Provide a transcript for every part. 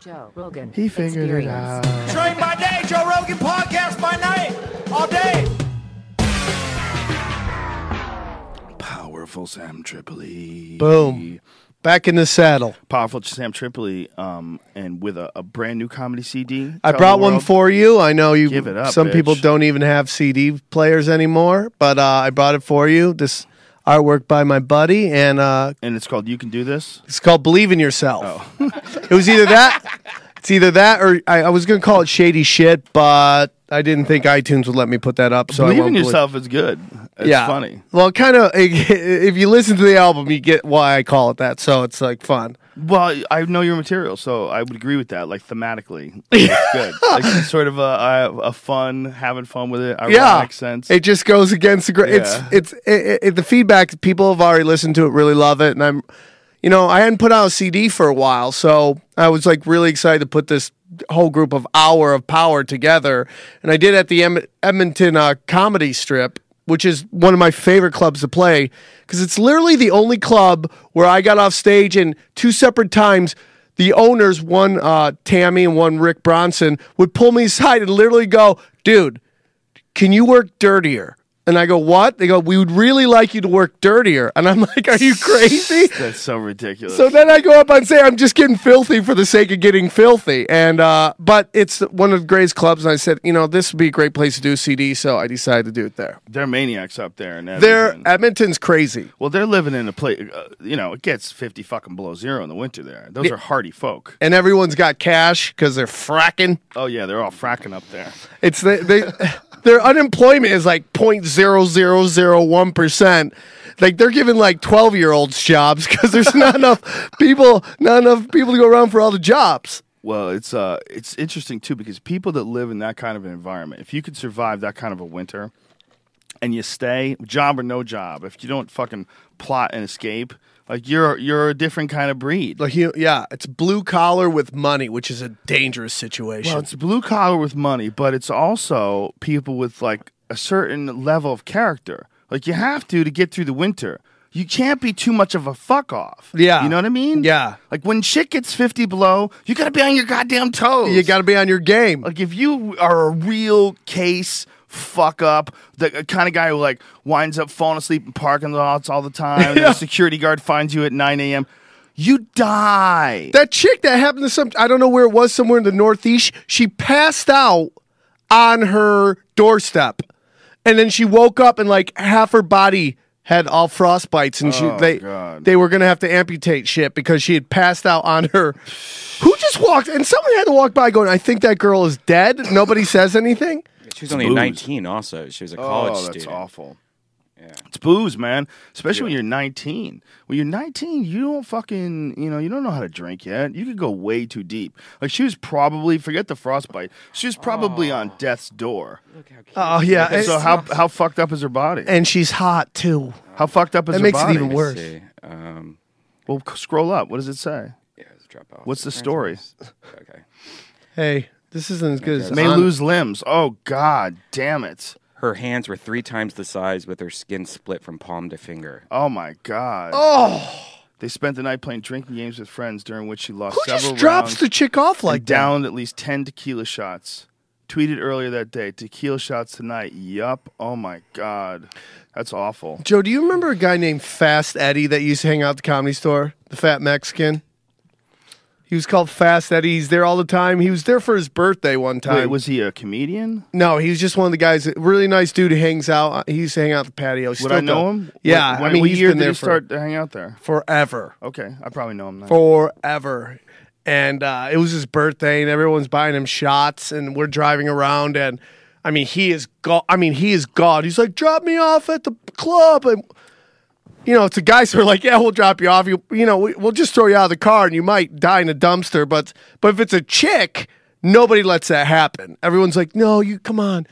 Joe Rogan. He figured it out. Train by day, Joe Rogan podcast by night, all day. Powerful Sam Tripoli. Boom. Back in the saddle. Powerful Sam Tripoli, um, and with a, a brand new comedy CD. I brought one for you. I know you. Give it up, some people don't even have CD players anymore, but uh, I brought it for you. This artwork by my buddy, and uh, and it's called "You Can Do This." it's called "Believe in Yourself." Oh. it was either that, it's either that, or I, I was going to call it "Shady Shit," but I didn't think iTunes would let me put that up. So I Believe won't in believe- yourself is good. It's yeah, funny. Well, kind of. If you listen to the album, you get why I call it that. So it's like fun. Well, I know your material, so I would agree with that. Like thematically, it's good. Like it's sort of a, a, a fun, having fun with it, ironic yeah, sense. It just goes against the. Gra- Yeah. It's it's it, it, the feedback. People have already listened to it, really love it, and I'm, you know, I hadn't put out a CD for a while, so I was like really excited to put this whole group of hour of power together, and I did at the em- Edmonton uh, Comedy Strip, which is one of my favorite clubs to play because it's literally the only club where I got off stage and two separate times the owners, one uh, Tammy and one Rick Bronson, would pull me aside and literally go, dude, can you work dirtier? And I go, what? They go, we would really like you to work dirtier. And I'm like, are you crazy? That's so ridiculous. So then I go up and say, I'm just getting filthy for the sake of getting filthy. And, uh, but it's one of the greatest clubs. And I said, you know, this would be a great place to do a CD. So I decided to do it there. they're maniacs up there, and There, Edmonton's crazy. well, they're living in a place. Uh, you know, it gets fifty fucking below zero in the winter there. Those Yeah. are hardy folk. And everyone's got cash because they're fracking. Oh yeah, they're all fracking up there. It's they, they their unemployment is like 0.0001 percent. Like they're giving like twelve year olds jobs because there's not enough people, not enough people to go around for all the jobs. Well, it's uh, it's interesting too because people that live in that kind of an environment, if you could survive that kind of a winter, and you stay, job or no job, if you don't fucking plot and escape, like you're you're a different kind of breed. Like you, yeah, it's blue collar with money, which is a dangerous situation. Well, it's blue collar with money, but it's also people with like a certain level of character. Like you have to to get through the winter. You can't be too much of a fuck off. Yeah. You know what I mean? Yeah. Like when shit gets 50 below, you got to be on your goddamn toes. you got to be on your game. Like if you are a real case fuck up, the kind of guy who like winds up falling asleep in parking lots all the time, and the security guard finds you at 9 a.m., you die. That chick that happened to some, I don't know where it was, somewhere in the Northeast, she passed out on her doorstep. And then she woke up and like half her body had all frostbites and she Oh, they God. they were gonna have to amputate shit because she had passed out on her. Who just walked and someone had to walk by going, I think that girl is dead. Nobody says anything. She was only booze. 19 also. She was a college oh, that's student. awful. It's booze, man. Especially when you're 19. When you're 19, you don't fucking, you know, you don't know how to drink yet. You could go way too deep. Like she was probably, forget the frostbite. She was probably on death's door. Oh yeah. And so and- how how fucked up is her body? and she's hot too. How fucked up is That her makes it even worse. Let's. Um, Well, scroll up. What does it say? yeah, let's drop off. What's the story? Okay. Hey, this isn't as good as May Hon- lose limbs. Oh God, damn it. Her hands were three times the size with her skin split from palm to finger. Oh my God. Oh, They spent the night playing drinking games with friends, during which she lost who several just drops rounds the chick off and like that? downed at least ten tequila shots. Tweeted earlier that day, tequila shots tonight. Yup. Oh my God, that's awful. Joe, do you remember a guy named Fast Eddie that used to hang out at the comedy store? The fat Mexican? He was called Fast Eddie. He's there all the time. He was there for his birthday one time. Wait, was he a comedian? no, he was just one of the guys. Really nice dude who hangs out. He used to hang out at the patio. Would I know him? Yeah, When, I mean, what he's year been did there he for start to hang out there? forever, Okay, I probably know him. Then. forever. And uh, it was his birthday, and everyone's buying him shots, and we're driving around, and I mean, he is God. I mean, he is God. He's like, drop me off at the club, and you know, it's the guys who are like, yeah, we'll drop you off. You, you know, we, we'll just throw you out of the car, and you might die in a dumpster. But, but if it's a chick, nobody lets that happen. Everyone's like, no, you come on,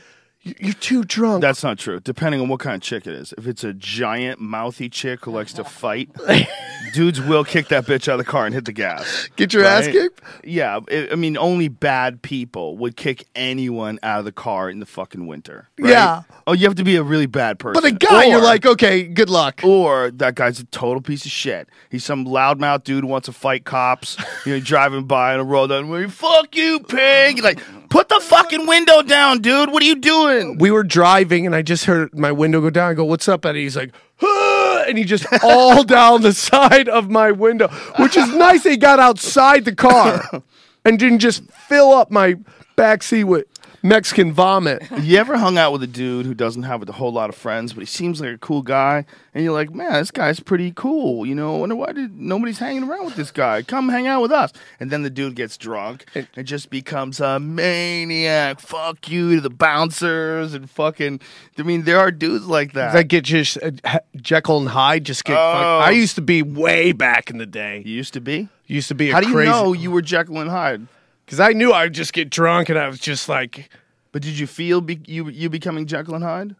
You're too drunk. That's not true. Depending on what kind of chick it is. If it's a giant, mouthy chick who likes to fight, dudes will kick that bitch out of the car and hit the gas. Get your ass kicked? Yeah, I I mean, only bad people would kick anyone out of the car in the fucking winter. right? Yeah. Oh, you have to be a really bad person. But a guy, you're like, okay, good luck. or that guy's a total piece of shit. He's some loudmouth dude who wants to fight cops. You know, driving by on a road down fuck you, pig. Like, put the fucking window down, dude. What are you doing? We were driving, and I just heard my window go down. I go, "What's up, Eddie?" He's like, "Huh," and he just all down the side of my window, which is nice. They got outside the car and didn't just fill up my back seat with Mexican vomit. You ever hung out with a dude who doesn't have a whole lot of friends, but he seems like a cool guy, and you're like, man, this guy's pretty cool. You know, I wonder why did nobody's hanging around with this guy? Come hang out with us. And then the dude gets drunk and just becomes a maniac. Fuck you to the bouncers and fucking. I mean, there are dudes like that. I get just uh, Jekyll and Hyde. Just get. fucked. Oh. I used to be way back in the day. you used to be. Used to be a How do you crazy. know you were Jekyll and Hyde? Because I knew I'd just get drunk, and I was just like, But did you feel be- you you becoming Jekyll and Hyde?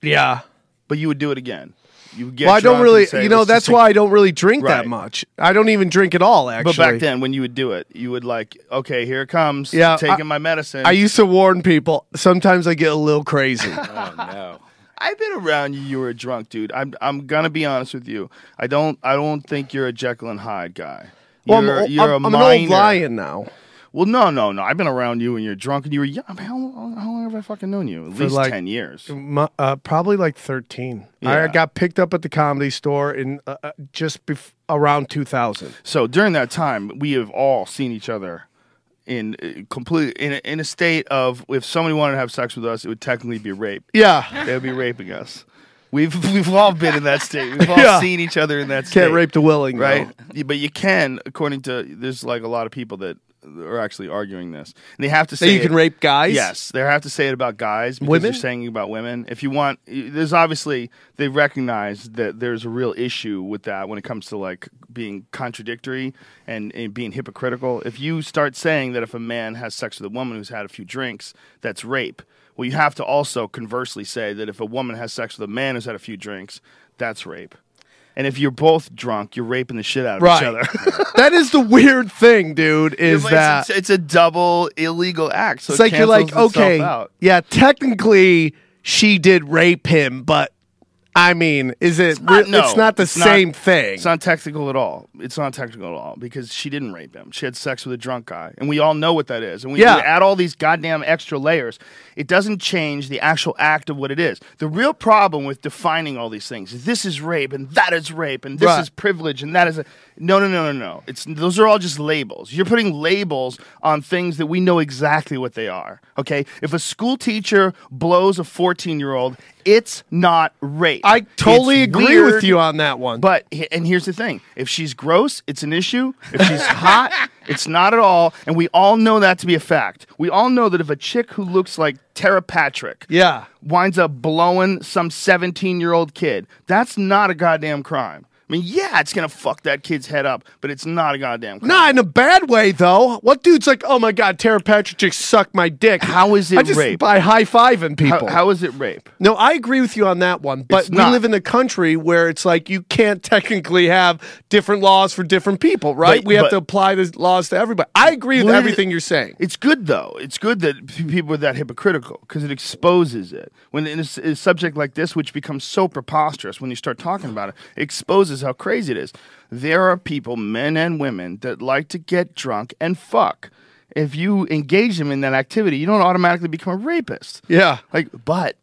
yeah. But you would do it again. You would get. Well, I don't drunk really, say, you know, "Let's that's why I don't really drink that Right. much. I don't even drink at all, actually. But back then, when you would do it, you would like, okay, here it comes. Yeah, taking I- my medicine. I used to warn people. Sometimes I get a little crazy. Oh no. I've been around you. You were a drunk dude. I'm. I'm gonna be honest with you. I don't. I don't think you're a Jekyll and Hyde guy. well, You're, I'm, you're I'm, a I'm an old minor. lion now. Well, no, no, no. I've been around you when you're drunk and you were young. I mean, how, how long have I fucking known you? At For least like- ten years. Mu- Uh, probably like 13. Yeah. I got picked up at the comedy store in uh, uh, just bef- around 2000. So during that time, we have all seen each other in uh, complete in a, in a state of if somebody wanted to have sex with us, it would technically be rape. Yeah. They would be raping us. We've we've all been in that state. We've all Yeah. seen each other in that state. Can't rape the willing, right? Yeah, But you can, according to there's like a lot of people that are actually arguing this. And they have to say you can it- rape guys? Yes, they have to say it about guys because Women? they're saying about women. If you want, there's obviously they recognize that there's a real issue with that when it comes to like being contradictory and, and being hypocritical. If you start saying that if a man has sex with a woman who's had a few drinks, that's rape. Well, you have to also conversely say that if a woman has sex with a man who's had a few drinks, that's rape. And if you're both drunk, you're raping the shit out of Right. each other. that is the weird thing, dude, is It's- that it's, it's a double illegal act. So it's it like you're like, okay, out. yeah, technically she did rape him, but I mean, is it? not- re- no, it's not the it's not- same thing. It's not technical at all. It's not technical at all because she didn't rape him. She had sex with a drunk guy, and we all know what that is. And we, Yeah. we add all these goddamn extra layers. It doesn't change the actual act of what it is. The real problem with defining all these things is this is rape and that is rape and this Right. is privilege and that is a no no no no no. It's those are all just labels. You're putting labels on things that we know exactly what they are. Okay, if a school teacher blows a 14 year old, it's not rape. I totally It's agree weird, with you on that one. but and here's the thing: if she's gross, it's an issue. If she's hot, it's not at all. And we all know that to be a fact. We all know that if a chick who looks like Tara Patrick, yeah, winds up blowing some 17 year old kid, that's not a goddamn crime. I mean, yeah, it's gonna fuck that kid's head up, but it's not a goddamn crime. Not in a bad way, though. What dude's like, oh my God, Tara Patrick just sucked my dick. How is it I just rape? by high fiving people. How, how is it rape? no, I agree with you on that one. But It's we not. live in a country where it's like you can't technically have different laws for different people, right? But- we have but- to apply the laws to everybody. I agree with Well, it- everything you're saying. It's good though. It's good that people are that hypocritical because it exposes it. When in a, a subject like this, which becomes so preposterous when you start talking about it, it exposes how crazy it is. There are people, men and women, that like to get drunk and fuck. If you engage them in that activity, you don't automatically become a rapist. Yeah. Like, but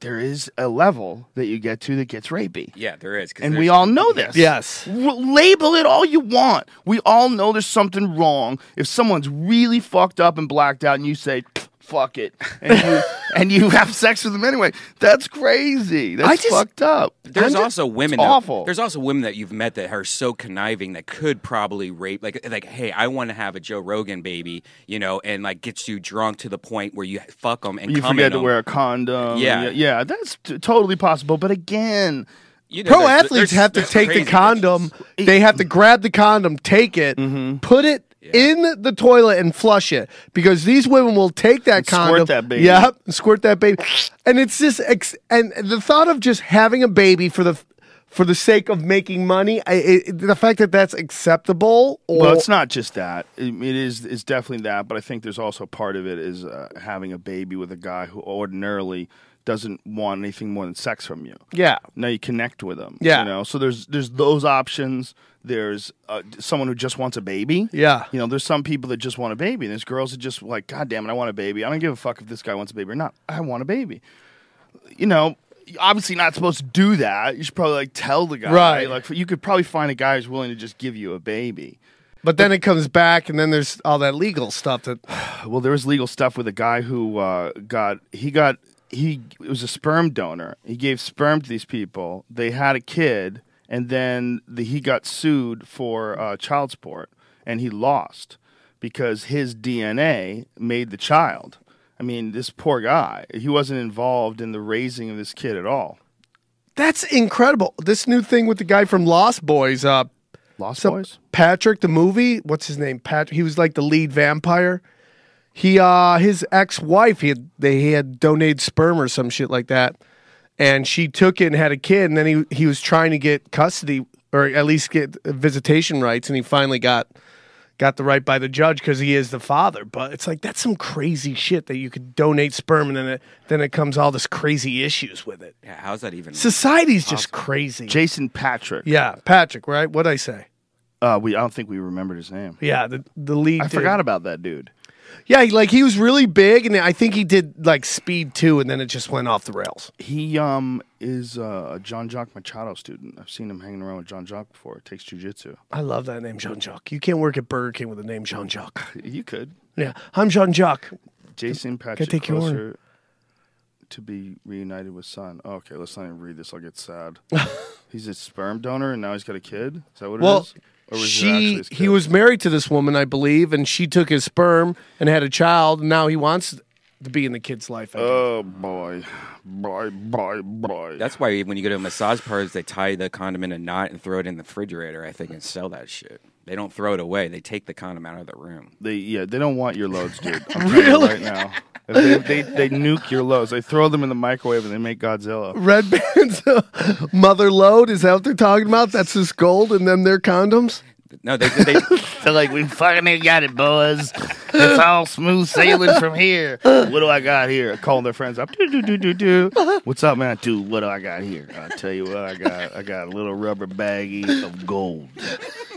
there is a level that you get to that gets rapey. Yeah, there is. And we all know this. Yes. R- label it all you want. We all know there's something wrong. If someone's really fucked up and blacked out and you say, "Pff, fuck it, and you, and you have sex with them anyway, that's crazy. That's I just- fucked up. There's just- also women. It's that- awful. There's also women that you've met that are so conniving that could probably rape. Like, like, hey, I want to have a Joe Rogan baby, you know, and like gets you drunk to the point where you fuck them and you come forget in to 'em. wear a condom. Yeah. yeah, that's t- totally possible. But again, You know, Pro there's- athletes there's- have to take the condom. bitches. They have to grab the condom, take it, Mm-hmm. put it in the toilet and flush it because these women will take that And squirt condom. that baby. Yep, squirt that baby, and it's just ex- and the thought of just having a baby for the for the sake of making money, I, it, the fact that that's acceptable. Or, Well, it's not just that. It, it is. It's definitely that. But I think there's also part of it is uh, having a baby with a guy who ordinarily doesn't want anything more than sex from you. Yeah. Now you connect with them. Yeah. You know. So there's there's those options. There's uh, someone who just wants a baby. Yeah. You know, there's some people that just want a baby, and there's girls that just like, God damn it, I want a baby. I don't give a fuck if this guy wants a baby or not. I want a baby. You know, obviously not supposed to do that. You should probably like tell the guy. Right. Like you could probably find a guy who's willing to just give you a baby. But then it comes back, and then there's all that legal stuff that. Well, there was legal stuff with a guy who uh, got he got he was a sperm donor. He gave sperm to these people. They had a kid, and then the, he got sued for uh, child support, and he lost because his DNA made the child. I mean, this poor guy. He wasn't involved in the raising of this kid at all. That's incredible. This new thing with the guy from Lost Boys, uh, Lost So- Boys. Patric, the movie. What's his name? Patric. He was like the lead vampire. He, uh, his ex-wife, he had they he had donated sperm or some shit like that, and she took it and had a kid, and then he he was trying to get custody or at least get visitation rights, and he finally got got the right by the judge because he is the father. But it's like that's some crazy shit that you could donate sperm, and then it then it comes all this crazy issues with it. Yeah, how's that even? Society's just crazy. Jason Patric. yeah, Patric, right? What'd I say? Uh, we I don't think we remembered his name. Yeah, the the lead. I dude. forgot about that dude. Yeah, like he was really big, and I think he did like Speed too, and then it just went off the rails. He um is uh, a Jean Jacques Machado student. I've seen him hanging around with John Jacques before. It Takes jujitsu. I love that name, Jean Jacques. You can't work at Burger King with the name Jean Jacques. You could. Yeah, I'm Jean Jacques. Jason Patric take your closer to be reunited with son. Oh, okay, let's not even read this. I'll get sad. he's a sperm donor and now he's got a kid. Is that what it Well, is? Or was she his he was married to this woman, I believe, and she took his sperm and had a child. And now he wants to be in the kid's life. I guess. Oh boy, boy, boy, boy. That's why when you go to a massage parlors, they tie the condom in a knot and throw it in the refrigerator. I think and sell that shit. They don't throw it away. They take the condom out of the room. they yeah they don't want your loads, dude. I'm telling you right now. They, they they nuke your loads. They throw them in the microwave and they make Godzilla. Red Band's uh, mother load is that what they're talking about? That's this gold and then their condoms. No, they they, They're like, we fucking got it, boys. It's all smooth sailing from here. What do I got here? Calling their friends up. Do, do, do, do, do. What's up, man? Dude, what do I got here? I'll tell you what I got. I got a little rubber baggie of gold.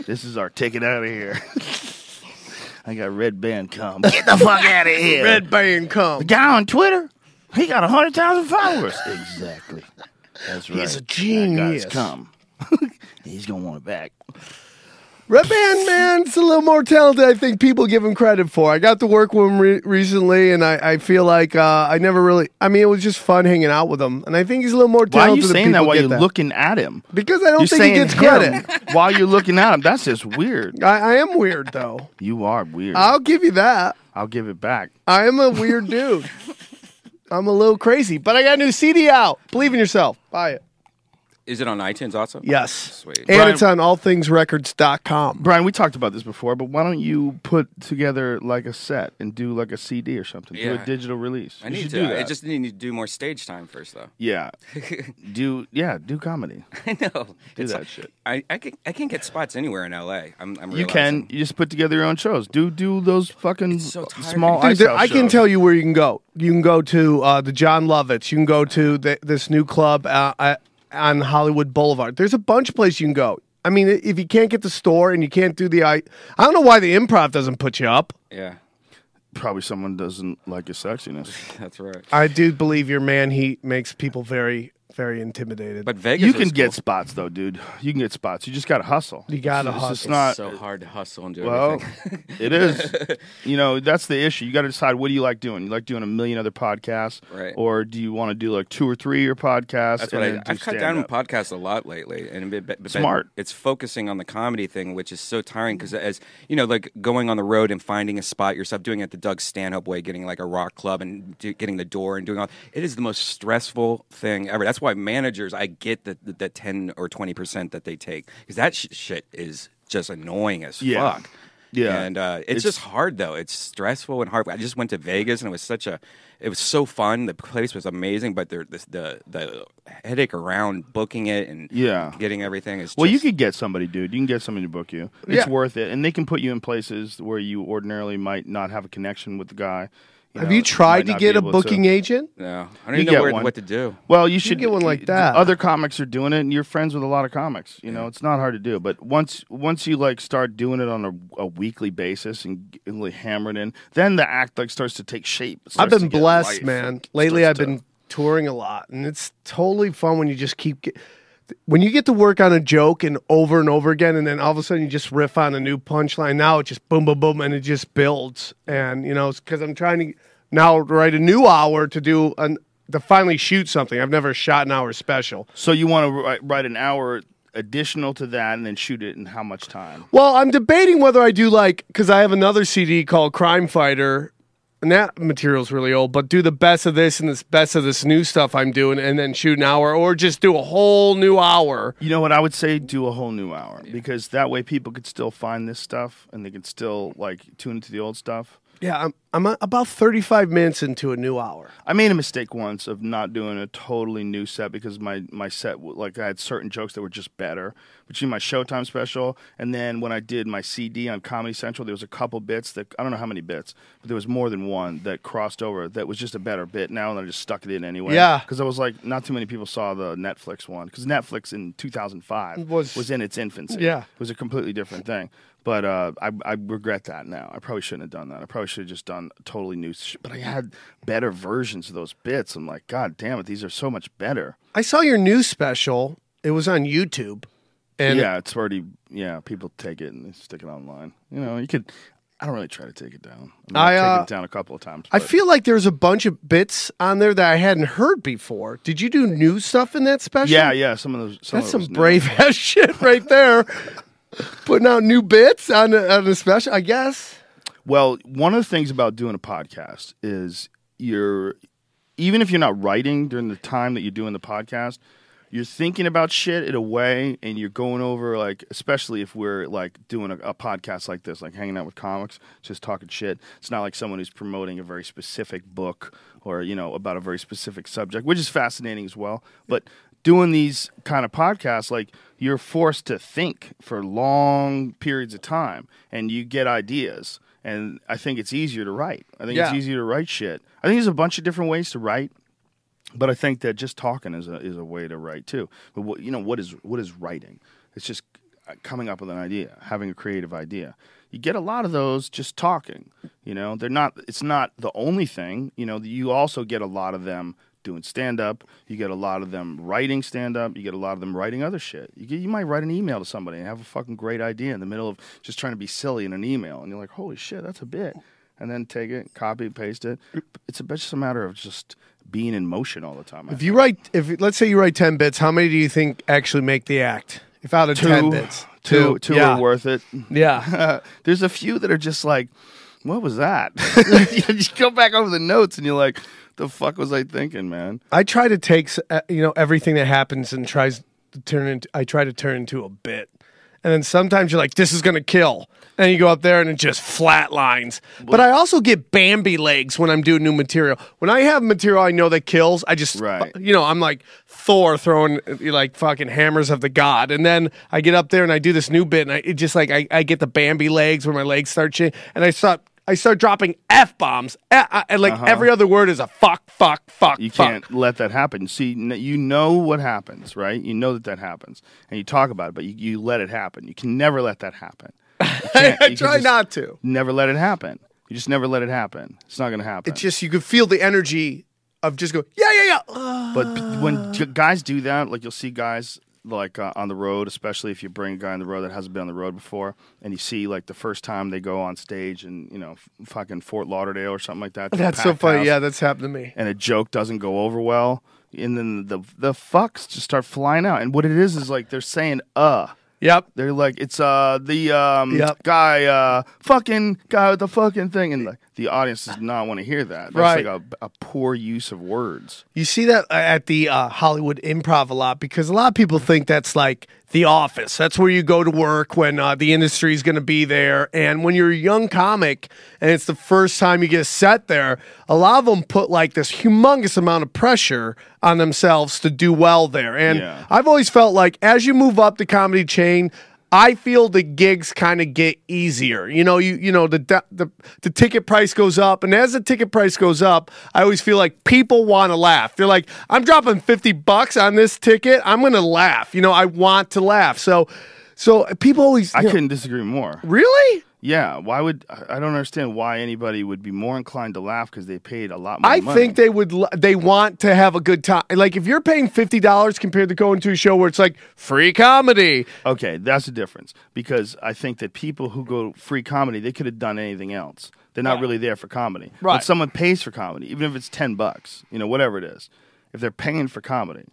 This is our ticket out of here. I got Redban come. Get the fuck out of here. Red Band come. The guy on Twitter, he got 100,000 followers. Exactly. That's right. He's a That genius. guy's come. He's going to want it back. Redban man's a little more talented. I think people give him credit for. I got to work with him re- recently, and I, I feel like uh, I never really. I mean, it was just fun hanging out with him, and I think he's a little more talented. Why are you saying that while you're that. looking at him? Because I don't You're think he gets credit. while you're looking at him. That's just weird. I, I am weird though. You are weird. I'll give you that. I'll give it back. I am a weird dude. I'm a little crazy, but I got a new CD out. Believe in yourself. Buy it. Is it on iTunes also? Yes. Sweet. And Brian- it's on allthingsrecords.com. Brian, we talked about this before, but why don't you put together like a set and do like a CD or something? Do a digital release. I You need to. do that. I that. just need to do more stage time first, though. yeah. do yeah, do comedy. I know. Do that shit. I, I can I can get spots anywhere in LA. I'm, I'm You can. You just put together your own shows. Do do those fucking so small Dude, there- I can tell you where you can go. You can go to uh, the Jon Lovitz. You can go to the, this new club uh, uh, on Hollywood Boulevard. There's a bunch of places you can go. I mean, if you can't get the store and you can't do the I, I don't know why the improv doesn't put you up. Yeah, Probably someone doesn't like your sexiness. that's right. I do believe your man heat makes people very, very intimidated. But Vegas You can get cool. spots though, dude. You can get spots. You just gotta hustle. You gotta hustle. It's not so hard to hustle and do Well, everything. it is. You know, that's the issue. You got to decide what do you like doing. You like doing a million other podcasts, Right. Or do you want to do like two or three your podcasts? That's and what I, I've cut down on podcasts a lot lately, and it, but, but Smart. It's focusing on the comedy thing, which is so tiring because as you know, like going on the road and finding a spot yourself, doing it the Doug Stanhope way, getting like a rock club and do, getting the door and doing all. It is the most stressful thing ever. That's why managers, I get the the, the ten or twenty percent that they take because that sh- shit is just annoying as Yeah. fuck. Yeah. and uh, it's, It's- just hard though. It's stressful and hard. I just went to Vegas and it was such a, it was so fun. The place was amazing, but the the the, the headache around booking it and Yeah. getting everything is. Well, you could get somebody, dude. You can get somebody to book you. It's Yeah. worth it, and they can put you in places where you ordinarily might not have a connection with the guy. Have know, you tried to get a able booking agent? No, I don't You even know where, what to do. Well, you should get one like that. Other comics are doing it, and you're friends with a lot of comics. You know, it's not hard to do. But once once you like start doing it on a, a weekly basis and, and like hammer it in, then the act like starts to take shape. I've been blessed, life. man. Lately, I've to- been touring a lot, and it's totally fun when you just keep. Get, when you get to work on a joke and over and over again, and then all of a sudden you just riff on a new punchline. Now it just boom, boom, boom, and it just builds. And you know, because I'm trying to now write a new hour to do an to finally shoot something. I've never shot an hour special. So you want to write, write an hour additional to that, and then shoot it in how much time? Well, I'm debating whether I do like because I have another CD called Crime Fighter, and that material's really old. But do the best of this and the best of this new stuff I'm doing, and then shoot an hour, or just do a whole new hour. You know what I would say? Do a whole new hour because that way people could still find this stuff and they could still like tune into the old stuff. Yeah, I'm I'm about 35 minutes into a new hour. I made a mistake once of not doing a totally new set because my my set like I had certain jokes that were just better between my Showtime special and then when I did my CD on Comedy Central there was a couple bits that I don't know how many bits but there was more than one that crossed over that was just a better bit now and I just stuck it in anyway Yeah. because I was like not too many people saw the Netflix one because Netflix in 2005 Was- was in its infancy Yeah. it was a completely different thing. But uh, I, I regret that now. I probably shouldn't have done that. I probably should have just done totally new. Sh- but I had better versions of those bits. I'm like, God damn it, these are so much better. I saw your new special. It was on YouTube, and yeah, it's already. Yeah, people take it and they stick it online. You know, you could. I don't really try to take it down. I mean, I, uh, it down a couple of times. I feel like there's a bunch of bits on there that I hadn't heard before. Did you do new stuff in that special? Yeah, yeah. Some of those. Some That's of some brave ass shit right there. Putting out new bits on a, on a special, I guess. Well, one of the things about doing a podcast is you're even if you're not writing during the time that you're doing the podcast, you're thinking about shit in a way and you're going over like especially if we're like doing a, a podcast like this, like hanging out with comics, just talking shit. It's not like someone who's promoting a very specific book or, you know, about a very specific subject, which is fascinating as well. But doing these kind of podcasts, like you're forced to think for long periods of time and you get ideas. And I think it's easier to write. I think it's easier to write shit. I think there's a bunch of different ways to write, but I think that just talking is a is a way to write too. But what, you know what is what is writing? It's just uh, coming up with an idea, having a creative idea. You get a lot of those just talking. You know, they're not. It's not the only thing. You know, you also get a lot of them doing stand up. You get a lot of them writing stand up. You get a lot of them writing other shit. You get, you might write an email to somebody and have a fucking great idea in the middle of just trying to be silly in an email, and you're like, holy shit, that's a bit. And then take it, copy, paste it. It's a, it's just a matter of just being in motion all the time. I If you write, if let's say you write ten bits, how many do you think actually make the act? If out of ten two, bits, two, two yeah. are worth it. Yeah, There's a few that are just like, what was that? you just go back over the notes and you're like, the fuck was I thinking, man? I try to take uh, you know everything that happens and tries to turn into. I try to turn into a bit, and then sometimes you're like, "This is gonna kill," and you go up there and it just flat lines. But I also get Bambi legs when I'm doing new material. When I have material I know that kills, I just Right. you know I'm like Thor throwing uh, like fucking hammers of the god, and then I get up there and I do this new bit, and I it just like I, I get the Bambi legs where my legs start changing, and I start. I start dropping f bombs, and like every other word is a fuck, fuck, fuck. Uh-huh. You fuck. can't let that happen. See, you know what happens, right? You know that that happens, and you talk about it, but you, you let it happen. You can never let that happen. I try not to. Never let it happen. You just never let it happen. It's not going to happen. It's just you could feel the energy of just go yeah yeah yeah. Uh, But when guys do that, like you'll see guys like uh, on the road, especially if you bring a guy on the road that hasn't been on the road before, and you see like the first time they go on stage and you know f- fucking Fort Lauderdale or something like that. that's so funny. house, Yeah, that's happened to me. and a joke doesn't go over well, and then the the fucks just start flying out. And what it is is like they're saying uh. Yep. They're like, it's uh the um Yep. guy uh fucking guy with the fucking thing, and the, the audience does not want to hear that. That's Right. like a, a poor use of words. You see that uh, at the uh, Hollywood Improv a lot because a lot of people think that's like the office. That's where you go to work when uh, the industry is going to be there. And when you're a young comic and it's the first time you get a set there, a lot of them put like this humongous amount of pressure on themselves to do well there. And Yeah. I've always felt like as you move up the comedy chain, I feel the gigs kind of get easier. You know, you you know the, the the ticket price goes up, and as the ticket price goes up, I always feel like people want to laugh. They're like, I'm dropping fifty bucks on this ticket. I'm gonna laugh. You know, I want to laugh. So, so people always. I know- couldn't disagree more. really. Yeah, why would I don't understand why anybody would be more inclined to laugh because they paid a lot more I money. think they would. They want to have a good time. Like if you're paying fifty dollars compared to going to a show where it's like free comedy. Okay, that's the difference because I think that people who go free comedy, they could have done anything else. They're not really there for comedy. Right. When someone pays for comedy, even if it's 10 bucks, you know, whatever it is, if they're paying for comedy,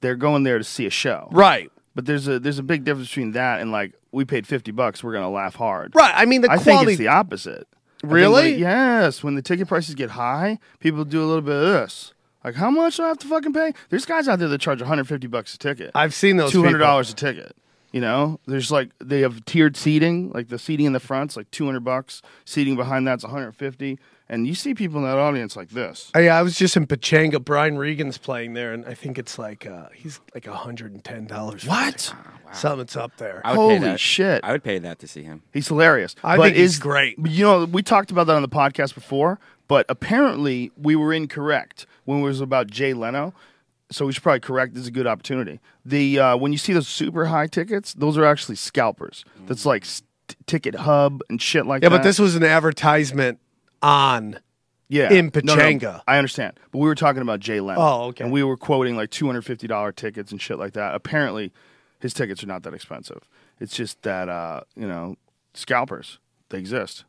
they're going there to see a show. Right. But there's a there's a big difference between that and like we paid 50 bucks, we're to laugh hard. Right. I mean the I think quality. it's the opposite. I think Really? yes. When the ticket prices get high, people do a little bit of this. Like, how much do I have to fucking pay? There's guys out there that charge 150 bucks a ticket. I've seen those two hundred people. dollars a ticket. You know, there's like they have tiered seating, like the seating in the front's like two hundred bucks, seating behind that's one hundred fifty, and you see people in that audience like this. Oh, yeah, I was just in Pechanga. Brian Regan's playing there, and I think it's like uh, he's like hundred and ten dollars. What? Something's up there. I would Holy pay that. shit. I would pay that to see him. He's hilarious. I but think he's great. You know, we talked about that on the podcast before, but apparently we were incorrect when it was about Jay Leno. So we should probably correct. This is a good opportunity. The uh, when you see those super high tickets, those are actually scalpers. That's like st- Ticket Hub and shit like yeah, that. Yeah, but this was an advertisement on. yeah, in No, no, Pechanga. I understand, but we were talking about Jay Leno. Oh, okay. And we were quoting like two hundred fifty dollar tickets and shit like that. Apparently, his tickets are not that expensive. It's just that uh, you know scalpers they exist.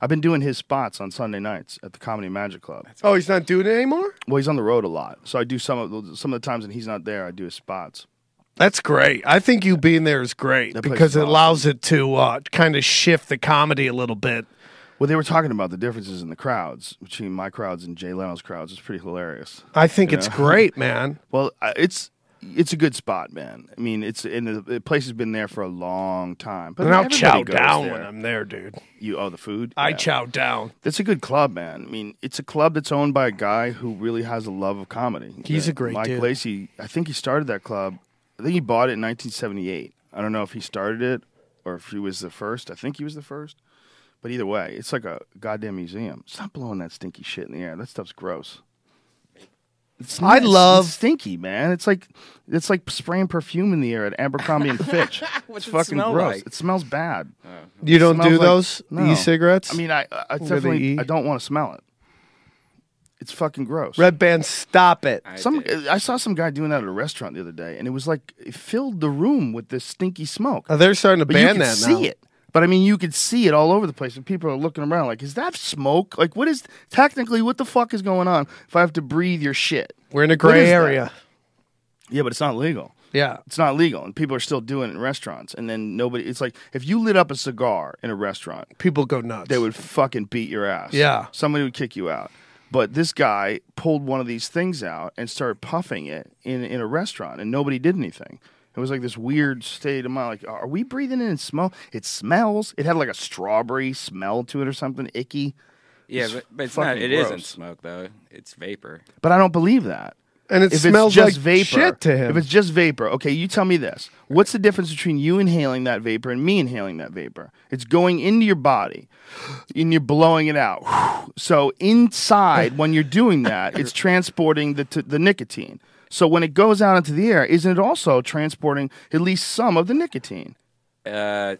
I've been doing his spots on Sunday nights at the Comedy Magic Club. Oh, he's not doing it anymore. Well, he's on the road a lot, so I do some of the, some of the times when he's not there. I do his spots. That's great. I think you being there is great That because it awesome. allows it to uh, kind of shift the comedy a little bit. Well, they were talking about the differences in the crowds between my crowds and Jay Leno's crowds. It's pretty hilarious. I think it's Yeah. great, man. Well, it's it's a good spot, man. I mean, it's and the, the place has been there for a long time. But And I'll chow down there. when I'm there, dude. You oh the food. I Yeah. chow down. It's a good club, man. I mean, it's a club that's owned by a guy who really has a love of comedy. He's a great Mike dude. Lacey. I think he started that club. I think he bought it in 1978. I don't know if he started it or if he was the first. I think he was the first. But either way, it's like a goddamn museum. Stop blowing that stinky shit in the air. That stuff's gross. It's I it's- love- it's stinky, man. It's like it's like spraying perfume in the air at Abercrombie and Fitch. What's it's it fucking smell gross. like? It smells bad. Uh, you don't smells do like- those no. e-cigarettes? I mean, I, I definitely the E? I don't want to smell it. It's fucking gross. Redban, stop it. I Some did. I saw some guy doing that at a restaurant the other day, and it was like it filled the room with this stinky smoke. Oh, they're starting to but you ban could that see now. it. But I mean, you could see it all over the place, and people are looking around like, "Is that smoke? Like, what is technically what the fuck is going on? If I have to breathe your shit, We're in a gray is that? area. yeah, but it's not legal. Yeah. It's not legal, and people are still doing it in restaurants. And then nobody. It's like if you lit up a cigar in a restaurant, People go nuts. they would fucking beat your ass. Yeah. Somebody would kick you out. But this guy pulled one of these things out and started puffing it in, in a restaurant, and nobody did anything. It was like this weird state of mind. Like, are we breathing in smell? It smells. It had like a strawberry smell to it or something icky. Yeah, It's but, but it's not. fucking It gross. not smoke though. It's vapor. But I don't believe that. and it if smells it's just like vapor, shit to him. If it's just vapor, okay, you tell me this. What's the difference between you inhaling that vapor and me inhaling that vapor? It's going into your body and you're blowing it out. So inside, when you're doing that, it's transporting the, t- the nicotine. So when it goes out into the air, isn't it also transporting at least some of the nicotine? Uh,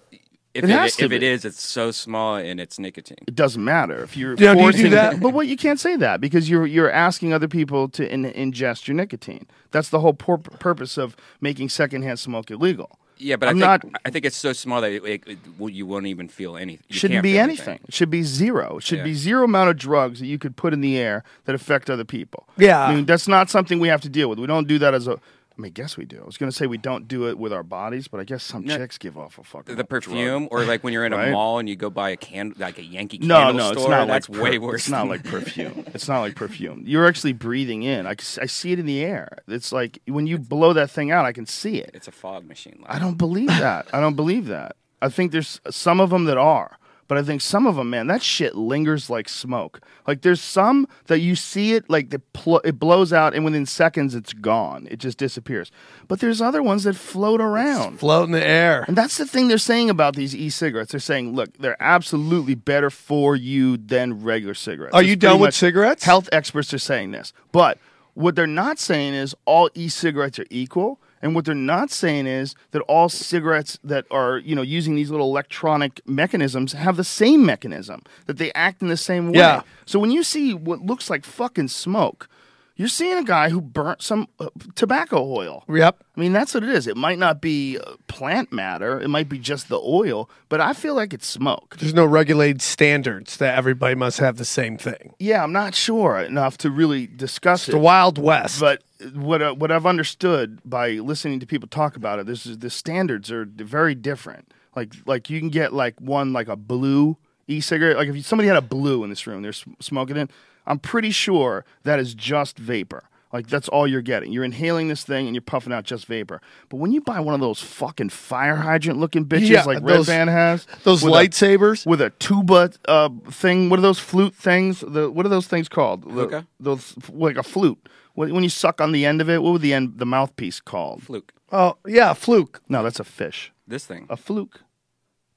if It it, has to if it be. is, it's so small and it's nicotine. It doesn't matter if you're Now, do you do forcing that? But what you can't say that because you're you're asking other people to in, ingest your nicotine. That's the whole pur- purpose of making secondhand smoke illegal. Yeah, but I'm I think not- I think it's so small that it, it, it, you won't even feel anything. You shouldn't can't be feel anything. It should be zero. It should Yeah. be zero amount of drugs that you could put in the air that affect other people. Yeah. I mean that's not something we have to deal with. We don't do that as a I mean, I guess we do. I was gonna say we don't do it with our bodies, but I guess some No. chicks give off a fucking The perfume, drug. or like when you're in a Right? mall and you go buy a can, like a Yankee No, candle no, store. it's not that's like per- way worse. It's not like perfume. It's not like perfume. You're actually breathing in. I, I see it in the air. It's like when you blow that thing out, I can see it. It's a fog machine. I don't believe that. I don't believe that. I think there's some of them that are, but I think some of them, man, that shit lingers like smoke. Like there's some that you see it, like the pl- it blows out, and within seconds it's gone. It just disappears. But there's other ones that float around. Float in the air. And that's the thing they're saying about these e-cigarettes. They're saying, look, they're absolutely better for you than regular cigarettes. Are It's you done with cigarettes? Health experts are saying this. But what they're not saying is all e-cigarettes are equal. And what they're not saying is that all cigarettes that are, you know, using these little electronic mechanisms have the same mechanism, that they act in the same way. Yeah. So when you see what looks like fucking smoke, you're seeing a guy who burnt some uh, tobacco oil. Yep. I mean, that's what it is. It might not be uh, plant matter. It might be just the oil, but I feel like it's smoke. There's no regulated standards that everybody must have the same thing. Yeah, I'm not sure enough to really discuss The it. The Wild West. But what uh, what I've understood by listening to people talk about it, this is the standards are very different. Like like you can get like one like a blue e-cigarette. Like if you, somebody had a blue in this room, they're sm- smoking it. I'm pretty sure that is just vapor. Like that's all you're getting. You're inhaling this thing and you're puffing out just vapor. But when you buy one of those fucking fire hydrant looking bitches Yeah, like those- Redban has, those with a- lightsabers. with a tuba uh, thing. What are those flute things? The what are those things called? The- Hookah? those like a flute. When when you suck on the end of it, what would the end the mouthpiece called? fluke. oh yeah, fluke. No, that's a fish. This thing. A fluke.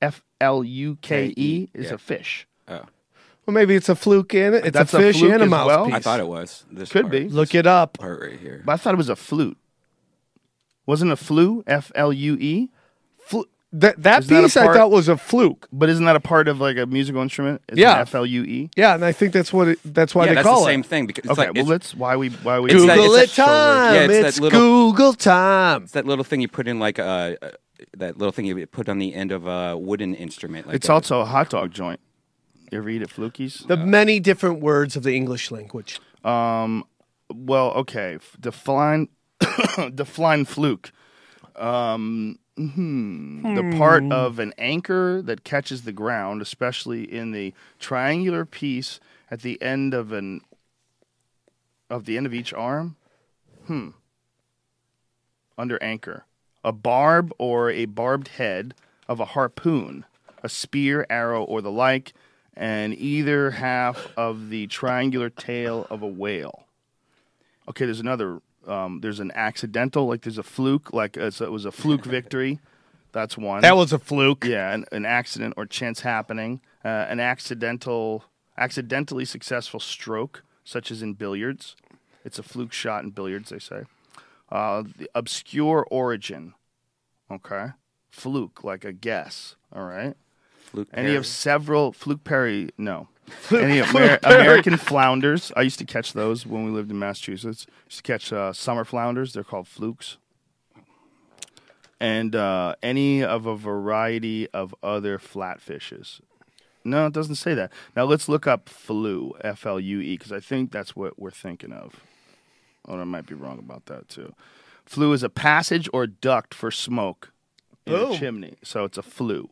F L U K E is Yeah. a fish. Oh, Well, maybe it's a fluke in it. It's That's a a fish fluke and a as well? mouthpiece. I thought it was. This Could part, be. Look it up. part right here. But I thought it was a flute. Wasn't a flu F L U E? Flu- that that Is that a piece I part- thought was a fluke. But isn't that a part of like a musical instrument? Is Yeah. F L U E. Yeah, and I think that's what it, that's why yeah, they that's call the same it. thing because it's Okay, like well it's, let's why we why we Google that- it it's that- time. yeah, it's that it's little- Google time. it's that little thing you put in like uh, uh, that little thing you put on the end of a wooden instrument. Like It's a- also a hot dog joint. You ever eat at Flukies? The many different words of the English language. Um, well, okay. f- Define define fluke. Um, hmm, the part of an anchor that catches the ground, especially in the triangular piece at the end of an of the end of each arm. Hmm. Under anchor, a barb or a barbed head of a harpoon, a spear, arrow, or the like, and either half of the triangular tail of a whale. Okay, there's another. Um, there's an accidental, like there's a fluke, like uh, so it was a fluke victory. That's one. That was a fluke. yeah, an, an accident or chance happening, uh, an accidental, accidentally successful stroke, such as in billiards. It's a fluke shot in billiards, they say. Uh, the obscure origin, okay, fluke, like a guess. All right. Fluke And you have several fluke Perry. No, any Amer- American flounders. I used to catch those when we lived in Massachusetts. used to catch uh, summer flounders. They're called flukes. And uh, any of a variety of other flatfishes. No, it doesn't say that. Now let's look up flu, F L U E, because I think that's what we're thinking of. Oh, I might be wrong about that too. Flue is a passage or duct for smoke in Boom. a chimney, so it's a flue.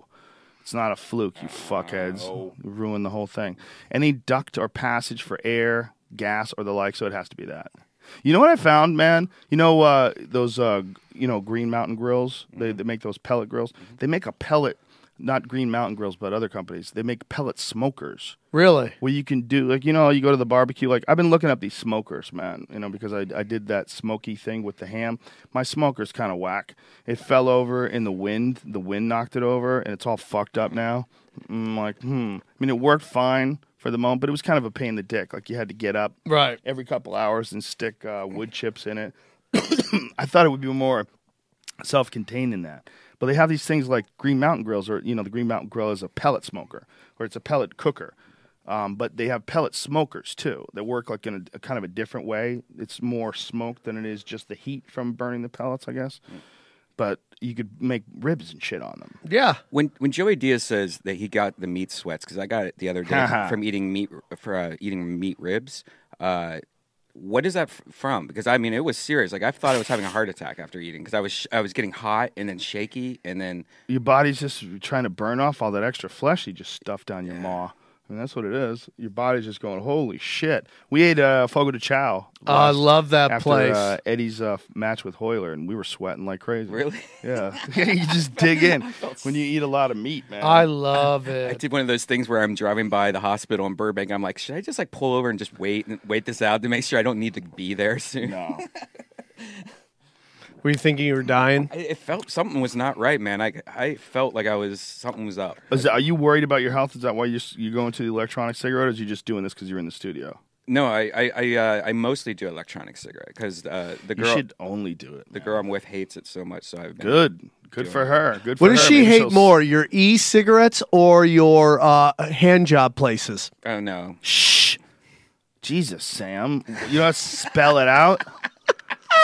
It's not a fluke, you fuckheads. You ruin the whole thing. Any duct or passage for air, gas, or the like, so it has to be that. You know what I found, man? You know uh, those, uh, you know, Green Mountain grills. They, they make those pellet grills. They make a pellet, not Green Mountain grills, but other companies. They make pellet smokers Really? where you can do like you know you go to the barbecue like I've been looking up these smokers man you know because I, I did that smoky thing with the ham my smoker's kind of whack it fell over in the wind the wind knocked it over and it's all fucked up now I'm like hmm I mean it worked fine for the moment but it was kind of a pain in the dick like you had to get up Right. every couple hours and stick uh, wood chips in it I thought it would be more self-contained in that. But they have these things like Green Mountain grills, or you know, the Green Mountain grill is a pellet smoker, or it's a pellet cooker. Um, but they have pellet smokers too that work like in a, a kind of a different way. It's more smoke than it is just the heat from burning the pellets, I guess. But you could make ribs and shit on them. Yeah. When when Joey Diaz says that he got the meat sweats because I got it the other day from eating meat for uh, eating meat ribs. Uh, what is that f- from? Because I mean, it was serious. Like I thought I was having a heart attack after eating because I was sh- I was getting hot and then shaky and then Your body's just trying to burn off all that extra flesh you just stuffed down your maw. I mean, that's what it is. Your body's just going, holy shit. We ate uh, Fogo de Chao. Oh, I love that after, place. Uh, Eddie's uh, match with Royler, and we were sweating like crazy. Really? Yeah. you just dig in when you eat a lot of meat, man. I love it. I did one of those things where I'm driving by the hospital in Burbank. I'm like, should I just like pull over and just wait and wait this out to make sure I don't need to be there soon? no. Were you thinking you were dying? I, it felt something was not right, man. I I felt like I was something was up. Is that, are you worried about your health? Is that why you're, you're going to the electronic cigarette, or is you just doing this because you're in the studio? No, I I I, uh, I mostly do electronic cigarette because uh, the You girl should only do it. the man. girl I'm with hates it so much. So I've been Good. Good for her. Good for What her. does she Maybe hate she'll more, your e-cigarettes or your uh, hand job places? Oh no, Shh. Jesus, Sam. You don't spell it out?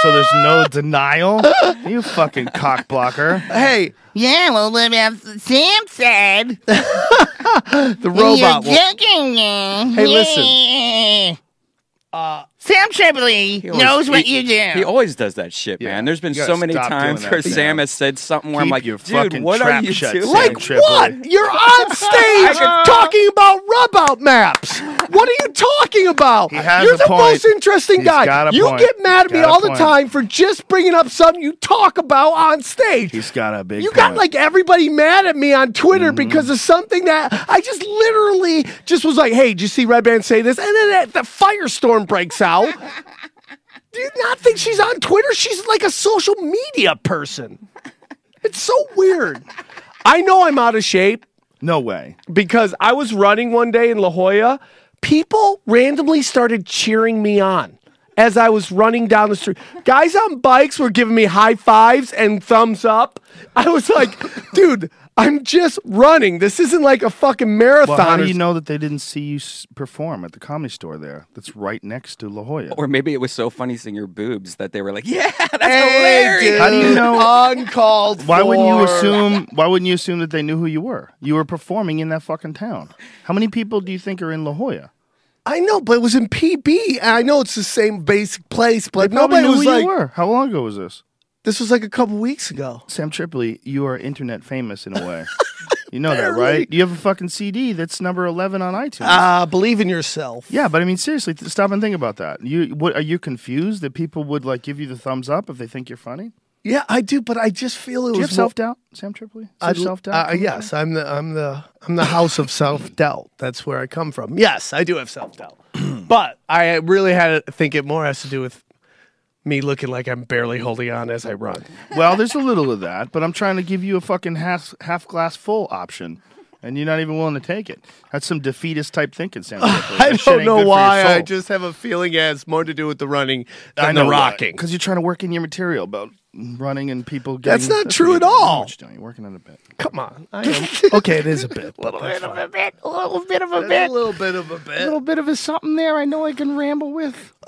So there's no denial? You fucking cock blocker. Hey, Yeah, well, what about Sam said? the robot. You're will- joking. uh, Hey, listen. yeah. Sam Tripoli always- knows what he- you do. He always does that shit, Yeah. man. There's been so many times where Sam. Sam has said something where I'm like, dude, what are you shut, doing? Sam. like Tripoli. what? You're on stage talking about rub out maps. What are you talking about? He has You're a the point. most interesting He's guy. got a you point. get mad at me Got a all the time for just bringing up something you talk about on stage. He's got a big You got point. like everybody mad at me on Twitter Mm-hmm. because of something that I just literally just was like, "Hey, did you see Redban say this?" And then the firestorm breaks out. Do you not think she's on Twitter? She's like a social media person. It's so weird. I know I'm out of shape No way. because I was running one day in La Jolla. People randomly started cheering me on as I was running down the street. Guys on bikes were giving me high fives and thumbs up. I was like, dude, I'm just running. This isn't like a fucking marathon. Well, how do you know that they didn't see you perform at the comedy store there? That's right next to La Jolla. Or maybe it was so funny seeing your boobs that they were like, yeah, that's Hey, hilarious. dude, How do you know- Uncalled Why wouldn't you assume? Why wouldn't you assume that they knew who you were? You were performing in that fucking town. How many people do you think are in La Jolla? I know, but it was in PB. and I know it's the same basic place, but They nobody knew was who like, you were. How long ago was this? This was like a couple weeks ago. Sam Tripoli, you are internet famous in a way. you know that, Barely. right? You have a fucking CD that's number eleven on iTunes. Uh, believe in yourself. yeah, but I mean, seriously, th- stop and think about that. You, what, are you confused that people would like give you the thumbs up if they think you're funny? Yeah, I do, but I just feel it Do you was have self doubt, Sam Tripoli? I self doubt. Uh, yes, I'm the I'm the I'm the house of self doubt. That's where I come from. Yes, I do have self doubt, but I really had to think it more has to do with me looking like I'm barely holding on as I run. Well, there's a little of that, but I'm trying to give you a fucking half half glass full option, and you're not even willing to take it. That's some defeatist type thinking, Sam. I don't know good for your why. I just have a feeling it has more to do with the running I than know the rocking. because you're trying to work in your material about running and people. Getting, That's not true at doing. I know all. what you're doing. You're working on a bit. Come on, I am. okay, it is a bit. A little bit of a bit, a little bit of a bit. A little bit of a bit. A little bit of a something there. I know I can ramble with.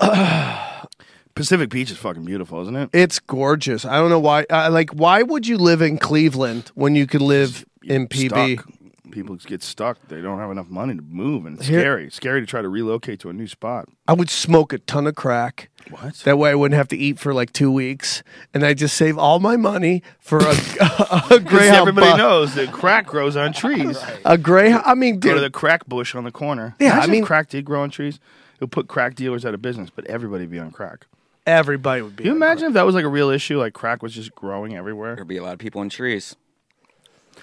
Pacific Beach is fucking beautiful, isn't it? It's gorgeous. I don't know why. Like, why would you live in Cleveland when you could live in PB? Stuck. People get stuck. They don't have enough money to move, and it's Here- scary. Scary to try to relocate to a new spot. I would smoke a ton of crack. What? That way I wouldn't have to eat for like two weeks, and I just save all my money for a, a Because Greyhound. everybody knows that crack grows on trees. a Greyhound. I mean, Go to dude, the crack bush on the corner. Yeah, I Imagine if mean- crack did grow on trees. It'll put crack dealers out of business, but everybody would be on crack. Everybody would be. Can you imagine if that was like a real issue? Like crack was just growing everywhere. There'd be a lot of people in trees.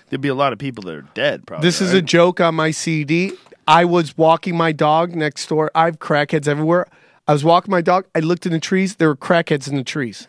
There'd be a lot of people that are dead. Probably. This is a right? joke on my CD. I was walking my dog next door. I have crackheads everywhere. I was walking my dog. I looked in the trees. There were crackheads in the trees.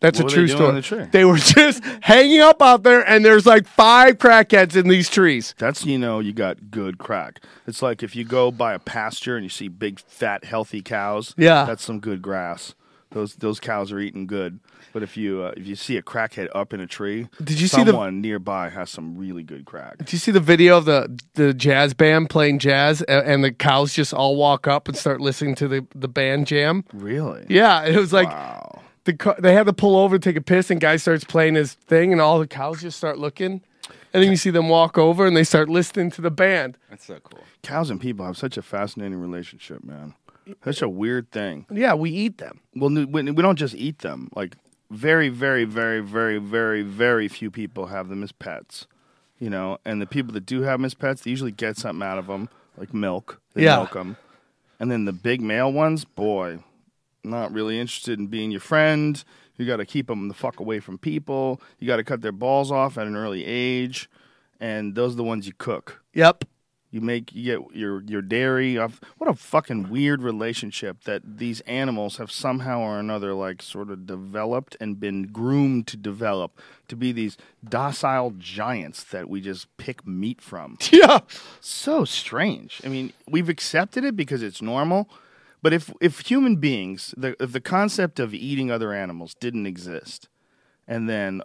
That's What a were true doing story. in the tree? They were just hanging up out there, and there's like five crackheads in these trees. That's you know you got good crack. It's like if you go by a pasture and you see big fat healthy cows. Yeah. that's some good grass. Those those cows are eating good. But if you uh, if you see a crackhead up in a tree, Did you see the- someone nearby has some really good crack? Do you see the video of the, the jazz band playing jazz, and, and the cows just all walk up and start listening to the, the band jam? Really? Yeah, it was like Wow. the ca- they had to pull over to take a piss, and guy starts playing his thing, and all the cows just start looking, and then you see them walk over and they start listening to the band. That's so cool. Cows and people have such a fascinating relationship, man. Such a weird thing. Yeah, we eat them. Well, we we don't just eat them. Like very, very, very, very, very, very few people have them as pets. You know, and the people that do have them as pets, they usually get something out of them, like milk. They Yeah. milk them. And then the big male ones, boy, not really interested in being your friend. You got to keep them the fuck away from people. You got to cut their balls off at an early age, and those are the ones you cook. Yep. You make you get your your dairy off. What a fucking weird relationship that these animals have somehow or another like sort of developed and been groomed to develop to be these docile giants that we just pick meat from. Yeah. so strange. I mean, we've accepted it because it's normal, but if if human beings, the if the concept of eating other animals didn't exist, and then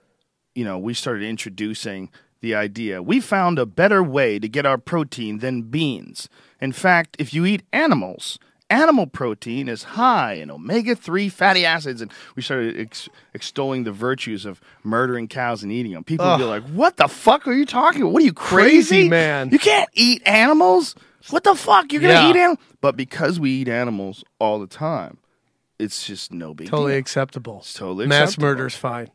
you know we started introducing the idea, we found a better way to get our protein than beans. In fact, if you eat animals. Animal protein is high in omega 3 fatty acids, and we started ex- extolling the virtues of murdering cows and eating them. People would be like, What the fuck are you talking about? What are you crazy? Crazy, man. You can't eat animals. What the fuck? You're gonna Yeah. eat animals? But because we eat animals all the time, it's just no big Totally deal. acceptable. It's totally Mass acceptable. murder's fine.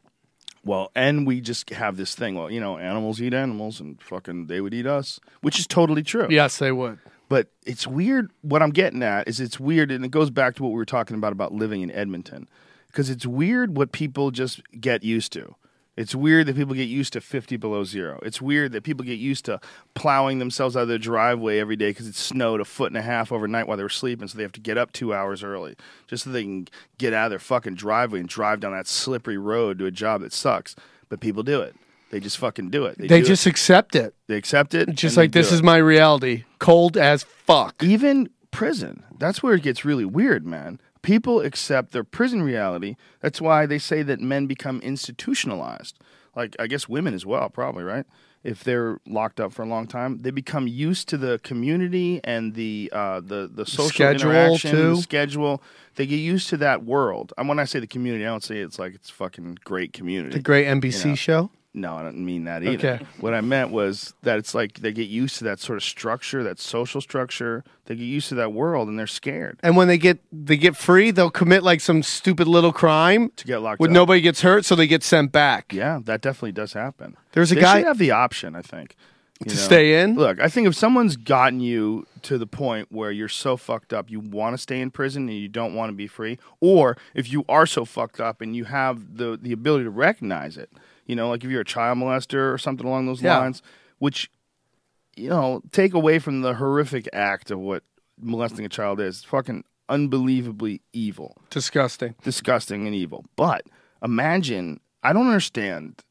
Well, and we just have this thing. Well, you know, animals eat animals, and fucking they would eat us, which is totally true. Yes, they would. But it's weird. What I'm getting at is it's weird, and it goes back to what we were talking about about living in Edmonton, because it's weird what people just get used to. It's weird that people get used to 50 below zero. It's weird that people get used to plowing themselves out of their driveway every day because it snowed a foot and a half overnight while they were sleeping, so they have to get up two hours early just so they can get out of their fucking driveway and drive down that slippery road to a job that sucks. But people do it. They just fucking do it. They do just it. accept it. they accept it. Just like this is it my reality. Cold as fuck. even prison. That's where it gets really weird, man. People accept their prison reality. That's why they say that men become institutionalized. Like I guess women as well, probably right. If they're locked up for a long time, they become used to the community and the uh, the the social schedule, interaction, too. the schedule. They get used to that world. And when I say the community, I don't say it's like it's fucking great community. The great NBC You know. show. No, I don't mean that either. Okay. What I meant was that it's like they get used to that sort of structure, that social structure. They get used to that world, and they're scared And when they get they get free, they'll commit like some stupid little crime to get locked when up. nobody gets hurt, so they get sent back. Yeah, that definitely does happen. There's a they guy- should have the option. I think you To stay in? Look, I think if someone's gotten you to the point where you're so fucked up, you want to stay in prison and you don't want to be free, or if you are so fucked up and you have the the ability to recognize it, you know, like if you're a child molester or something along those Yeah. lines, which you know, take away from the horrific act of what molesting a child is. It's fucking unbelievably evil Disgusting. disgusting and evil. But imagine, I don't understand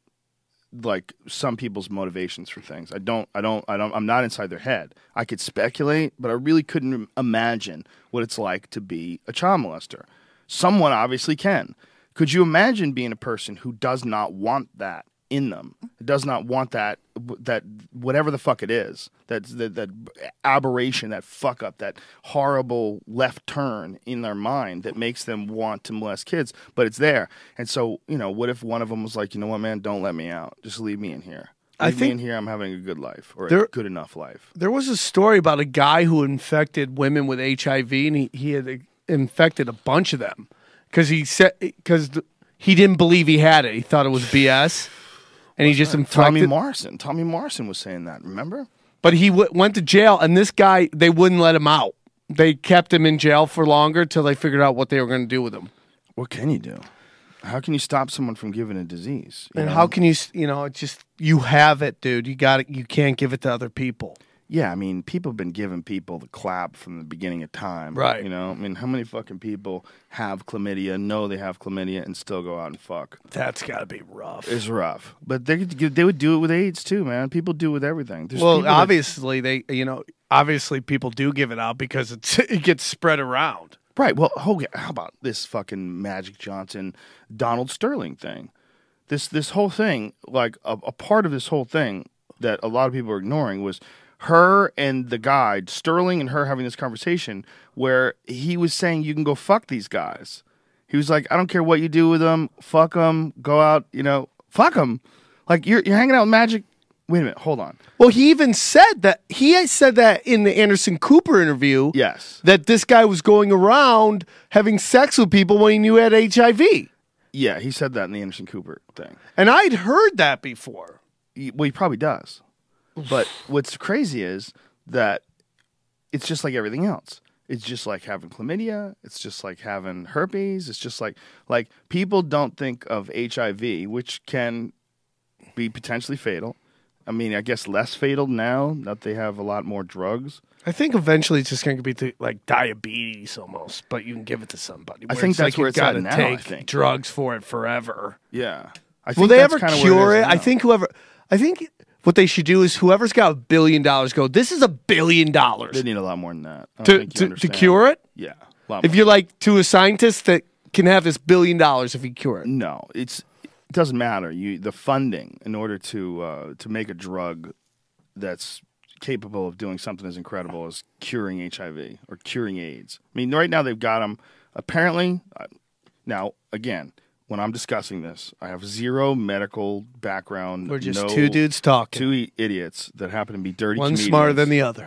like some people's motivations for things. I don't, I don't, I don't, I'm not inside their head. I could speculate, but I really couldn't imagine what it's like to be a child molester. Someone obviously can. Could you imagine being a person who does not want that in them? Does not want that that whatever the fuck it is, that that, that aberration, that fuck up, that horrible left turn in their mind that makes them want to molest kids, but it's there. And so, you know, what if one of them was like, you know what, man, don't let me out, just leave me in here. I Leave me think- in here. I'm having a good life or There- a good enough life. There was a story about a guy who infected women with HIV, and he, he had infected a bunch of them because he said because he didn't believe he had it. He thought it was BS, and he just Tommy. Morrison. Tommy Morrison was saying that. Remember? but he w- went to jail, and this guy they wouldn't let him out. They kept him in jail for longer till they figured out what they were going to do with him. What can you do? How can you stop someone from giving a disease? And know? how can you, you know, it's just you have it, dude. You got it. You can't give it to other people. Yeah, I mean, people have been giving people the clap from the beginning of time. Right. You know, I mean, how many fucking people have chlamydia, know they have chlamydia, and still go out and fuck? That's got to be rough. It's rough. But they they would do it with AIDS too, man. People do it with everything. There's well, people that- obviously they, you know, obviously people do give it out because it's it gets spread around. Right. Well, Rogan, how about this fucking Magic Johnson, Donald Sterling thing? This this whole thing, like a, a part of this whole thing that a lot of people are ignoring was her and the guy Sterling and her having this conversation where he was saying you can go fuck these guys. He was like, I don't care what you do with them, fuck them, go out, you know, fuck them. Like you're you're hanging out with Magic Wait a minute, hold on. Well, he even said that he had said that in the Anderson Cooper interview. Yes. That this guy was going around having sex with people when he knew he had HIV. Yeah, he said that in the Anderson Cooper thing. And I'd heard that before. Well, he probably does. But what's crazy is that it's just like everything else. It's just like having chlamydia. It's just like having herpes. It's just like like people don't think of HIV, which can be potentially fatal. I mean, I guess less fatal now that they have a lot more drugs. I think eventually it's just going to be to, like diabetes almost, but you can give it to somebody. I think that's like where it's now, I Take think. drugs for it forever. Yeah. I Will they ever cure it? I think whoever. I think what they should do is whoever's got a billion dollars go. This is a billion dollars they need a lot more than that to to, to cure it. Yeah. If you're like to a scientist that can have this billion dollars if he cure it. No, it's it doesn't matter. You the funding in order to uh, to make a drug that's capable of doing something as incredible as curing HIV or curing AIDS. I mean, right now they've got them. Apparently, uh, now again, when I'm discussing this, I have zero medical background. We're just no- two dudes talking. two idiots that happen to be dirty. One comedians. smarter than the other.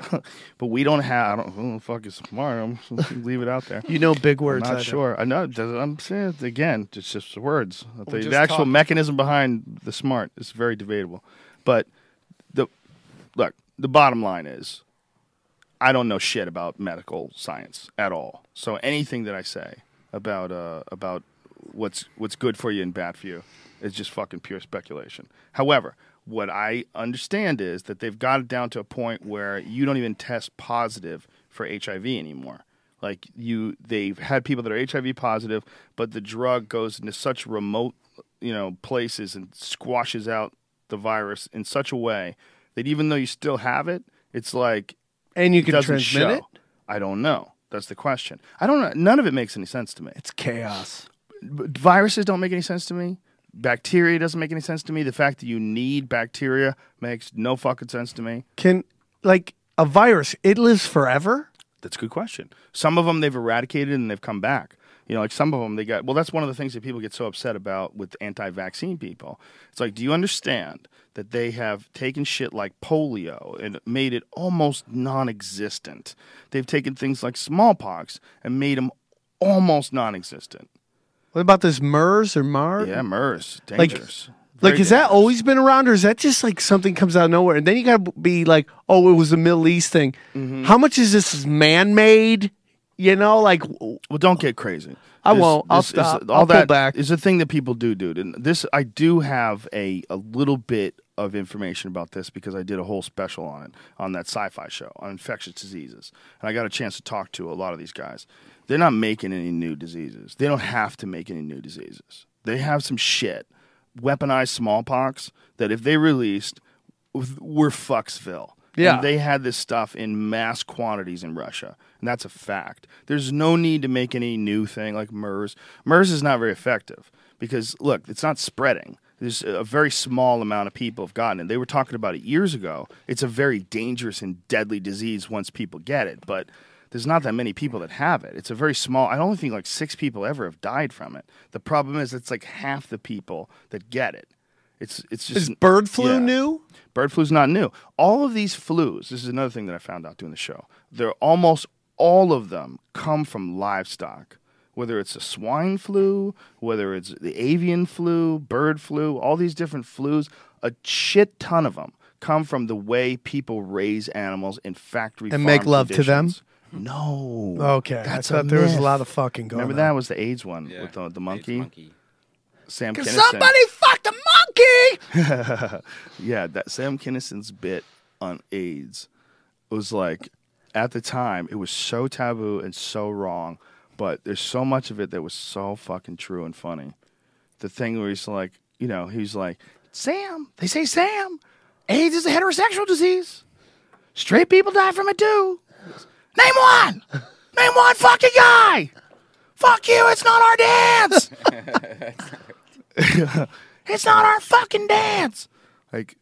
but we don't have. I don't. Who the fuck is smart? I'm leave it out there. You know big words. I'm not sure. I know. I'm saying it again. It's just words. The, just the actual talking. mechanism behind the smart is very debatable. But the look. The bottom line is, I don't know shit about medical science at all. So anything that I say about uh, about what's what's good for you and bad for you is just fucking pure speculation. However, what I understand is that they've got it down to a point where you don't even test positive for HIV anymore. Like you, they've had people that are HIV positive, but the drug goes into such remote, you know, places and squashes out the virus in such a way that even though you still have it, it's like And you can transmit show. it. I don't know. That's the question. I don't know. None of it makes any sense to me. It's chaos. Viruses don't make any sense to me. Bacteria doesn't make any sense to me. The fact that you need bacteria makes no fucking sense to me. Can like a virus? It lives forever. That's a good question. Some of them they've eradicated and they've come back. You know, like some of them they got. Well, that's one of the things that people get so upset about with anti-vaccine people. It's like, do you understand that they have taken shit like polio and made it almost non-existent? They've taken things like smallpox and made them almost non-existent. What about this MERS or MAR? Yeah, MERS, Like- dangerous. Like, Very has that always been around, or is that just like something comes out of nowhere? And then you got to be like, oh, it was a Middle East thing. Mm-hmm. How much is this man made? You know, like, Well, don't get crazy. I This- won't. I'll this is- stop. all I'll pull that back. is a thing that people do, dude. And this, I do have a a little bit of information about this because I did a whole special on it on that sci-fi show on infectious diseases, and I got a chance to talk to a lot of these guys. They're not making any new diseases. They don't have to make any new diseases. They have some shit, weaponized smallpox that if they released, we're fucksville. Yeah. And they had this stuff in mass quantities in Russia, and that's a fact. There's no need to make any new thing like MERS. MERS is not very effective because look, it's not spreading. There's a very small amount of people have gotten it. They were talking about it years ago. It's a very dangerous and deadly disease once people get it, but there's not that many people that have it. It's a very small. I don't think like six people ever have died from it. The problem is it's like half the people that get it. It's it's just is bird flu yeah. new? Bird flu's not new. All of these flus, this is another thing that I found out doing the show. They're almost all of them come from livestock. Whether it's a swine flu, whether it's the avian flu, bird flu, all these different flus, a shit ton of them come from the way people raise animals in factory And farm make love to them? No. Okay, That's I a thought there was a lot of fucking going. On. Remember on. that was the AIDS one Yeah. with the, the It's monkey? Sam Cause Kinison. somebody fucked a monkey. Yeah, that Sam Kinison's bit on AIDS was like at the time it was so taboo and so wrong, but there's so much of it that was so fucking true and funny. The thing where he's like, you know, he's like, Sam, they say Sam, AIDS is a heterosexual disease. Straight people die from it too. Name one. Name one fucking guy. Fuck you, it's not our dance. it's not our fucking dance. like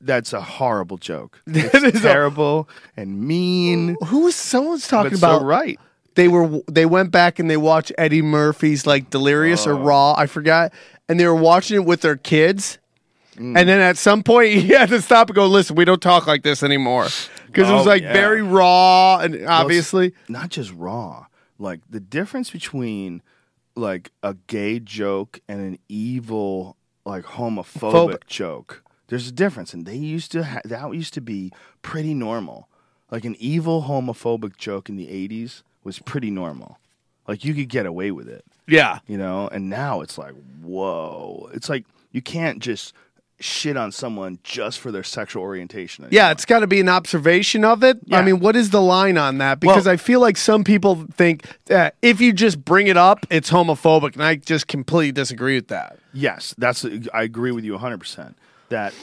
that's a horrible joke. That It's is a- terrible and mean. Who was someone's talking about? so right. They were they went back and they watched Eddie Murphy's like Delirious Oh. or Raw, I forgot, and they were watching it with their kids. Mm. And then at some point, he had to stop and go, listen, we don't talk like this anymore. Because it was Oh, like yeah. very raw and obviously. not just raw. Like the difference between like a gay joke and an evil like homophobic Phobic. joke. There's a difference, and they used to ha- that used to be pretty normal. Like an evil homophobic joke in the '80s was pretty normal. Like you could get away with it, Yeah. you know. And now it's like, whoa! It's like you can't just shit on someone just for their sexual orientation. Yeah, it's got to be an observation of it. Yeah. I mean, what is the line on that? Because Well- I feel like some people think that if you just bring it up, it's homophobic, and I just completely disagree with that. Yes, that's I agree with you 100% that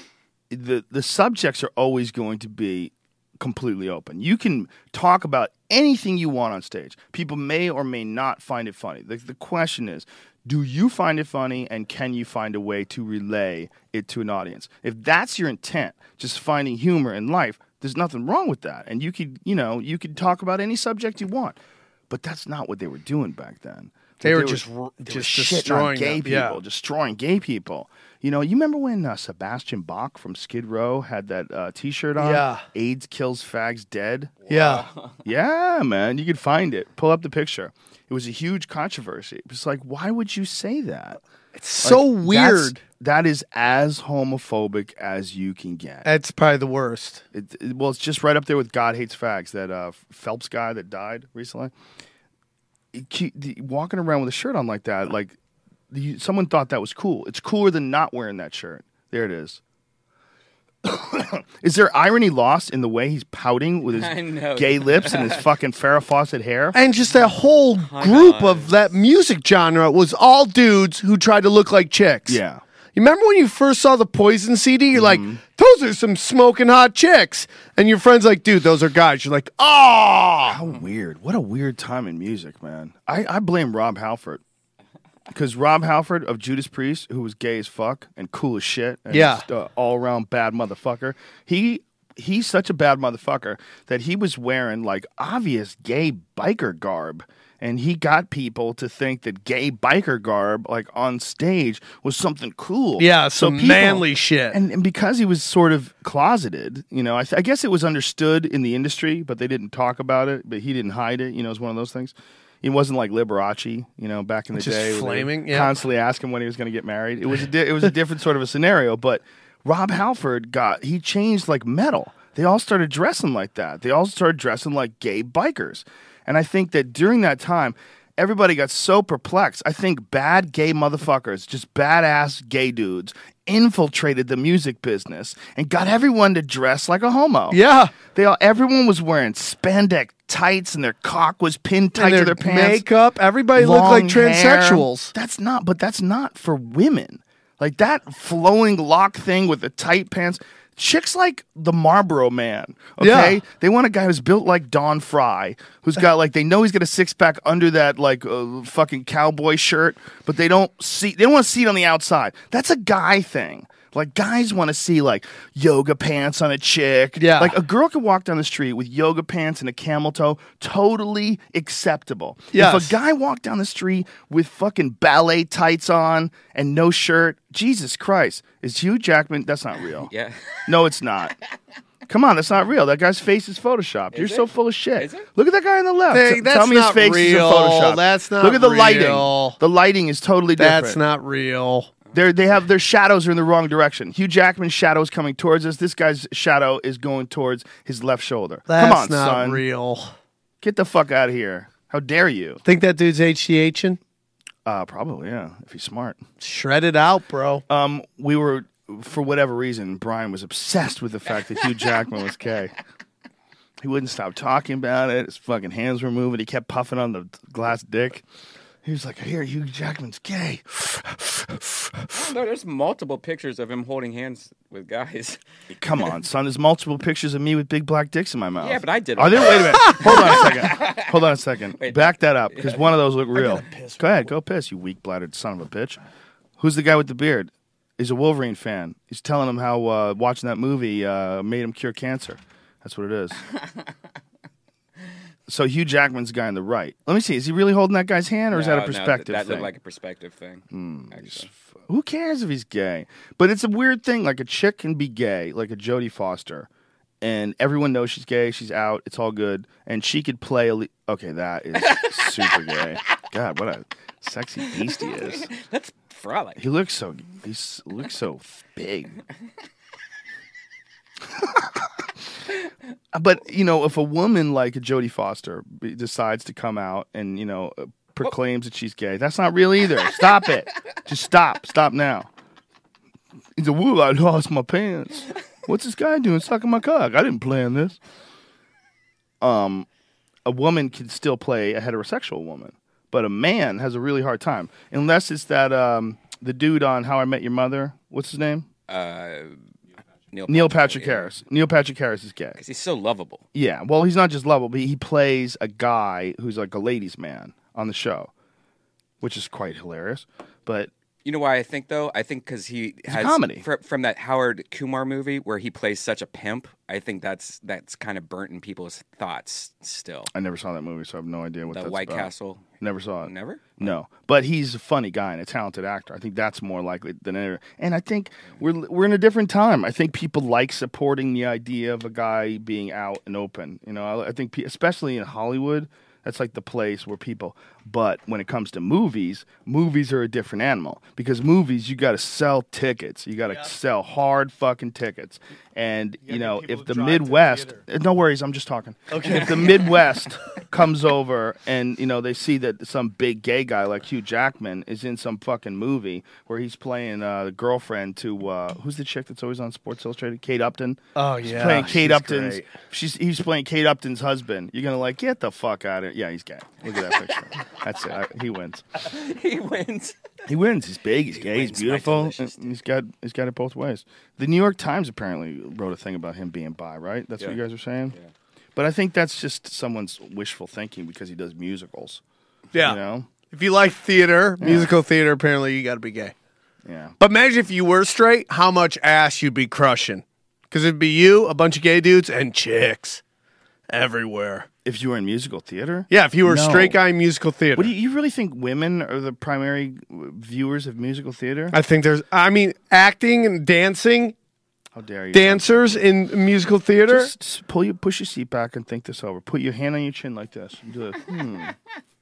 the the subjects are always going to be completely open. You can talk about anything you want on stage. People may or may not find it funny. The, the question is, do you find it funny and can you find a way to relay it to an audience? If that's your intent, just finding humor in life, there's nothing wrong with that. And you could, you know, you could talk about any subject you want. But that's not what they were doing back then. They Like, were just they just were shitting destroying on gay them, yeah. people, destroying gay people. You know, you remember when uh, Sebastian Bach from Skid Row had that uh, T-shirt on? Yeah. AIDS kills fags dead. Yeah. Yeah, man, you could find it. Pull up the picture. It was a huge controversy. It was like, why would you say that? It's so Like, that's- weird. That is as homophobic as you can get. That's probably the worst. It, it- well, it's just right up there with God hates fags. That uh, Phelps guy that died recently, He ke- the- walking around with a shirt on like that, like you, someone thought that was cool. It's cooler than not wearing that shirt. There it is. is there irony lost in the way he's pouting with his gay lips and his fucking Farrah Fawcett hair? And just that whole group of that music genre was all dudes who tried to look like chicks. Yeah. You remember when you first saw the Poison CD? You're like, mm-hmm. those are some smoking hot chicks. And your friend's like, dude, those are guys. You're like, oh. How weird. What a weird time in music, man. I, I blame Rob Halford. Because Rob Halford of Judas Priest, who was gay as fuck and cool as shit, and Yeah. just, uh, all around bad motherfucker, he he's such a bad motherfucker that he was wearing like obvious gay biker garb. And he got people to think that gay biker garb, like on stage, was something cool. Yeah, So some people- manly shit. And, and because he was sort of closeted, you know, I, th- I guess it was understood in the industry, but they didn't talk about it. But he didn't hide it. You know, it's one of those things. He wasn't like Liberace, you know, back in the Just day. flaming, yeah. Constantly asking when he was going to get married. It was a di- it was a different sort of a scenario. But Rob Halford got he changed like metal. They all started dressing like that. They all started dressing like gay bikers. And I think that during that time, everybody got so perplexed. I think bad gay motherfuckers, just badass gay dudes, infiltrated the music business and got everyone to dress like a homo. Yeah. They all everyone was wearing spandex tights and their cock was pinned tight to their pants. makeup. Everybody looked like long hair. transsexuals. That's not, but that's not for women. Like that flowing lock thing with the tight pants. Chicks like the Marlboro man. Okay, Yeah. they want a guy who's built like Don Frye, who's got like they know he's got a six pack under that like uh, fucking cowboy shirt, but they don't see they don't want to see it on the outside. That's a guy thing. Like guys want to see like yoga pants on a chick. Yeah. like a girl can walk down the street with yoga pants and a camel toe, totally acceptable. Yes. If a guy walked down the street with fucking ballet tights on and no shirt, Jesus Christ, is Hugh Jackman? That's not real. Yeah. No, it's not. Come on, that's not real. That guy's face is photoshopped. You're Is so full of shit. Is it? Look at that guy on the left. Hey, that's Tell me not his face real. is photoshopped. That's not Look at the real. lighting. The lighting is totally different. That's not real. They're, they have their shadows are in the wrong direction. Hugh Jackman's shadow is coming towards us. This guy's shadow is going towards his left shoulder. That's Come on, not son. real. Get the fuck out of here. How dare you? Think that dude's HGHing? Uh, probably, yeah, if he's smart. Shred it out, bro. Um, we were, for whatever reason, Brian was obsessed with the fact that Hugh Jackman was gay. He wouldn't stop talking about it. His fucking hands were moving. He kept puffing on the glass dick. He was like, I hear Hugh Jackman's gay. No, there's multiple pictures of him holding hands with guys. Come on, son. There's multiple pictures of me with big black dicks in my mouth. Yeah, but I did Are there? Wait a minute. Hold on a second. Hold on a second. Wait. Back that up because one of those look real. Go ahead. Go piss, you weak bladdered son of a bitch. Who's the guy with the beard? He's a Wolverine fan. He's telling him how uh, watching that movie uh, made him cure cancer. That's what it is. So Hugh Jackman's the guy on the right. Let me see. Is he really holding that guy's hand, or is that a perspective that thing? looked like a perspective thing. Hmm, actually. Who cares if he's gay? But it's a weird thing. Like a chick can be gay, like a Jodie Foster, and everyone knows she's gay. She's out. It's all good, and she could play. A le- okay, that is super gay. God, what a sexy beast he is. That's frolic. He looks so. He looks so big. but you know, if a woman like Jodie Foster decides to come out and you know uh, proclaims that she's gay, that's not real either. Stop it. Just stop. Stop now. He's a woo. I lost my pants. What's this guy doing sucking my cock? I didn't plan this. Um, a woman can still play a heterosexual woman, but a man has a really hard time unless it's that um the dude on How I Met Your Mother. What's his name? Uh, Neil, Neil Patrick Harris. Neil Patrick Harris is gay. Because he's so lovable. Yeah. Well, he's not just lovable, but he plays a guy who's like a ladies' man on the show, which is quite hilarious. But You know why I think though? I think because he a has comedy. fr- from that Howard Kumar movie where he plays such a pimp. I think that's that's kind of burnt in people's thoughts still. I never saw that movie, so I have no idea what The that's White about. Castle. Never saw it. Never. No, but he's a funny guy and a talented actor. I think that's more likely than ever. And I think we're we're in a different time. I think people like supporting the idea of a guy being out and open. You know, I, I think pe- especially in Hollywood, that's like the place where people. But when it comes to movies, movies are a different animal because movies you got to sell tickets. You got to sell hard fucking tickets. And you, know, if the the Midwest, theater. uh, no worries, I'm just talking. Okay. If the Midwest comes over and you know they see that some big gay guy like Hugh Jackman is in some fucking movie where he's playing uh, the girlfriend to uh, who's the chick that's always on Sports Illustrated, Kate Upton. Oh, He's yeah, playing Kate she's Upton's. great. She's he's playing Kate Upton's husband. You're gonna like get the fuck out of it. Yeah, he's gay. Look at that picture. That's it. I, he wins. he wins. He wins. He's big. He's gay. He's beautiful. he's got he's got it both ways. The New York Times apparently wrote a thing about him being bi. Right? That's what you guys are saying. Yeah. But I think that's just someone's wishful thinking because he does musicals. Yeah. You know. If you like theater, musical theater, apparently you got to be gay. Yeah. But imagine if you were straight, how much ass you'd be crushing. Because it'd be you, a bunch of gay dudes, and chicks everywhere. If you were in musical theater. Yeah, if you were a No. straight guy in musical theater. What do you, you really think women are the primary viewers of musical theater? I think there's, I mean, acting and dancing, How dare you? dancers in musical theater. Just, just pull your push your seat back and think this over. Put your hand on your chin like this. And do this. Hmm.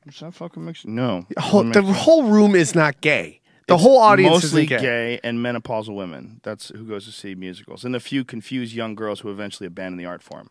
Does that fucking make sense? No. Whole- the make whole room is not gay. The It's whole audience mostly isn't gay. and menopausal women. That's who goes to see musicals, and a few confused young girls who eventually abandon the art form.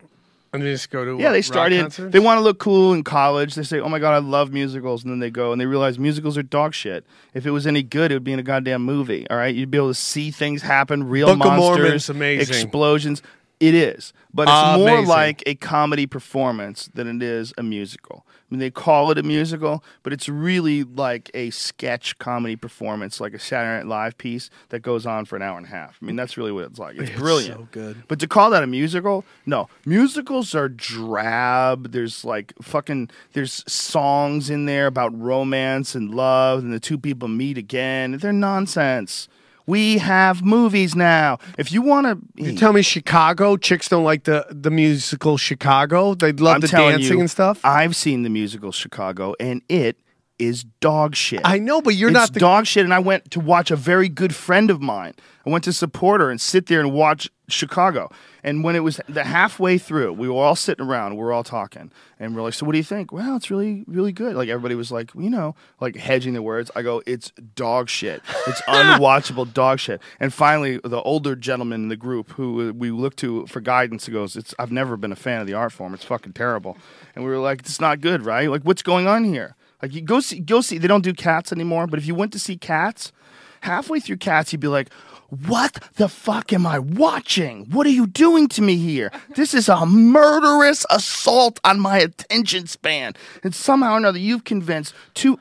And they just go to Yeah, what, they started. They want to look cool in college. They say, "Oh my god, I love musicals," and then they go and they realize musicals are dog shit. If it was any good, it would be in a goddamn movie. All right, you'd be able to see things happen, real Book monsters, explosions. It is, but it's ah, more Amazing. like a comedy performance than it is a musical. I mean, they call it a musical, but it's really like a sketch comedy performance, like a Saturday Night Live piece that goes on for an hour and a half. I mean, that's really what it's like. It's, brilliant. so good. But to call that a musical, no. Musicals are drab. There's like fucking there's songs in there about romance and love and the two people meet again. They're nonsense. We have movies now. If you want to You tell me Chicago chicks don't like the the musical Chicago. They love I'm the dancing you, and stuff. I've seen the musical Chicago and it is dog shit. I know, but you're it's not the dog shit. And I went to watch a very good friend of mine. I went to support her and sit there and watch Chicago. And when it was the halfway through, we were all sitting around, we were all talking, and we're like, "So what do you think?" Well, it's really, really good. Like everybody was like, you know, like hedging their words. I go, "It's dog shit. It's unwatchable dog shit." And finally, the older gentleman in the group who we looked to for guidance goes, "It's I've never been a fan of the art form. It's fucking terrible." And we were like, "It's not good, right? Like, what's going on here?" Like you go see, go see. They don't do cats anymore. But if you went to see cats, halfway through cats, you'd be like, "What the fuck am I watching? What are you doing to me here? This is a murderous assault on my attention span." And somehow or another, you've convinced two.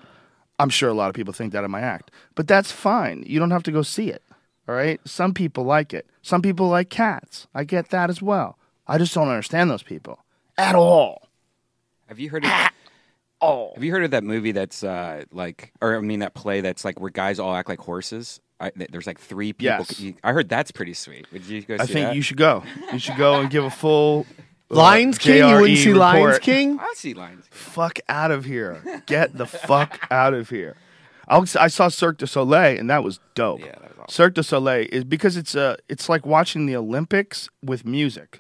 I'm sure a lot of people think that in my act, but that's fine. You don't have to go see it. All right. Some people like it. Some people like cats. I get that as well. I just don't understand those people at all. Have you heard of? Oh. Have you heard of that movie that's uh, like, or I mean, that play that's like where guys all act like horses? I, there's like three people. Yes. you- I heard that's pretty sweet. Would you go see I think that? you should go. You should go and give a full Lions King? You wouldn't see Lions. King? I see lines. Fuck out of here! Get the fuck out of here! I, was, I saw Cirque du Soleil and that was dope. Yeah, that was awesome. Cirque du Soleil is because it's uh it's like watching the Olympics with music.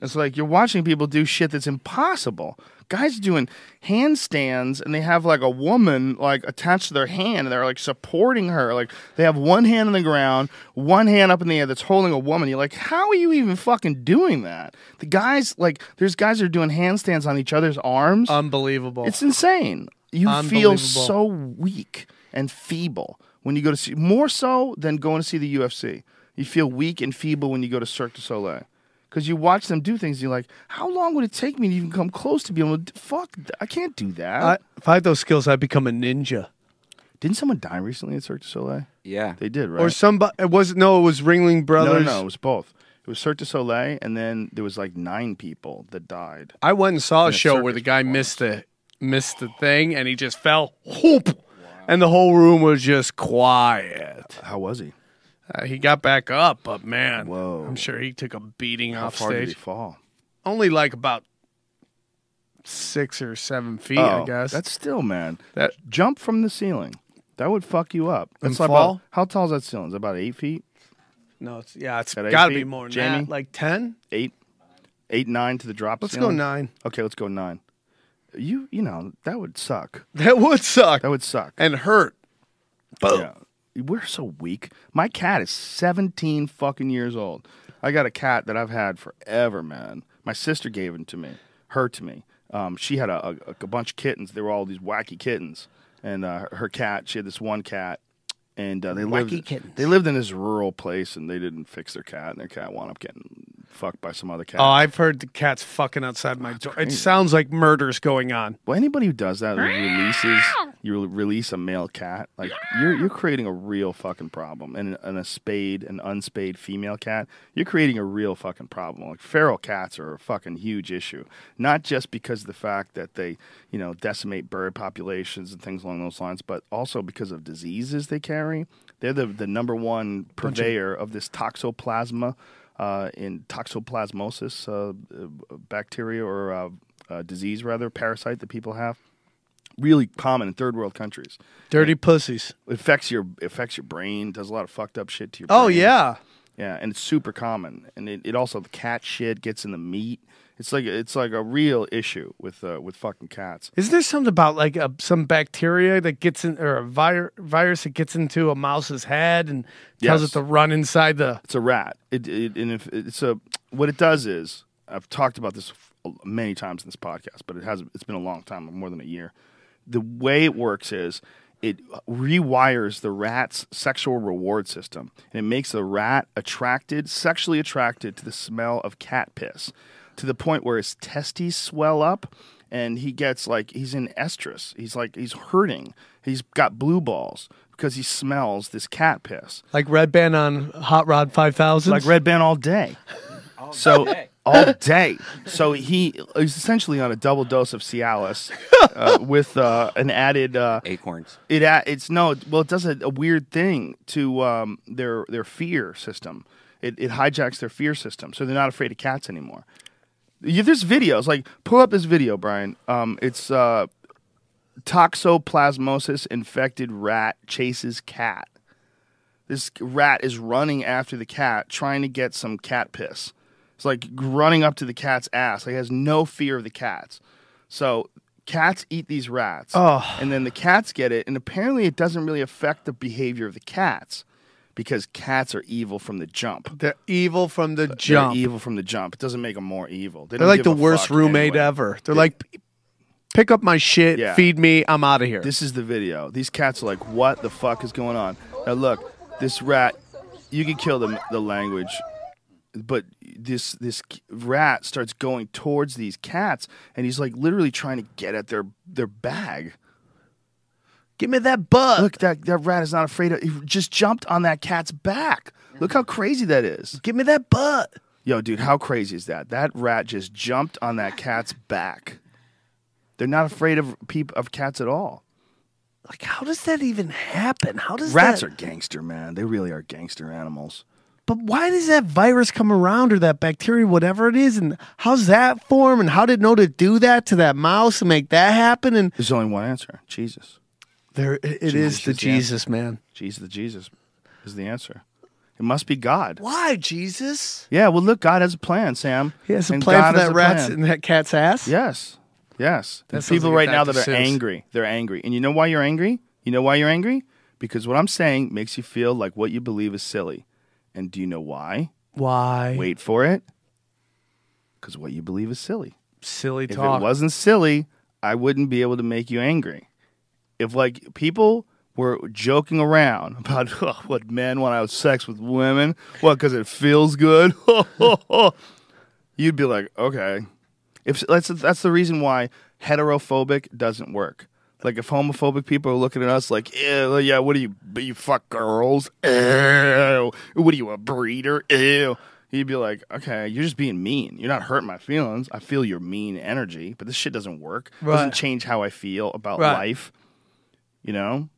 It's like you're watching people do shit that's impossible. Guys doing handstands and they have like a woman like attached to their hand and they're like supporting her. Like they have one hand on the ground, one hand up in the air that's holding a woman. You're like, how are you even fucking doing that? The guys like there's guys that are doing handstands on each other's arms. Unbelievable. It's insane. You feel so weak and feeble when you go to see more so than going to see the UFC. You feel weak and feeble when you go to Cirque du Soleil. Because you watch them do things, you're like, how long would it take me to even come close to being able to? Fuck, I can't do that. I, if I had those skills, I'd become a ninja. Didn't someone die recently at Cirque du Soleil? Yeah. They did, right? Or somebody. It was no. It was Ringling no, Brothers. no, no, it was both. It was Cirque du Soleil, and then there was like nine people that died. I went and saw a a show where the guy missed the missed the thing and he just fell, whoop, and the whole room was just quiet. How was he? Uh, he got back up, but man, Whoa. I'm sure he took a beating How off far did he stage. fall? Only like about six or seven feet, I guess. Oh, That's still, man. That- jump from the ceiling. That would fuck you up. That's And like fall? About, how tall is that ceiling? Is it about eight feet? no, it's, yeah, it's got to be more than Jamie? that. Like ten. Eight, eight, nine to the drop. Let's ceiling? go nine. Okay, let's go nine. You, you know, that would suck. That would suck That would suck. and hurt. Boom. Yeah. We're so weak. My cat is 17 fucking years old. I got a cat that I've had forever, man. My sister gave him to me, her to me. Um, she had a, a, a bunch of kittens. They were all these wacky kittens. And uh, her cat, she had this one cat. And uh, they lived. Wacky kittens. They lived in this rural place, and they didn't fix their cat, and their cat wound up getting fucked by some other cat. Oh, I've heard the cats fucking outside my ah, door. It sounds like murder's going on. Well, anybody who does that like, releases ah! you release a male cat, like you're you're creating a real fucking problem. And, and a spayed, an unspayed female cat, you're creating a real fucking problem. Like feral cats are a fucking huge issue, not just because of the fact that they you know decimate bird populations and things along those lines, but also because of diseases they carry. They're the the number one purveyor of this toxoplasma. Uh, in toxoplasmosis uh, bacteria or uh, uh, disease, rather, parasite that people have really common in third world countries. Dirty pussies. It affects your affects your brain, does a lot of fucked up shit to your Oh brain. yeah. Yeah, and it's super common. And it, it also the cat shit gets in the meat. It's like it's like a real issue with uh, with fucking cats. Isn't there something about like a, some bacteria that gets in, or a vir- virus that gets into a mouse's head and tells Yes. it to run inside the? It's a rat. It, it and if it's a what it does is I've talked about this many times in this podcast, but it has it's been a long time, more than a year. The way it works is it rewires the rat's sexual reward system, and it makes the rat attracted, sexually attracted to the smell of cat piss, to the point where his testes swell up, and he gets like he's in estrus. He's like he's hurting. He's got blue balls because he smells this cat piss Like Redban on Hot Rod 5000? like Redban all day. so all day. So he is essentially on a double dose of Cialis uh, with uh, an added. Uh, Acorns. it a- it's no well it does a, a weird thing to um, their their fear system. It, it hijacks their fear system, so they're not afraid of cats anymore. Yeah, there's videos like pull up this video, Brian. Um, it's uh, toxoplasmosis infected rat chases cat. This rat is running after the cat, trying to get some cat piss. It's like running up to the cat's ass. Like has no fear of the cats. So cats eat these rats, Oh. and then the cats get it, and apparently it doesn't really affect the behavior of the cats because cats are evil from the jump. They're evil from the They're jump. evil from the jump. It doesn't make them more evil. They They're like the worst roommate anyway. ever. They're like, pick up my shit, Yeah. feed me, I'm out of here. This is the video. These cats are like, what the fuck is going on? Now look, this rat, you can kill the the language, but this this rat starts going towards these cats, and he's like literally trying to get at their their bag. Give me that butt. Look, that that rat is not afraid of. He just jumped on that cat's back. Look how crazy that is. Give me that butt. Yo, dude, how crazy is that? That rat just jumped on that cat's back. They're not afraid of peop- of cats at all. Like, how does that even happen? How does that Rats that... are gangster, man. They really are gangster animals. but why does that virus come around or that bacteria, whatever it is, and how's that form, and how did it know to do that to that mouse and make that happen? And There's only one answer: Jesus. There, it it is the Jesus man. Jesus, the Jesus, is the answer. It must be God. Why Jesus? Yeah. Well, look, God has a plan, Sam. He has a And plan God for that a rat's plan. in that cat's ass. Yes. Yes. There's people like right now that are Seuss. angry. They're angry. And you know why you're angry? You know why you're angry? Because what I'm saying makes you feel like what you believe is silly. And do you know why? Why? Wait for it. Because what you believe is silly. silly talk. If it wasn't silly, I wouldn't be able to make you angry. If like people were joking around about oh, what men want to have sex with women, what because it feels good, you'd be like, okay. If that's that's the reason why heterophobic doesn't work. Like if homophobic people are looking at us like, ew, yeah, what do you, you fuck girls? Ew. What are you, a breeder? Ew. You'd be like, okay, you're just being mean. You're not hurting my feelings. I feel your mean energy, but this shit doesn't work. Right. Doesn't change how I feel about Right. life. You know,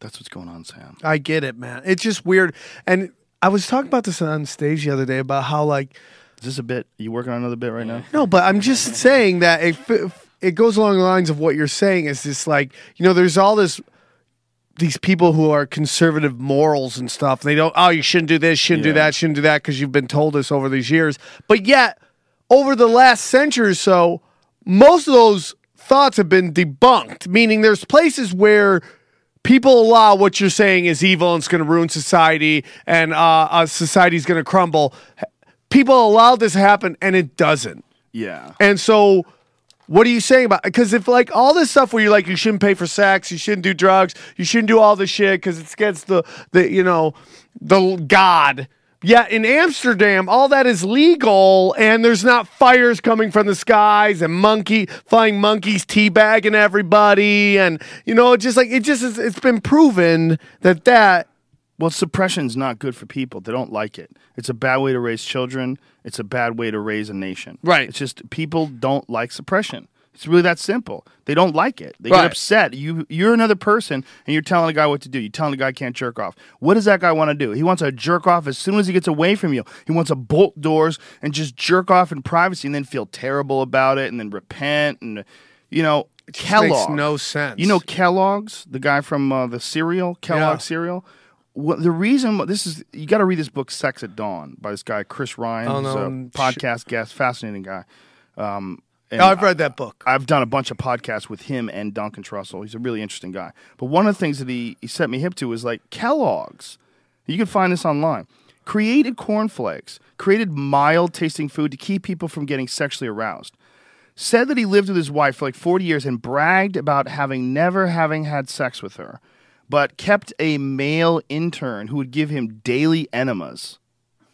that's what's going on, Sam. I get it, man. It's just weird. And I was talking about this on stage the other day about how like Is this a bit? you working on another bit right now? No, but I'm just saying that it it goes along the lines of what you're saying. Is this like you know? There's all this these people who are conservative morals and stuff. They don't. Oh, you shouldn't do this. Shouldn't do that. Shouldn't do that because you've been told this over these years. But yet, over the last century or so, most of those thoughts have been debunked. Meaning, there's places where people allow what you're saying is evil and it's going to ruin society and uh, uh, society's going to crumble. People allow this to happen and it doesn't. Yeah. And so, what are you saying about? Because if like all this stuff where you're like you shouldn't pay for sex, you shouldn't do drugs, you shouldn't do all this shit because it's against the the you know the God. Yeah, in Amsterdam, all that is legal, and there's not fires coming from the skies and monkey flying monkeys teabagging everybody, and you know, just like it just is, it's been proven that that Well, suppression's not good for people. They don't like it. It's a bad way to raise children. It's a bad way to raise a nation. Right. It's just people don't like suppression. It's really that simple. They don't like it. They Right. get upset. You you're another person and you're telling a guy what to do. You're telling the guy can't jerk off. What does that guy want to do? He wants to jerk off as soon as he gets away from you. He wants to bolt doors and just jerk off in privacy and then feel terrible about it and then repent and you know just Kellogg. makes no sense. You know Kellogg's, the guy from uh, the cereal, Kellogg Yeah. cereal. Well, the reason this is you got to read this book, Sex at Dawn, by this guy Chris Ryan. Oh, no, a sh- podcast guest, fascinating guy. Um, and I've read that book. I've done a bunch of podcasts with him and Duncan Trussell. He's a really interesting guy. But one of the things that he, he set me hip to is like Kellogg's. You can find this online. Created cornflakes, created mild tasting food to keep people from getting sexually aroused. Said that he lived with his wife for like 40 years and bragged about having never having had sex with her, but kept a male intern who would give him daily enemas.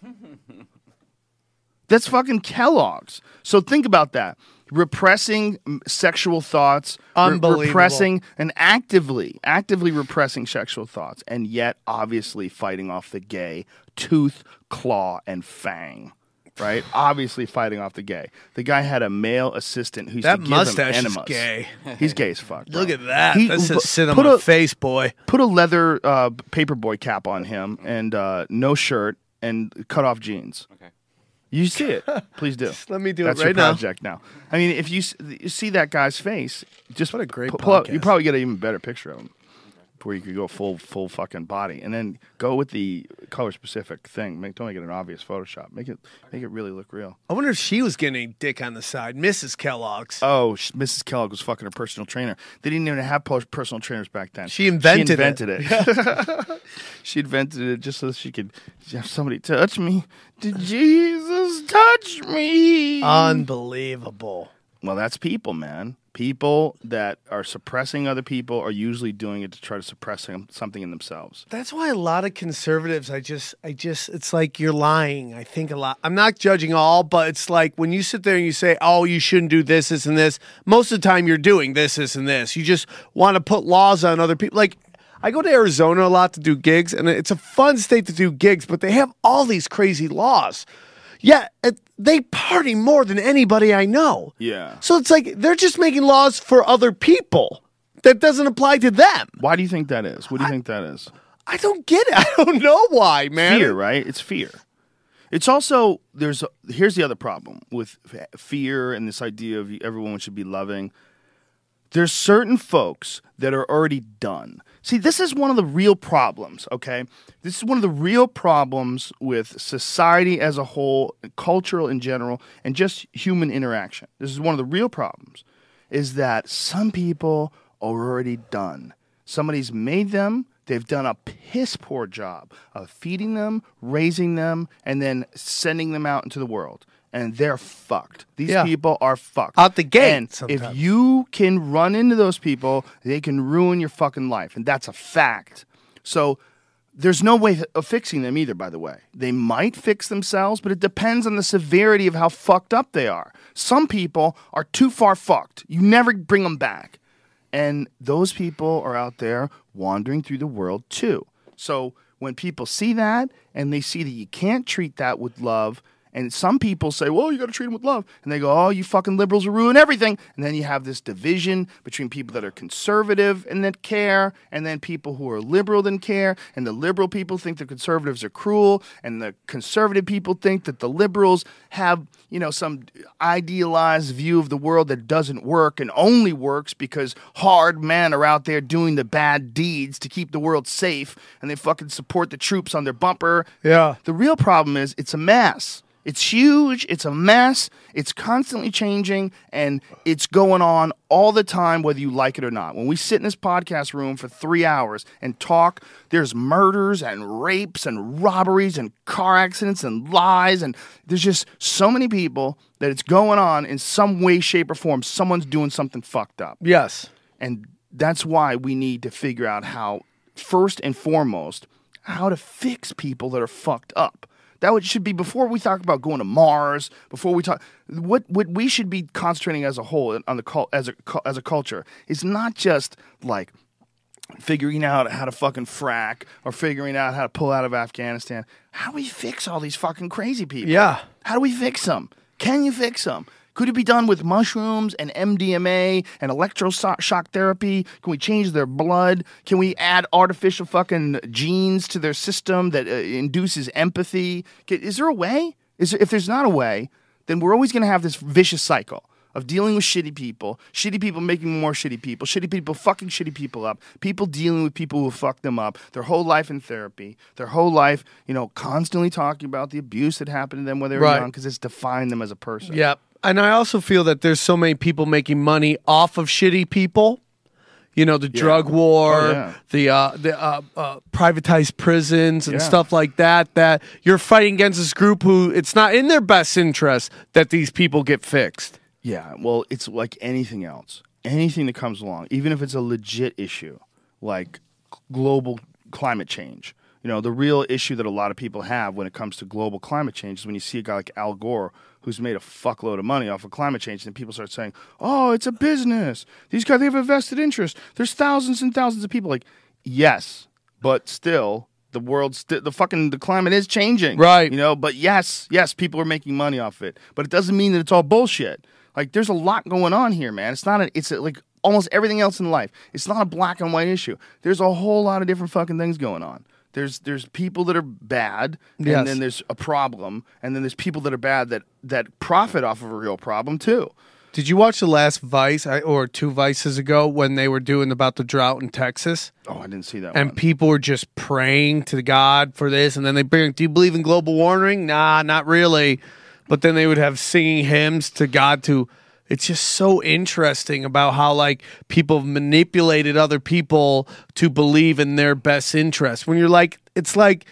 That's fucking Kellogg's. So think about that. Repressing sexual thoughts, re- repressing and actively, actively repressing sexual thoughts, and yet obviously fighting off the gay tooth, claw, and fang. Right? obviously fighting off the gay. The guy had a male assistant who's That to give mustache him is gay. He's gay as fuck. bro. Look at that. He- That's but just sit on put my a- face, boy. put a leather uh, paperboy cap on him and uh, no shirt and cut off jeans. Okay. You see it? Please do. let me do it That's right your project now. I mean, if you, s- you see that guy's face, just What a great pu- pull up- You podcast. probably get an even better picture of him, where you could go full full fucking body, and then go with the color specific thing. Make, don't make it an obvious Photoshop. Make it make it really look real. I wonder if she was getting a dick on the side, Mrs. Kellogg's. Oh, sh- Mrs. Kellogg was fucking her personal trainer. They didn't even have po- personal trainers back then. She invented it. she it. invented it. she invented it just so she could have somebody touch me. Did Jesus touch me? Unbelievable. Well, that's people, man. People that are suppressing other people are usually doing it to try to suppress something in themselves. That's why a lot of conservatives, I just, I just, it's like you're lying. I think a lot. I'm not judging all, but it's like when you sit there and you say, oh, you shouldn't do this, this, and this, most of the time you're doing this, this, and this. You just want to put laws on other people. Like, I go to Arizona a lot to do gigs, and it's a fun state to do gigs, but they have all these crazy laws. Yeah, it, they party more than anybody I know. Yeah. So it's like they're just making laws for other people that doesn't apply to them. Why do you think that is? What do you think that is? I don't get it. I don't know why, man. Fear, right? It's fear. It's also there's here's the other problem with fear and this idea of everyone should be loving. There's certain folks that are already done. See, this is one of the real problems, okay? This is one of the real problems with society as a whole, cultural in general, and just human interaction. This is one of the real problems is that some people are already done. Somebody's made them, they've done a piss poor job of feeding them, raising them, and then sending them out into the world. And they're fucked. These Yeah. people are fucked. Out the gate And if you can run into those people, they can ruin your fucking life. And that's a fact. So there's no way of fixing them either, by the way. They might fix themselves, but it depends on the severity of how fucked up they are. Some people are too far fucked. You never bring them back. And those people are out there wandering through the world too. So when people see that and they see that you can't treat that with love, and some people say, well, you got to treat them with love. And they go, oh, you fucking liberals will ruin everything. And then you have this division between people that are conservative and that care, and then people who are liberal and care. And the liberal people think the conservatives are cruel, and the conservative people think that the liberals have, you know, some idealized view of the world that doesn't work and only works because hard men are out there doing the bad deeds to keep the world safe, and they fucking support the troops on their bumper. Yeah. The real problem is it's a mess. It's huge. It's a mess. It's constantly changing and it's going on all the time, whether you like it or not. When we sit in this podcast room for three hours and talk, there's murders and rapes and robberies and car accidents and lies. And there's just so many people that it's going on in some way, shape, or form. Someone's doing something fucked up. Yes. And that's why we need to figure out how, first and foremost, how to fix people that are fucked up. That would, should be before we talk about going to Mars. Before we talk, what what we should be concentrating as a whole on the cul- as a as a culture is not just like figuring out how to fucking frack or figuring out how to pull out of Afghanistan. How do we fix all these fucking crazy people? Yeah. How do we fix them? Can you fix them? Could it be done with mushrooms and MDMA and electroshock therapy? Can we change their blood? Can we add artificial fucking genes to their system that uh, induces empathy? Is there a way? Is there, if there's not a way, then we're always going to have this vicious cycle of dealing with shitty people, shitty people making more shitty people, shitty people fucking shitty people up, people dealing with people who fuck them up, their whole life in therapy, their whole life, you know, constantly talking about the abuse that happened to them when they were Right. young because it's defined them as a person. Yep. And I also feel that there's so many people making money off of shitty people. You know, the drug war, Oh, yeah. the uh, the uh, uh, privatized prisons and Yeah. stuff like that. That you're fighting against this group who it's not in their best interest that these people get fixed. Yeah, well, it's like anything else. Anything that comes along, even if it's a legit issue, like global climate change. You know, the real issue that a lot of people have when it comes to global climate change is when you see a guy like Al Gore who's made a fuckload of money off of climate change, and people start saying, "Oh, it's a business. These guys they have a vested interest. There's thousands and thousands of people." Like, yes, but still, the world, sti- the fucking, the climate is changing, Right. You know, but yes, yes, people are making money off it, but it doesn't mean that it's all bullshit. Like, there's a lot going on here, man. It's not a, it's a, like almost everything else in life. It's not a black and white issue. There's a whole lot of different fucking things going on. There's there's people that are bad, Yes. and then there's a problem, and then there's people that are bad that that profit off of a real problem too. Did you watch the last Vice or two Vices ago when they were doing about the drought in Texas? Oh, I didn't see that And one. people were just praying to God for this, and then they bring, "Do you believe in global warming?" Nah, not really. But then they would have singing hymns to God. To it's just so interesting about how like people have manipulated other people to believe in their best interest. When you're like, it's like,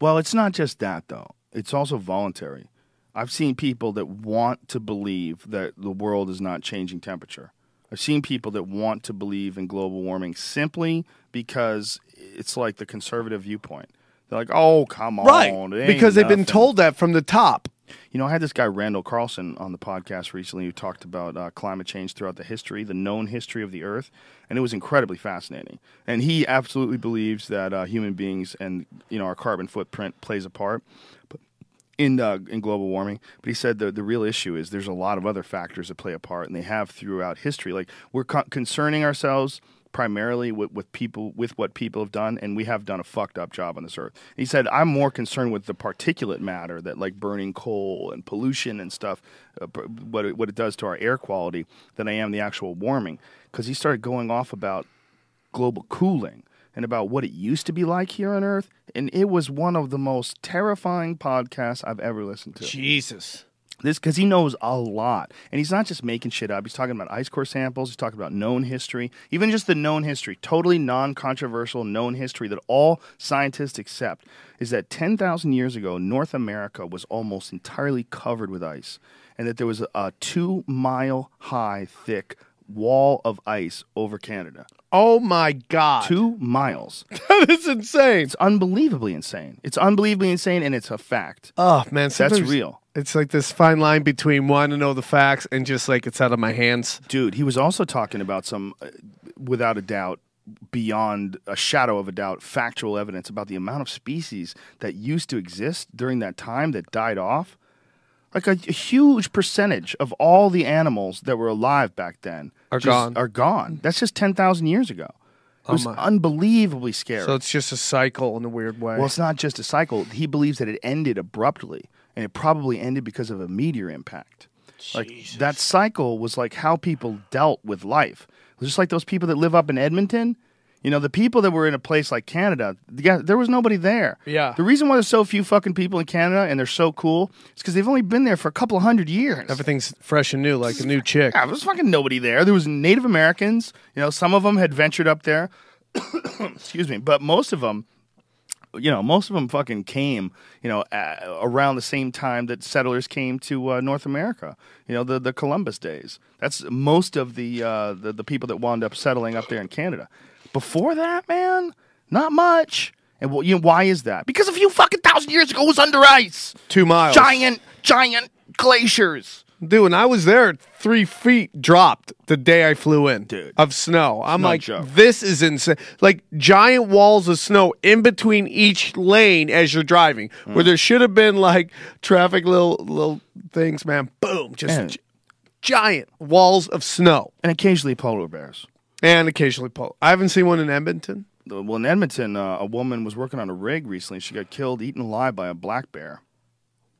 Well, it's not just that though. It's also voluntary. I've seen people that want to believe that the world is not changing temperature. I've seen people that want to believe in global warming simply because it's like the conservative viewpoint. They're like, "Oh, come on," it ain't because they've been told that from the top. You know, I had this guy Randall Carlson on the podcast recently who talked about uh, climate change throughout the history, the known history of the Earth, and it was incredibly fascinating. And he absolutely believes that uh, human beings and you know our carbon footprint plays a part. In uh, in global warming. But he said the the real issue is there's a lot of other factors that play a part, and they have throughout history. Like we're co- concerning ourselves primarily with, with people with what people have done, and we have done a fucked up job on this earth. He said, "I'm more concerned with the particulate matter that like burning coal and pollution and stuff, uh, what it, what it does to our air quality, than I am the actual warming." Because he started going off about global cooling and about what it used to be like here on Earth, and it was one of the most terrifying podcasts I've ever listened to Jesus. This because he knows a lot. And he's not just making shit up. He's talking about ice core samples. He's talking about known history. Even just the known history totally non-controversial known history that all scientists accept is that 10,000 years ago north america was almost entirely covered with ice and that there was a, two mile high thick wall of ice over canada Oh my God. two miles that is insane. it's unbelievably insane it's unbelievably insane and it's a fact Oh man, sometimes real. It's like this fine line between wanting to know the facts and just like it's out of my hands. Dude, he was also talking about some, uh, without a doubt, beyond a shadow of a doubt, factual evidence about the amount of species that used to exist during that time that died off. Like a, a huge percentage of all the animals that were alive back then Are gone. Are gone. That's just ten thousand years ago. It oh was my. unbelievably scary. So it's just a cycle in a weird way. Well, it's not just a cycle. He believes that it ended abruptly, and it probably ended because of a meteor impact. Like that cycle was like how people dealt with life. It was just like those people that live up in Edmonton. You know, the people that were in a place like Canada, the there was nobody there. Yeah. The reason why there's so few fucking people in Canada and they're so cool is because they've only been there for a couple of hundred years. Everything's fresh and new, like a new chick. Yeah, there was fucking nobody there. There was Native Americans. You know, some of them had ventured up there. Excuse me, but most of them, you know, most of them fucking came. You know, uh, around the same time that settlers came to uh, North America. You know, the the Columbus days. That's most of the, uh, the the people that wound up settling up there in Canada. Before that, man, not much. And well, you know, why is that? Because a few fucking thousand years ago it was under ice. Two miles. Giant, giant glaciers. Dude, when I was there, three feet dropped the day I flew in Dude. of snow. I'm no like, joke. this is insane. Like giant walls of snow in between each lane as you're driving, Mm. where there should have been like traffic little little things, man. Boom, just Man. gi- giant walls of snow, And occasionally polar bears. And occasionally pole. I haven't seen one in Edmonton. Well, in Edmonton, uh, a woman was working on a rig recently. She got killed, eaten alive by a black bear.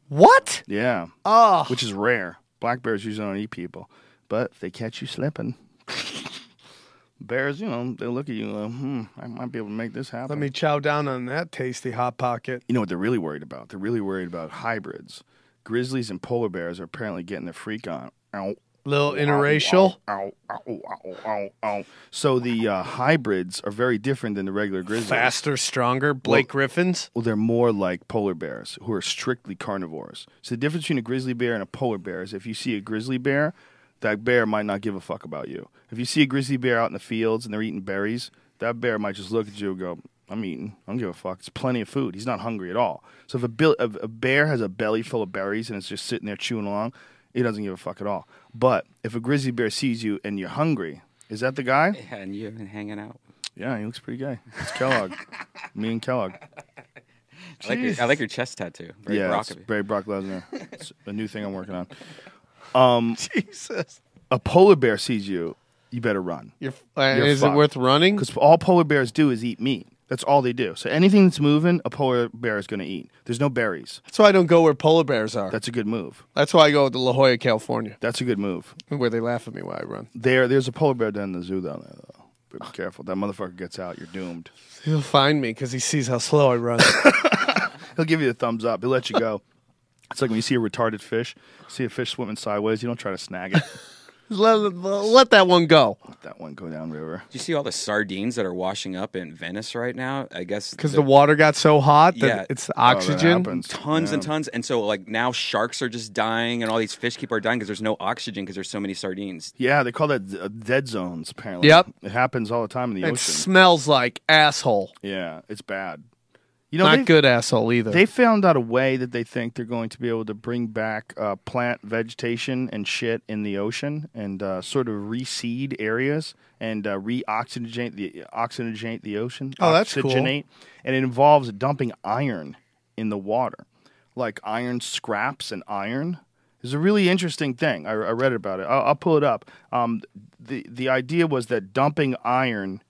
What? Yeah, Oh, which is rare. Black bears usually don't eat people, but if they catch you slipping, bears, you know, they look at you. Like, hmm, I might be able to make this happen. let me chow down on that tasty hot pocket. You know what they're really worried about? They're really worried about hybrids. Grizzlies and polar bears are apparently getting their freak on. Ow. Little interracial. Ow, ow, ow. So the uh, hybrids are very different than the regular grizzlies. Faster, stronger. Blake Griffins. Well, they're more like polar bears who are strictly carnivores. So the difference between a grizzly bear and a polar bear is if you see a grizzly bear, that bear might not give a fuck about you. If you see a grizzly bear out in the fields and they're eating berries, that bear might just look at you and go, I'm eating. I don't give a fuck. It's plenty of food. He's not hungry at all. So if a, bil- if a bear has a belly full of berries and it's just sitting there chewing along, he doesn't give a fuck at all. But if a grizzly bear sees you and you're hungry, is that the guy? Yeah, and you've been hanging out. Yeah, he looks pretty gay. It's Kellogg. Me and Kellogg. I like, your, I like your chest tattoo. Very yeah, Brock it's of very Brock Lesnar. It's a new thing I'm working on. Jesus. A polar bear sees you, you better run. You're, uh, You're is fucked. it worth running? Because all polar bears do is eat meat. That's all they do. So anything that's moving, a polar bear is going to eat. There's no berries. That's why I don't go where polar bears are. That's a good move. That's why I go to La Jolla, California, That's a good move. where they laugh at me while I run. There, there's a polar bear down in the zoo down there. Though. But be careful. That motherfucker gets out, you're doomed. He'll find me because he sees how slow I run. He'll give you the thumbs up. He'll let you go. It's like when you see a retarded fish, see a fish swimming sideways, you don't try to snag it. let, let that one go Let that one go down river. Do you see all the sardines that are washing up in Venice right now? I guess because the water got so hot that Yeah. it's the Oh, that oxygen. happens. tons and tons, and so like now sharks are just dying, and all these fish keep are dying because there's no oxygen because there's so many sardines. Yeah, they call that uh, dead zones. Apparently, Yep. it happens all the time in the it ocean. smells like asshole. yeah, it's bad. You know, Not good asshole either. They found out a way that they think they're going to be able to bring back uh, plant vegetation and shit in the ocean and uh, sort of reseed areas and uh, re-oxygenate the oxygenate the ocean. Oh, that's cool. Oxygenate. And it involves dumping iron in the water, like iron scraps and iron. It's a really interesting thing. I, I read about it. I'll, I'll pull it up. Um, the the idea was that dumping iron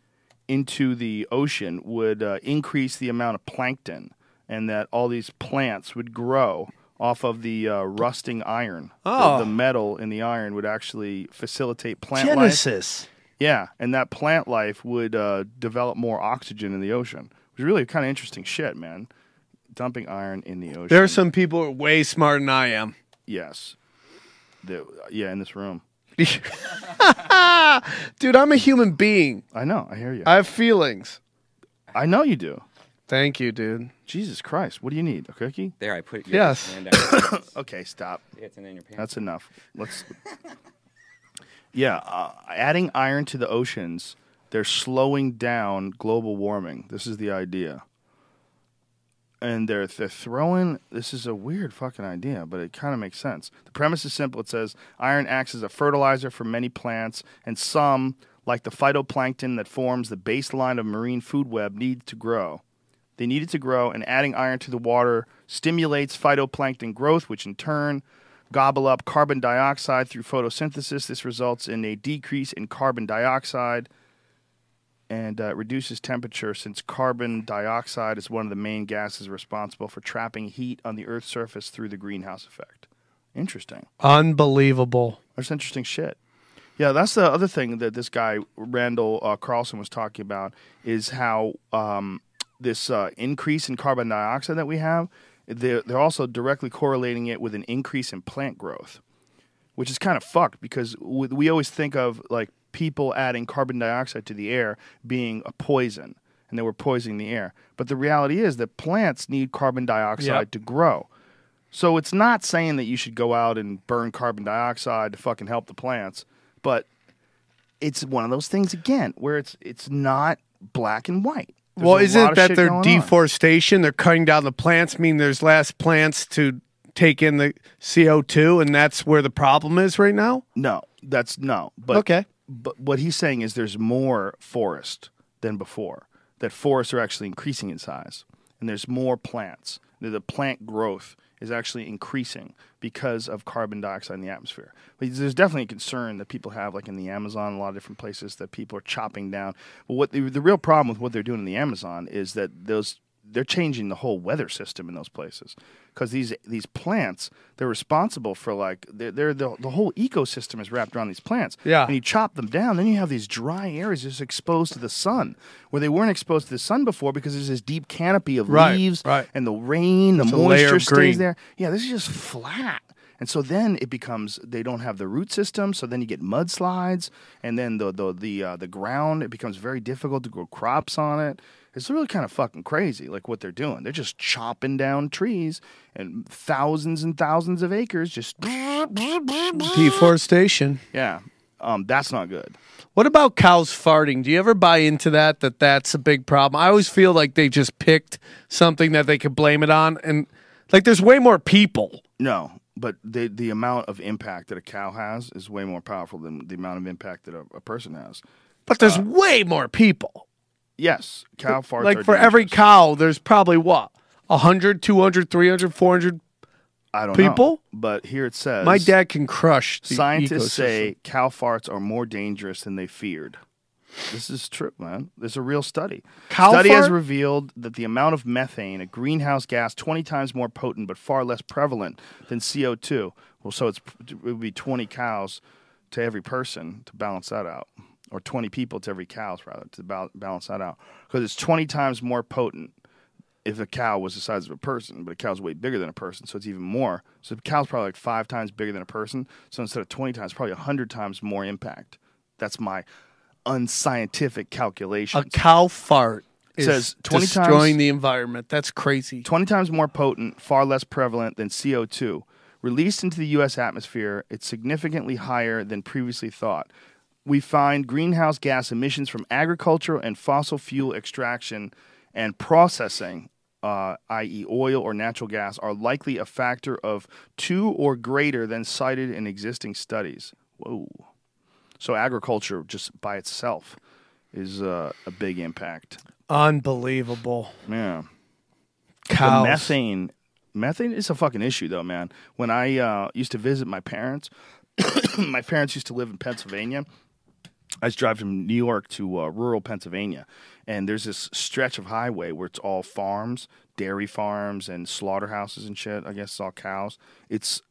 into the ocean would uh, increase the amount of plankton, and that all these plants would grow off of the uh, rusting iron. The- Oh. The, metal in the iron would actually facilitate plant life. Genesis. Yeah, and that plant life would uh, develop more oxygen in the ocean. It was really kind of interesting shit, man. Dumping iron in the ocean. There are some people way smarter than I am. yes, The- yeah, in this room. Dude, I'm a human being. I know. I hear you. I have feelings. I know you do. Thank you, dude. Jesus Christ, what do you need? A cookie? There, I put your Yes. hand down. Okay, stop. it's in your pants. That's enough. Let's. yeah, uh, adding iron to the oceans, they're slowing down global warming. This is the idea. And they're they're throwing. This is a weird fucking idea, but it kind of makes sense. The premise is simple. It says iron acts as a fertilizer for many plants, and some, like the phytoplankton that forms the baseline of marine food web, need to grow. They need it to grow, and adding iron to the water stimulates phytoplankton growth, which in turn gobble up carbon dioxide through photosynthesis. This results in a decrease in carbon dioxide and uh, reduces temperature since carbon dioxide is one of the main gases responsible for trapping heat on the Earth's surface through the greenhouse effect. Interesting. Unbelievable. That's interesting shit. Yeah, that's the other thing that this guy Randall uh, Carlson was talking about is how um, this uh, increase in carbon dioxide that we have, they're, they're also directly correlating it with an increase in plant growth, which is kind of fucked because we, we always think of like people adding carbon dioxide to the air being a poison and they were poisoning the air. But the reality is that plants need carbon dioxide Yep. to grow. So it's not saying that you should go out and burn carbon dioxide to fucking help the plants, but it's one of those things again where it's it's not black and white. There's well, isn't it that shit they're on. deforestation? They're cutting down the plants, mean there's less plants to take in the CO2, and that's where the problem is right now? No, that's no. But Okay. But what he's saying is there's more forest than before. That forests are actually increasing in size, and there's more plants. The plant growth is actually increasing because of carbon dioxide in the atmosphere. But there's definitely a concern that people have, like in the Amazon, a lot of different places that people are chopping down. But what the, the real problem with what they're doing in the Amazon is that those they're changing the whole weather system in those places. Because these these plants they're responsible for like they're, they're the, the whole ecosystem is wrapped around these plants. Yeah. and you chop them down then you have these dry areas just exposed to the sun where they weren't exposed to the sun before because there's this deep canopy of Right, leaves right. and the rain the It's moisture stays there. Yeah this is just flat. And so then it becomes they don't have the root system so then you get mudslides and then the the the, uh, the ground it becomes very difficult to grow crops on it it's really kind of fucking crazy like what they're doing they're just chopping down trees and thousands and thousands of acres just Deforestation. yeah um, that's not good What about cows farting? Do you ever buy into that? That that's a big problem. I always feel like they just picked something that they could blame it on, and like there's way more people. No, but the the amount of impact that a cow has is way more powerful than the amount of impact that a, a person has. But there's way more people. Yes, cow farts. like for every cow, there's probably what? 100, 200, 300, 400. I don't people? know. But here it says My dad can crush Scientists ecosystem. say cow farts are more dangerous than they feared. This is true, man. There's a real study. Cow study has revealed that the amount of methane, a greenhouse gas 20 times more potent but far less prevalent than CO2. Well, so it's it would be 20 cows to every person to balance that out, or 20 people to every cows rather to balance that out, because it's 20 times more potent if a cow was the size of a person, but a cow's way bigger than a person, so it's even more. So the cow's probably like five times bigger than a person. So instead of 20 times, probably 100 times more impact. That's my unscientific calculation. A cow fart is Says 20 times- destroying the environment. That's crazy. 20 times more potent, far less prevalent than CO2. Released into the U.S. atmosphere, it's significantly higher than previously thought. We find greenhouse gas emissions from agriculture and fossil fuel extraction and processing, uh, i.e., oil or natural gas, are likely a factor of two or greater than cited in existing studies. Whoa. So, agriculture just by itself is uh, a big impact. Unbelievable. Yeah. Cows. The methane Methane is a fucking issue, though, man. When I uh, used to visit my parents, my parents used to live in Pennsylvania. I was driving from New York to uh, rural Pennsylvania, and there's this stretch of highway where it's all farms, dairy farms, and slaughterhouses and shit. I guess it's all cows. It's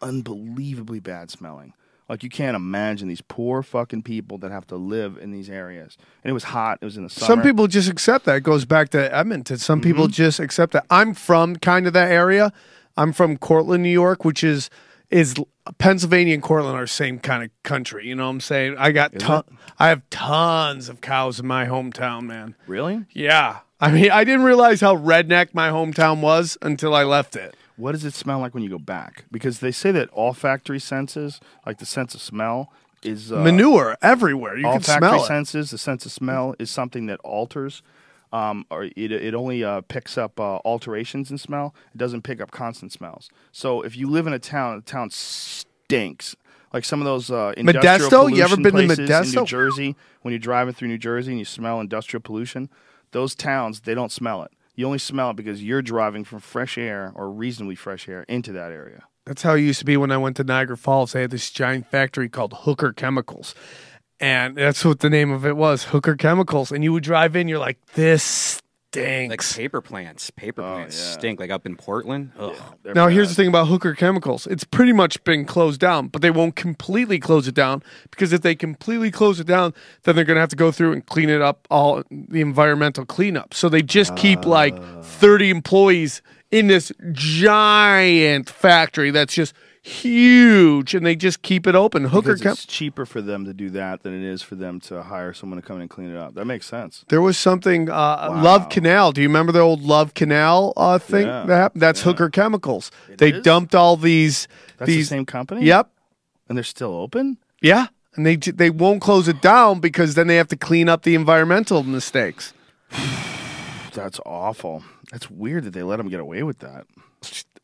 unbelievably bad smelling. Like you can't imagine these poor fucking people that have to live in these areas. And it was hot. It was in the summer. Some people just accept that. It goes back to Edmonton. Some people just accept that. I'm from kind of that area. I'm from Cortland, New York, which is is Pennsylvania and Cortland are the same kind of country. You know what I'm saying? I got ton- I have tons of cows in my hometown, man. really. Yeah. I mean, I didn't realize how redneck my hometown was until I left it. What does it smell like when you go back? Because they say that olfactory senses, like the sense of smell, is uh, Manure everywhere. You can smell it. senses. The sense of smell is something that alters, um, or it it only uh, picks up uh, alterations in smell. It doesn't pick up constant smells. So if you live in a town, the town stinks. Like some of those uh, industrial Modesto? You ever pollution been to places in New Jersey? When you're driving through New Jersey and you smell industrial pollution, those towns they don't smell it. You only smell it because you're driving from fresh air or reasonably fresh air into that area. That's how it used to be when I went to Niagara Falls. They had this giant factory called Hooker Chemicals. And that's what the name of it was, Hooker Chemicals. And you would drive in, you're like, this stinks. Like paper plants. Paper oh, plants yeah. stink. Like up in Portland. Ugh. They're now, bad. here's the thing about Hooker Chemicals. It's pretty much been closed down, but they won't completely close it down because if they completely close it down, then they're going to have to go through and clean it up, all the environmental cleanup. So they just keep like ah. 30 employees in this giant factory that's just huge and they just keep it open. Hooker because it's cheaper for them to do that than it is for them to hire someone to come in and clean it up. That makes sense. There was something uh, Love Canal. Do you remember the old Love Canal uh, thing Yeah. that happened? That's Hooker Chemicals. they is? dumped all these That's these the same company. Yep. and they're still open. Yeah. And they they won't close it down because then they have to clean up the environmental mistakes. That's awful. That's weird that they let them get away with that.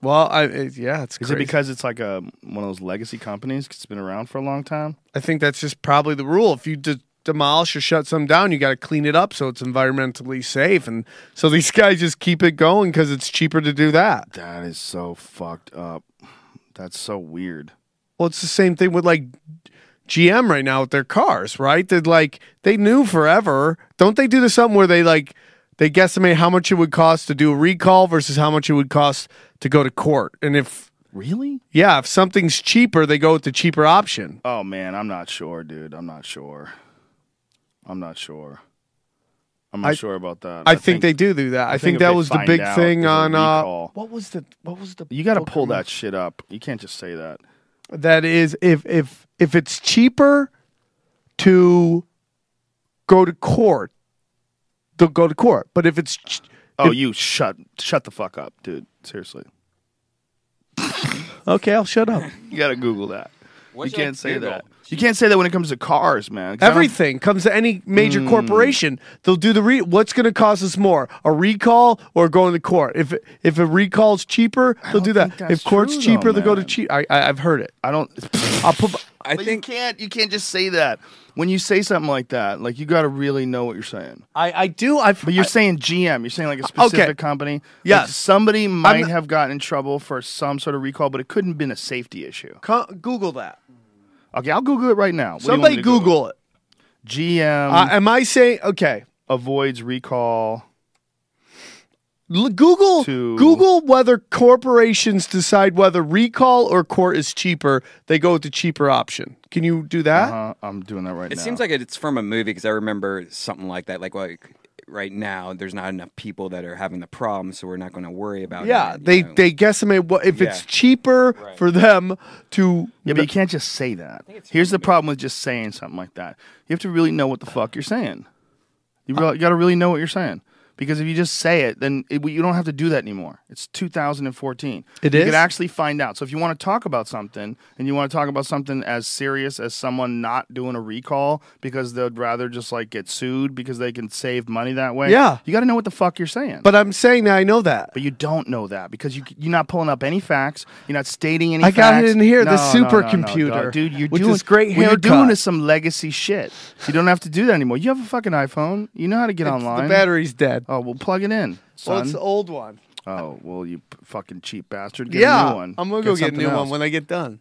Well, I it, yeah, it's Is crazy. it because it's like a one of those legacy companies? 'cause it's been around for a long time. I think that's just probably the rule. If you de- demolish or shut some down, you got to clean it up so it's environmentally safe. And so these guys just keep it going because it's cheaper to do that. That is so fucked up. That's so weird. Well, it's the same thing with like GM right now with their cars, right? They're like they knew forever. Don't they do this something where they like they guesstimate how much it would cost to do a recall versus how much it would cost to go to court? And if Really? yeah, if something's cheaper, they go with the cheaper option. Oh man, I'm not sure, dude. I'm not sure. I'm not sure. I'm not I- sure about that. I, think, they do do that. I, think, if that was the big out thing on uh, recall- what was the what was the You got to pull that shit up. You can't just say that. that is if if if it's cheaper to go to court, they'll go to court. But if it's ch- Oh, you shut shut the fuck up, dude. Seriously. okay, I'll shut up. You got to Google that. What's you can't up, say Google? that. You can't say that when it comes to cars, man. Everything comes to any major Hmm. corporation. They'll do the re. What's going to cost us more, a recall or going to court? If if a recall's cheaper, they'll don't that. If court's true, cheaper, though, they'll go to man. cheap. I, I I've heard it. I don't. I'll put. I But think you can't. You can't just say that. When you say something like that, like you got to really know what you're saying. I I do. I've. But you're I- saying GM. You're saying like a specific company. Like, somebody might not- have gotten in trouble for some sort of recall, but it couldn't have been a safety issue. Co- Google that. Okay, I'll Google it right now. What do you want Somebody me to Google it. GM Uh, am I saying okay? avoids recall. Google Google whether corporations decide whether recall or court is cheaper. They go with the cheaper option. Can you do that? Uh, I'm doing that right it now. It seems like it's from a movie because I remember something like that. Like, like right now, there's not enough people that are having the problem, so we're not going to worry about Yeah, it. you they know. they guesstimate what if it's Yeah. cheaper for them to. Yeah, but you can't just say that. Here's the problem with just saying something like that. You have to really know what the fuck you're saying. You, Uh, re- you got to really know what you're saying. Because if you just say it, then it, you don't have to do that anymore. It's 2014. It you is? could actually find out. So if you want to talk about something, and you want to talk about something as serious as someone not doing a recall because they'd rather just like get sued because they can save money that way. Yeah. you got to know what the fuck you're saying. But I'm saying that I know that. But you don't know that because you you're not pulling up any facts. You're not stating any. I got it in here, the No, no, no, no, supercomputer, dog. dude. You're with doing this great what you're doing is some legacy shit. You don't have to do that anymore. You have a fucking iPhone. You know how to get It's- online. The battery's dead. Oh, well, plug it in, Well, it's the old one. Oh well, you p- fucking cheap bastard. Get yeah, a new one. I'm gonna go get a something new one else. when I get done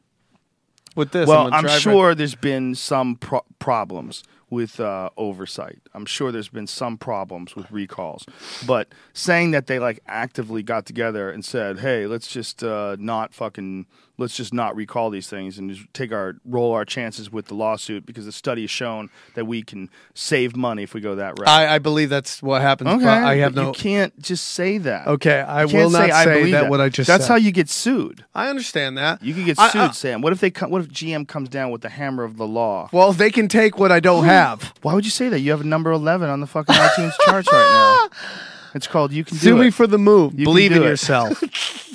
with this. Well, gonna I'm sure there's been some pro- problems with uh, oversight. I'm sure there's been some problems with recalls. But saying that they like actively got together and said, "Hey, let's just uh, not fucking let's just not recall these things and just take our roll our chances with the lawsuit because the study has shown that we can save money if we go that route." I, I believe that's what happens. okay, I have no. You can't just say that. Okay, I will not "I say believe that, what I just That's said. how you get sued. I understand that. You can get sued, I- Sam. What if they? come? What if GM comes down with the hammer of the law? well, if they can take what I don't have. Why would you say that? You have a number 11 on the fucking iTunes charts right now. It's called You Can Do Sue me It. for the move. You can Believe in it. yourself.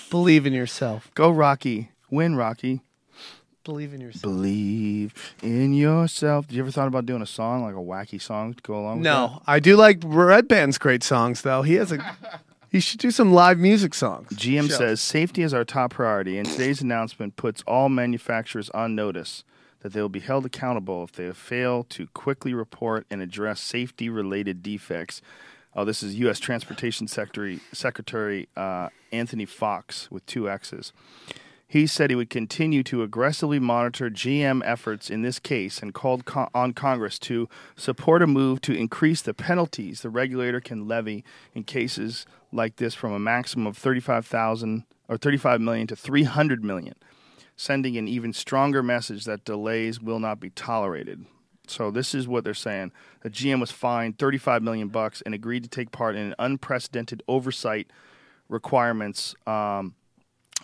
Believe in yourself. Go, Rocky. Win, Rocky. Believe in yourself. Believe in yourself. Did you ever thought about doing a song, like a wacky song to go along with No, I do like Redban's great songs though. He has a. he should do some live music songs. GM Show. says safety is our top priority, and today's announcement puts all manufacturers on notice that they will be held accountable if they fail to quickly report and address safety related defects. Oh, this is U.S. Transportation Secretary, Secretary uh, Anthony Foxx with two X's. He said he would continue to aggressively monitor GM efforts in this case and called co- on Congress to support a move to increase the penalties the regulator can levy in cases like this from a maximum of 35,000 or 35 million to 300 million, sending an even stronger message that delays will not be tolerated. So this is what they're saying. The GM was fined 35 million bucks and agreed to take part in an unprecedented oversight requirements um,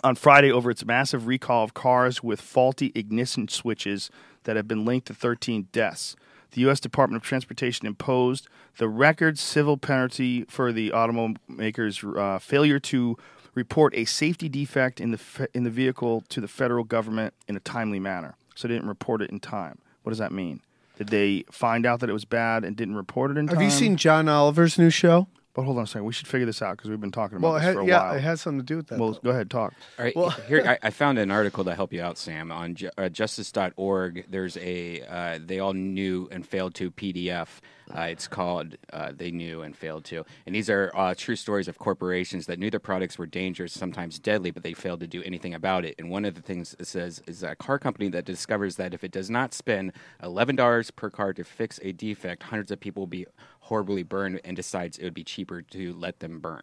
on Friday over its massive recall of cars with faulty ignition switches that have been linked to 13 deaths. The U.S. Department of Transportation imposed the record civil penalty for the automaker's uh, failure to report a safety defect in the fe- in the vehicle to the federal government in a timely manner. So they didn't report it in time. What does that mean? Did they find out that it was bad and didn't report it in time? Have you seen John Oliver's new show? But hold on a second. We should figure this out because we've been talking about Well, it this ha- for a yeah, while. it has something to do with that. well, though. go ahead, talk. All right, Well, here I, I found an article to help you out, Sam, on ju- uh, justice.org. There's a uh, they all knew and failed to PDF. Uh, it's called uh, They Knew and Failed to. And these are uh, true stories of corporations that knew their products were dangerous, sometimes deadly, but they failed to do anything about it. And one of the things it says is a car company that discovers that if it does not spend $11 per car to fix a defect, hundreds of people will be horribly burned and decides it would be cheaper to let them burn.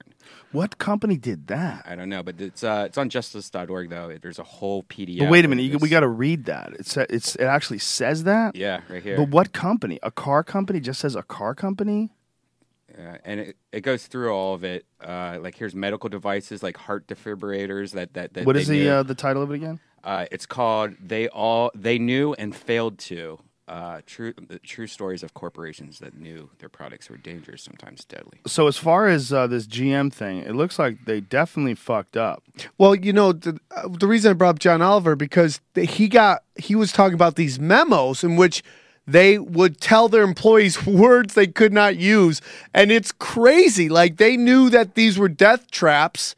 What company did that? I don't know, but it's uh, it's on justice.org though. There's a whole PDF. But wait a minute, you, we got to read that. It sa- it's it actually says that. Yeah, right here. But what company? A car company just says a car company. Uh, and it, it goes through all of it. Uh, like here's medical devices like heart defibrillators. That that, that What is the uh, the title of it again? Uh, it's called they all they knew and failed to. Uh, true the true stories of corporations that knew their products were dangerous, sometimes deadly. So as far as uh, this GM thing, it looks like they definitely fucked up. Well, you know, the, uh, the reason I brought up John Oliver because th- he got he was talking about these memos in which they would tell their employees words they could not use, and it's crazy. Like they knew that these were death traps,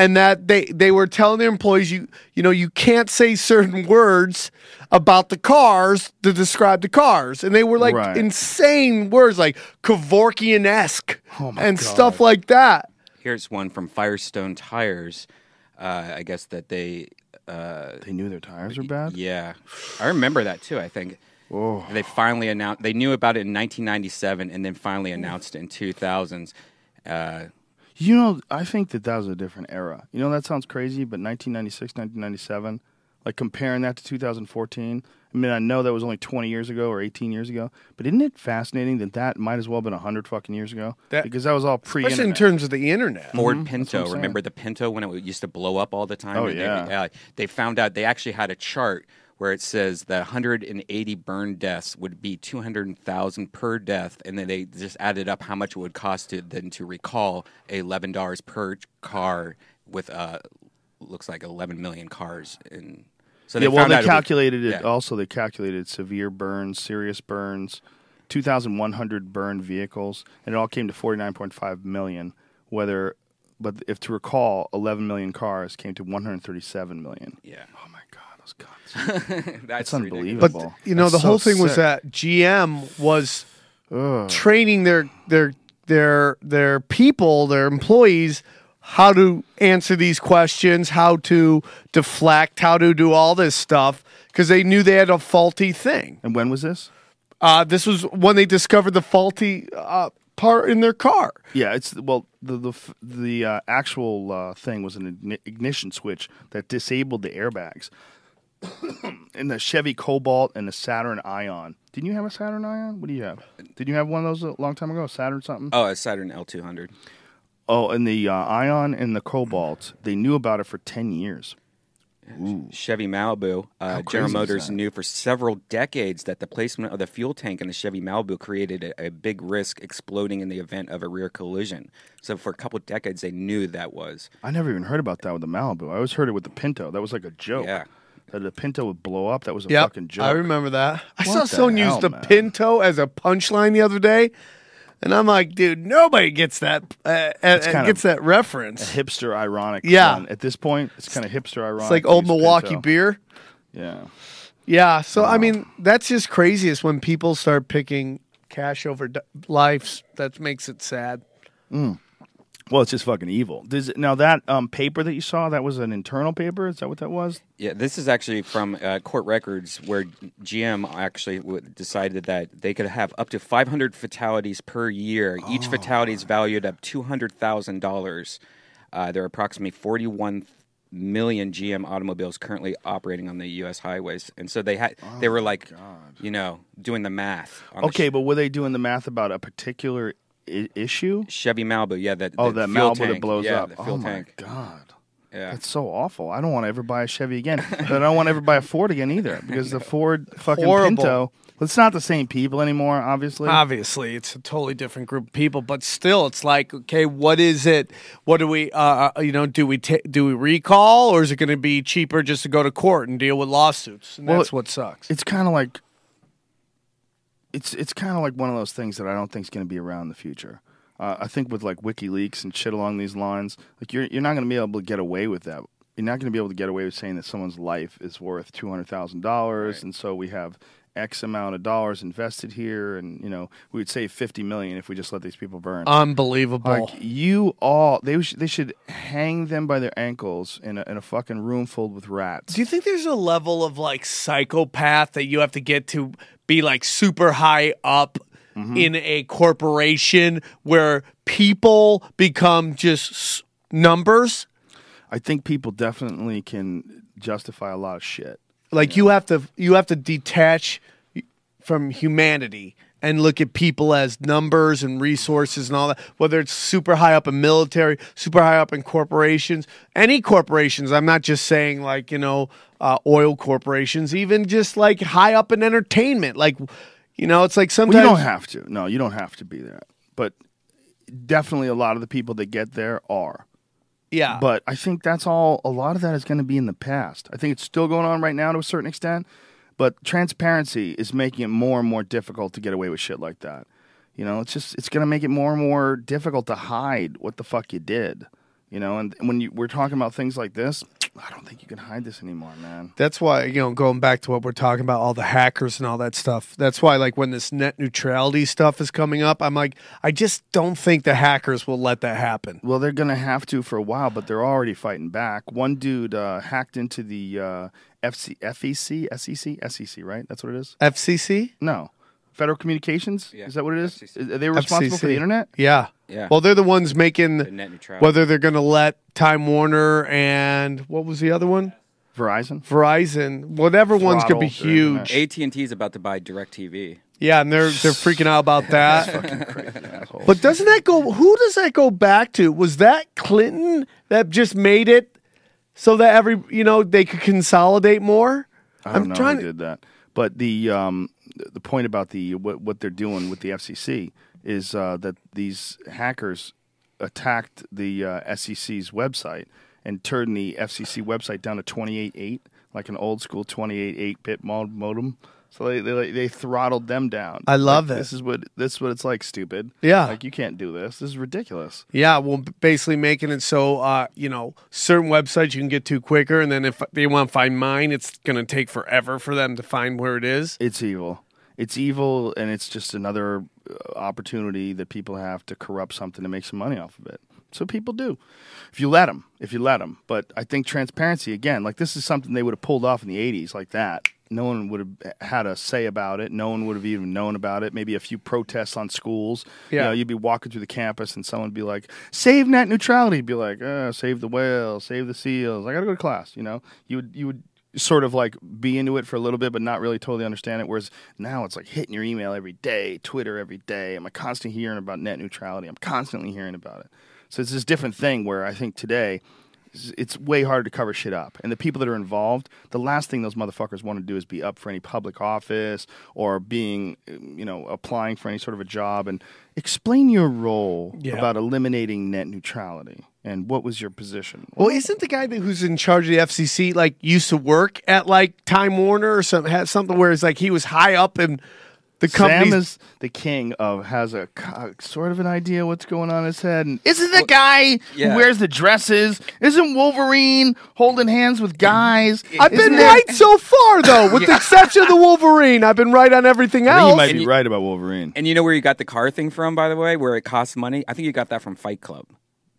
and that they they were telling their employees you you know you can't say certain words about the cars to describe the cars, and they were like Right. insane words like Kevorkian esque Oh and God. stuff like that. Here's one from Firestone Tires. Uh, I guess that they uh, They knew their tires were bad. Yeah, I remember that too. I think Oh. they finally announced. They knew about it in 1997, and then finally announced it in 2000s. Uh, You know, I think that that was a different era. You know, that sounds crazy, but 1996, 1997, like comparing that to 2014. I mean, I know that was only 20 years ago or 18 years ago, but isn't it fascinating that that might as well have been 100 fucking years ago? That- because that was all pre Especially in terms of the internet. Ford mm-hmm. what I'm Pinto. Remember the Pinto when it used to blow up all the time? Oh, And they- yeah. Uh, they found out they actually had a chart where it says that 180 burn deaths would be 200,000 per death, and then they just added up how much it would cost to then to recall $11 per car with uh looks like 11 million cars in. So yeah, well, they out it would- calculated it. yeah. Also, they calculated severe burns, serious burns, 2,100 burned vehicles, and it all came to 49.5 million. Whether, but if to recall, 11 million cars came to 137 million. Yeah, Oh God, that's That's unbelievable. But you know, That's the so whole thing was that GM was Ugh. training their their their their people, their employees how to answer these questions, how to deflect, how to do all this stuff because they knew they had a faulty thing. And when was this? Uh, this was when they discovered the faulty uh, part in their car. Yeah, it's well the the the uh, actual uh, thing was an ignition switch that disabled the airbags in the Chevy Cobalt and the Saturn Ion. Didn't you have a Saturn Ion? What do you have? Did you have one of those a long time ago? A Saturn something? Oh, a Saturn L200. Oh, and the uh, Ion and the Cobalt, they knew about it for ten years. Chevy Malibu. Uh, General Motors knew for several decades that the placement of the fuel tank in the Chevy Malibu created a, a big risk exploding in the event of a rear collision. So for a couple decades, they knew that was. I never even heard about that with the Malibu. I always heard it with the Pinto. That was like a joke. Yeah. That the Pinto would blow up. That was a Yep, fucking joke. I remember that. I What saw someone use hell, the man? Pinto as a punchline the other day, and I'm like, dude, nobody gets that. Uh, uh, kind gets that reference. Hipster ironic. Yeah. fun. At this point, it's kind of hipster ironic. It's like old Milwaukee Pinto. beer. Yeah. Yeah. So I mean, that's just craziest when people start picking cash over d- lives. That makes it sad. Well, it's just fucking evil. Does it, now that um, paper that you saw that was an internal paper? Is that what that was? Yeah, this is actually from uh, court records where GM actually w- decided that they could have up to 500 fatalities per year. Each fatality is valued at $200,000. Uh, there are approximately 41 million GM automobiles currently operating on the U.S. highways, and so they had they were like, you know, doing the math. On the Okay, but were they doing the math about a particular I- issue? Chevy Malibu, yeah, that Oh, the that fuel Malibu that blows yeah, up. The fuel oh tank. my god, Yeah. that's so awful. I don't want to ever buy a Chevy again, but I don't want to ever buy a Ford again either because the Ford fucking Horrible. Pinto. It's not the same people anymore, obviously. Obviously, it's a totally different group of people, but still, it's like, okay, what is it? What do we, uh, uh, you know, do we ta- do we recall, or is it going to be cheaper just to go to court and deal with lawsuits? And Well, that's what sucks. it's kind of like it's it's kind of like one of those things that I don't think is going to be around in the future. Uh, I think with like WikiLeaks and shit along these lines, like you're you're not going to be able to get away with that. You're not going to be able to get away with saying that someone's life is worth two hundred thousand dollars, and so we have X amount of dollars invested here, and you know we would save fifty million if we just let these people burn. Unbelievable. Like you all, they sh- they should hang them by their ankles in a, in a fucking room filled with rats. Do you think there's a level of like psychopath that you have to get to be like super high up mm-hmm. in a corporation where people become just numbers? I think people definitely can justify a lot of shit. Like you have to you have to detach from humanity and look at people as numbers and resources and all that. Whether it's super high up in military, super high up in corporations, any corporations. I'm not just saying like you know uh, oil corporations, even just like high up in entertainment. Like you know, it's like Well, sometimes you don't have to. No, you don't have to be there. But definitely a lot of the people that get there are. yeah. But I think that's all, a lot of that is going to be in the past. I think it's still going on right now to a certain extent. But transparency is making it more and more difficult to get away with shit like that. You know, it's just, it's going to make it more and more difficult to hide what the fuck you did. You know, and when you, we're talking about things like this, I don't think you can hide this anymore, man. That's why, you know, going back to what we're talking about, all the hackers and all that stuff. That's why, like, when this net neutrality stuff is coming up, I'm like, I just don't think the hackers will let that happen. Well, they're going to have to for a while, but they're already fighting back. One dude uh, hacked into the uh, FC, FEC, SEC, SEC, right? That's what it is? FCC? No. Federal Communications? Yeah, Is that what it is? FCC. Are they responsible for the internet? Yeah. Yeah. Well, they're the ones making The net neutrality. whether they're going to let Time Warner and what was the other one? Verizon? Verizon, whatever one's going to be Throttle their internet. huge. AT and T is about to buy DirecTV. Yeah, and they're they're freaking out about that. Crazy. But doesn't that go? Who does that go back to? Was that Clinton that just made it so that every you know they could consolidate more? I don't I'm know trying who to- did that. But the um, the point about the what, what they're doing with the FCC is uh, that these hackers attacked the uh, SEC's website and turned the FCC website down to 28.8, like an old school 28.8 bit mod- modem. So they, they they throttled them down. I love Like, it. This is what this is what it's like, stupid. Yeah. like you can't do this. This is ridiculous. Yeah, well, basically making it so uh, you know certain websites you can get to quicker, and then if they want to find mine, it's going to take forever for them to find where it is. It's evil. It's evil, and it's just another opportunity that people have to corrupt something to make some money off of it. So people do. If you let them, if you let them. But I think transparency again, like this is something they would have pulled off in the '80s, like that. No one would have had a say about it. No one would have even known about it. Maybe a few protests on schools. You Yeah. know, you'd be walking through the campus and someone would be like, "Save net neutrality." You'd be like, uh, "Save the whales, save the seals." I gotta go to class. You know, you would you would sort of like be into it for a little bit, but not really totally understand it. Whereas now it's like hitting your email every day, Twitter every day. I'm constantly hearing about net neutrality. I'm constantly hearing about it. So it's this different thing where I think today it's- way harder to cover shit up. And the people that are involved, the last thing those motherfuckers want to do is be up for any public office or being, you know, applying for any sort of a job. And explain your role Yeah. about eliminating net neutrality and what was your position. Well, isn't the guy that who's in charge of the FCC like used to work at like Time Warner or something? Had something where it's like he was high up in the company. Sam is the king of has a co- sort of an idea what's going on in his head. And isn't the guy yeah. who wears the dresses? Isn't Wolverine holding hands with guys? I've been Isn't it- right so far though, with the exception of the Wolverine. I've been right on everything I think else. you might And be you- right about Wolverine. And you know where you got the car thing from, by the way, where it costs money? I think you got that from Fight Club.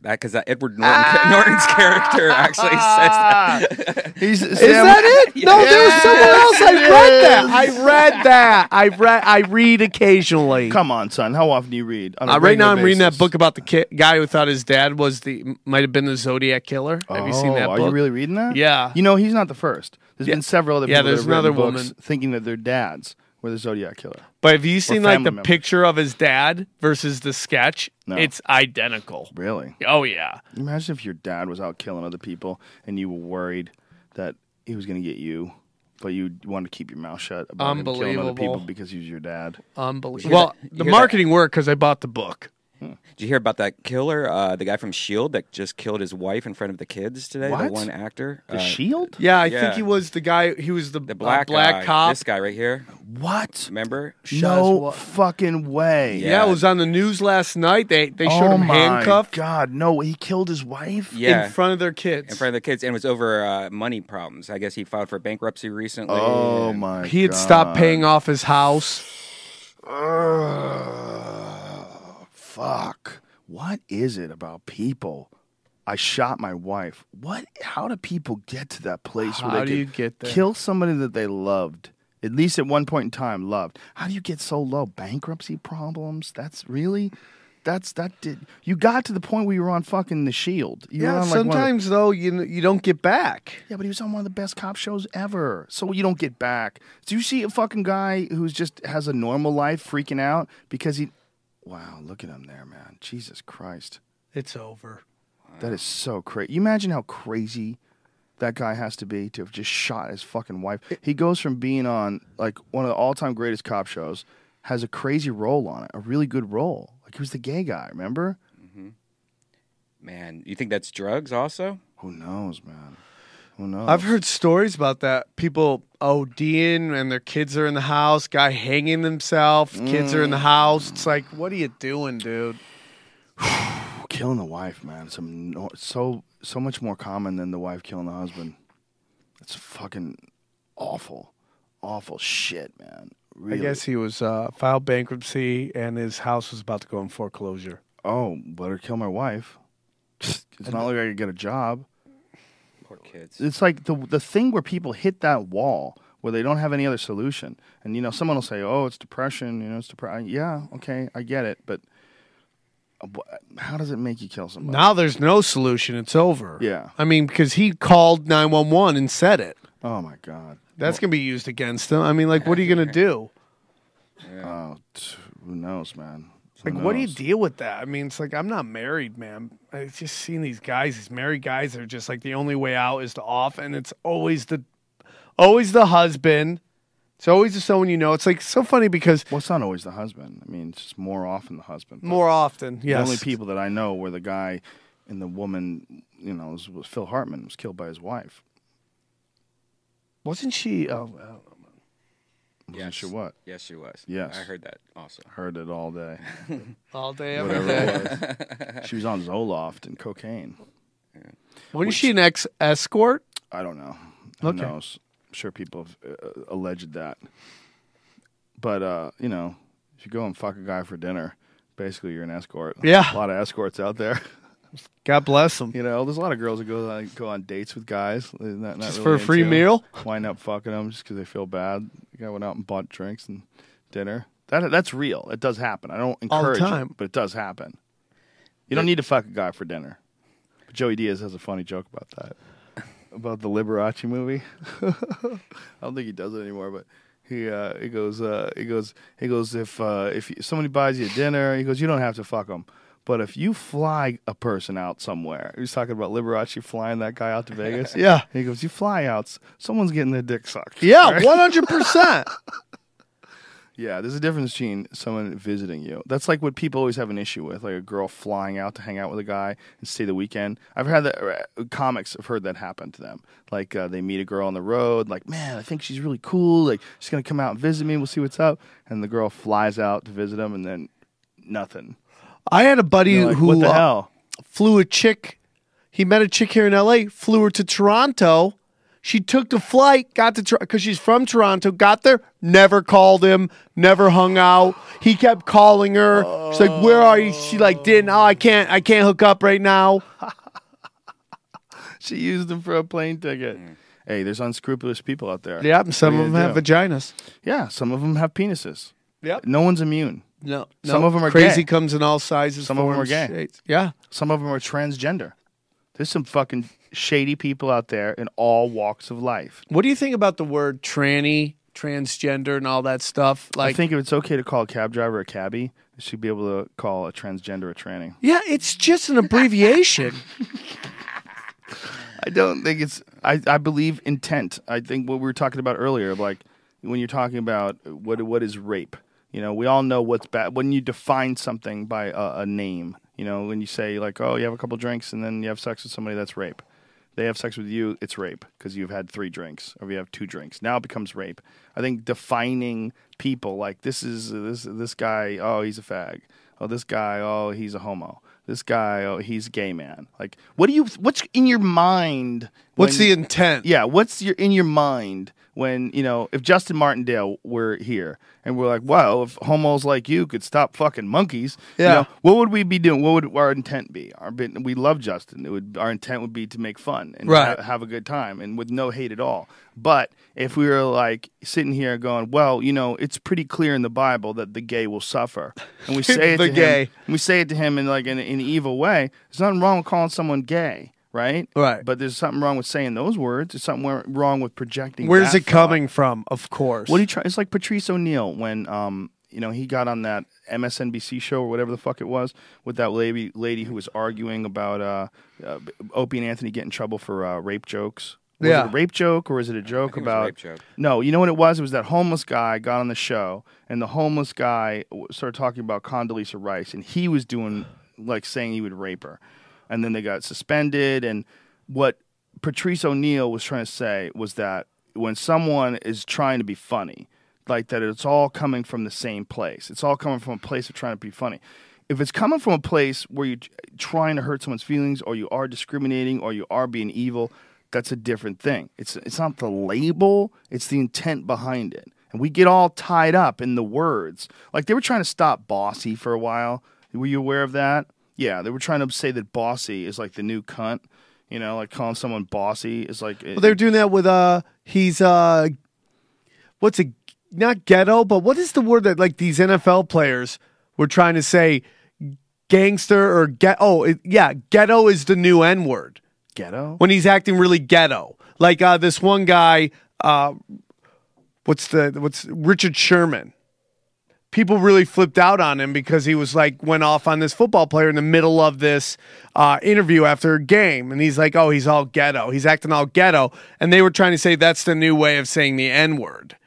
That because Edward Norton, Norton's character actually says that. He's, Is that it? No, there was someone else. I read that. I read that. I read. I read occasionally. Come on, son. How often do you read? On a Uh, right now, I'm reading that book about the ki- guy who thought his dad was the might have been the Zodiac killer. Have you seen Oh, that Are book? you really reading that? Yeah. You know, he's not the first. There's Yeah. been several other Yeah, people there's that have another books woman. thinking that their dads were the Zodiac killer. But have you seen like the members. picture of his dad versus the sketch? No. It's identical. Really? Oh yeah. Imagine if your dad was out killing other people and you were worried that he was going to get you, but you wanted to keep your mouth shut about him killing other people because he was your dad. Unbelievable. Well, the marketing worked because I bought the book. Did you hear about that killer, uh, the guy from Shield that just killed his wife in front of the kids today? The What? one actor, The Uh, Shield? Yeah, I Yeah. think he was the guy. He was the, the black uh, black guy, cop. This guy right here, What? remember? no what? fucking way. Yeah, it was on the news last night. They they showed oh him my handcuffed God, no! He killed his wife. Yeah, in front of their kids. in front of the kids, and it was over uh, money problems. I guess he filed for bankruptcy recently. Oh my! he had God. stopped paying off his house. Fuck. What is it about people? I shot my wife. What? How do people get to that place How where they do you get there? kill somebody that they loved? At least at one point in time, loved. How do you get so low? Bankruptcy problems? That's really. That's that did. You got to the point where you were on fucking the Shield. You were Yeah, on, like, of the- sometimes though you you don't get back. yeah, but he was on one of the best cop shows ever. So you don't get back. Do you see a fucking guy who's just has a normal life freaking out because he? Wow, look at him there, man. Jesus Christ, It's over. that is so crazy. You imagine how crazy that guy has to be to have just shot his fucking wife. He goes from being on like one of the all-time greatest cop shows, has a crazy role on it, a really good role. Like he was the gay guy, remember? Mm-hmm. Man, you think that's drugs also? Who knows, man? Who knows? I've heard stories about that. People ODing and their kids are in the house. Guy hanging themselves. Kids are in the house. It's like, what are you doing, dude? killing the wife, man. It's no, so so much more common than the wife killing the husband. It's fucking awful, awful shit, man. Really. I guess he was uh, filed bankruptcy and his house was about to go in foreclosure. Oh, better kill my wife. It's not like I could get a job. Poor kids. It's like the the thing where people hit that wall where they don't have any other solution, and you know someone will say, "Oh, it's depression." You know, it's depression. Yeah, okay, I get it, but uh, how does it make you kill somebody? Now there's no solution. It's over. Yeah. I mean, because he called 911 and said it. Oh my god. That's going to be used against him. I mean, like, what are you going to do? Oh, t- who knows, man? Who Like, what do you deal with that? I mean, it's like, I'm not married, man. I just seen these guys, these married guys, are just like the only way out is to off, and it's always the, always the husband. It's always the someone you know. It's like so funny because Well, it's not always the husband. I mean, it's just more often the husband. More often, the only people that I know where the guy and the woman, you know, was, was Phil Hartman was killed by his wife. Wasn't she? Oh, well, Wasn't sure what. Yes, she was. Yes. I heard that also. Heard it all day. all day, every Whatever day. it was. She was on Zoloft and cocaine. Wasn't she an ex escort? I don't know. Who Okay. knows? I'm sure people have uh, alleged that. But uh, you know, if you go and fuck a guy for dinner, basically you're an escort. Yeah. a lot of escorts out there. God bless them. You know, there's a lot of girls that go like, go on dates with guys, not, not Just really for a free meal? Wind up fucking them just because they feel bad. The guy went out and bought drinks and dinner. That that's real. It does happen. I don't encourage time. it, but it does happen. You don't need to fuck a guy for dinner. But Joey Diaz has a funny joke about that, about the Liberace movie. I don't think he does it anymore, but he uh, he goes uh, he goes he goes if uh, if somebody buys you dinner, he goes you don't have to fuck them. But if you fly a person out somewhere, he's talking about Liberace flying that guy out to Vegas. Yeah. he goes, you fly out, someone's getting their dick sucked. Yeah, one hundred percent. Yeah, there's a difference between someone visiting you. That's like what people always have an issue with, like a girl flying out to hang out with a guy and stay the weekend. I've had that. uh, Comics have heard that happen to them. Like uh, they meet a girl on the road, like man, I think she's really cool. Like she's gonna come out and visit me. We'll see what's up. And the girl flies out to visit them, and then nothing. I had a buddy like, who what the uh, hell? flew a chick. He met a chick here in L.A. Flew her to Toronto. She took the flight, got to because she's from Toronto. Got there, never called him, never hung out. He kept calling her. She's like, "Where are you?" She like didn't. Oh, I can't. I can't hook up right now. She used them for a plane ticket. Hey, there's unscrupulous people out there. Yeah, some of them you have vaginas. Yeah, some of them have penises. Yep. No one's immune. No, Some of them are crazy. gay. Comes in all sizes. Some of them are gay. shapes. Yeah. Some of them are transgender. There's some fucking shady people out there in all walks of life. What do you think about the word tranny, transgender, and all that stuff? Like, I think if it's okay to call a cab driver a cabbie, they should be able to call a transgender a tranny. yeah, it's just an abbreviation. I don't think it's. I, I believe intent. I think what we were talking about earlier, like when you're talking about what what is rape. You know, we all know what's bad when you define something by a, a name. You know, when you say like, "Oh, you have a couple drinks and then you have sex with somebody," that's rape. They have sex with you, it's rape because you've had three drinks or you have two drinks. Now it becomes rape. I think defining people like this is this this guy. Oh, he's a fag. Oh, this guy. Oh, he's a homo. This guy. Oh, he's gay man. Like, what do you? What's in your mind? What's the intent? yeah, what's your in your mind when you know if Justin Martindale were here and we're like, wow, if homos like you could stop fucking monkeys, you Yeah. know, what would we be doing? What would our intent be? Our we love Justin. It would our intent would be to make fun and Right. ha- have a good time and with no hate at all. But if we were like sitting here going, well, you know, it's pretty clear in the Bible that the gay will suffer, and we say it The to gay. him, we say it to him in like in an evil way. There's nothing wrong with calling someone gay. Right, Right. But there's something wrong with saying those words. There's something wrong with projecting. Where's that it thought. coming from? Of course. What do you try? It's like Patrice O'Neal when um you know he got on that MSNBC show or whatever the fuck it was with that lady lady who was arguing about uh, uh Opie and Anthony get in trouble for uh, rape jokes. Was Yeah. it a rape joke or is it a joke think it was a about rape joke. No, you know what it was? It was that homeless guy got on the show and the homeless guy started talking about Condoleezza Rice and he was doing like saying he would rape her. And then they got suspended and what Patrice O'Neal was trying to say was that when someone is trying to be funny, like that it's all coming from the same place. It's all coming from a place of trying to be funny. If it's coming from a place where you're trying to hurt someone's feelings or you are discriminating or you are being evil, that's a different thing. It's it's not the label, it's the intent behind it. And we get all tied up in the words. Like they were trying to stop bossy for a while. Were you aware of that? Yeah, they were trying to say that bossy is like the new cunt. You know, like calling someone bossy is like Well, they're doing that with uh he's uh what's it not ghetto, but what is the word that like these NFL players were trying to say gangster or get oh it, yeah, ghetto is the new N word ghetto. when he's acting really ghetto. Like uh this one guy uh what's the what's Richard Sherman. People really flipped out on him because he was like went off on this football player in the middle of this uh, interview after a game, and he's like, "Oh, he's all ghetto. He's acting all ghetto," and they were trying to say that's the new way of saying the N word.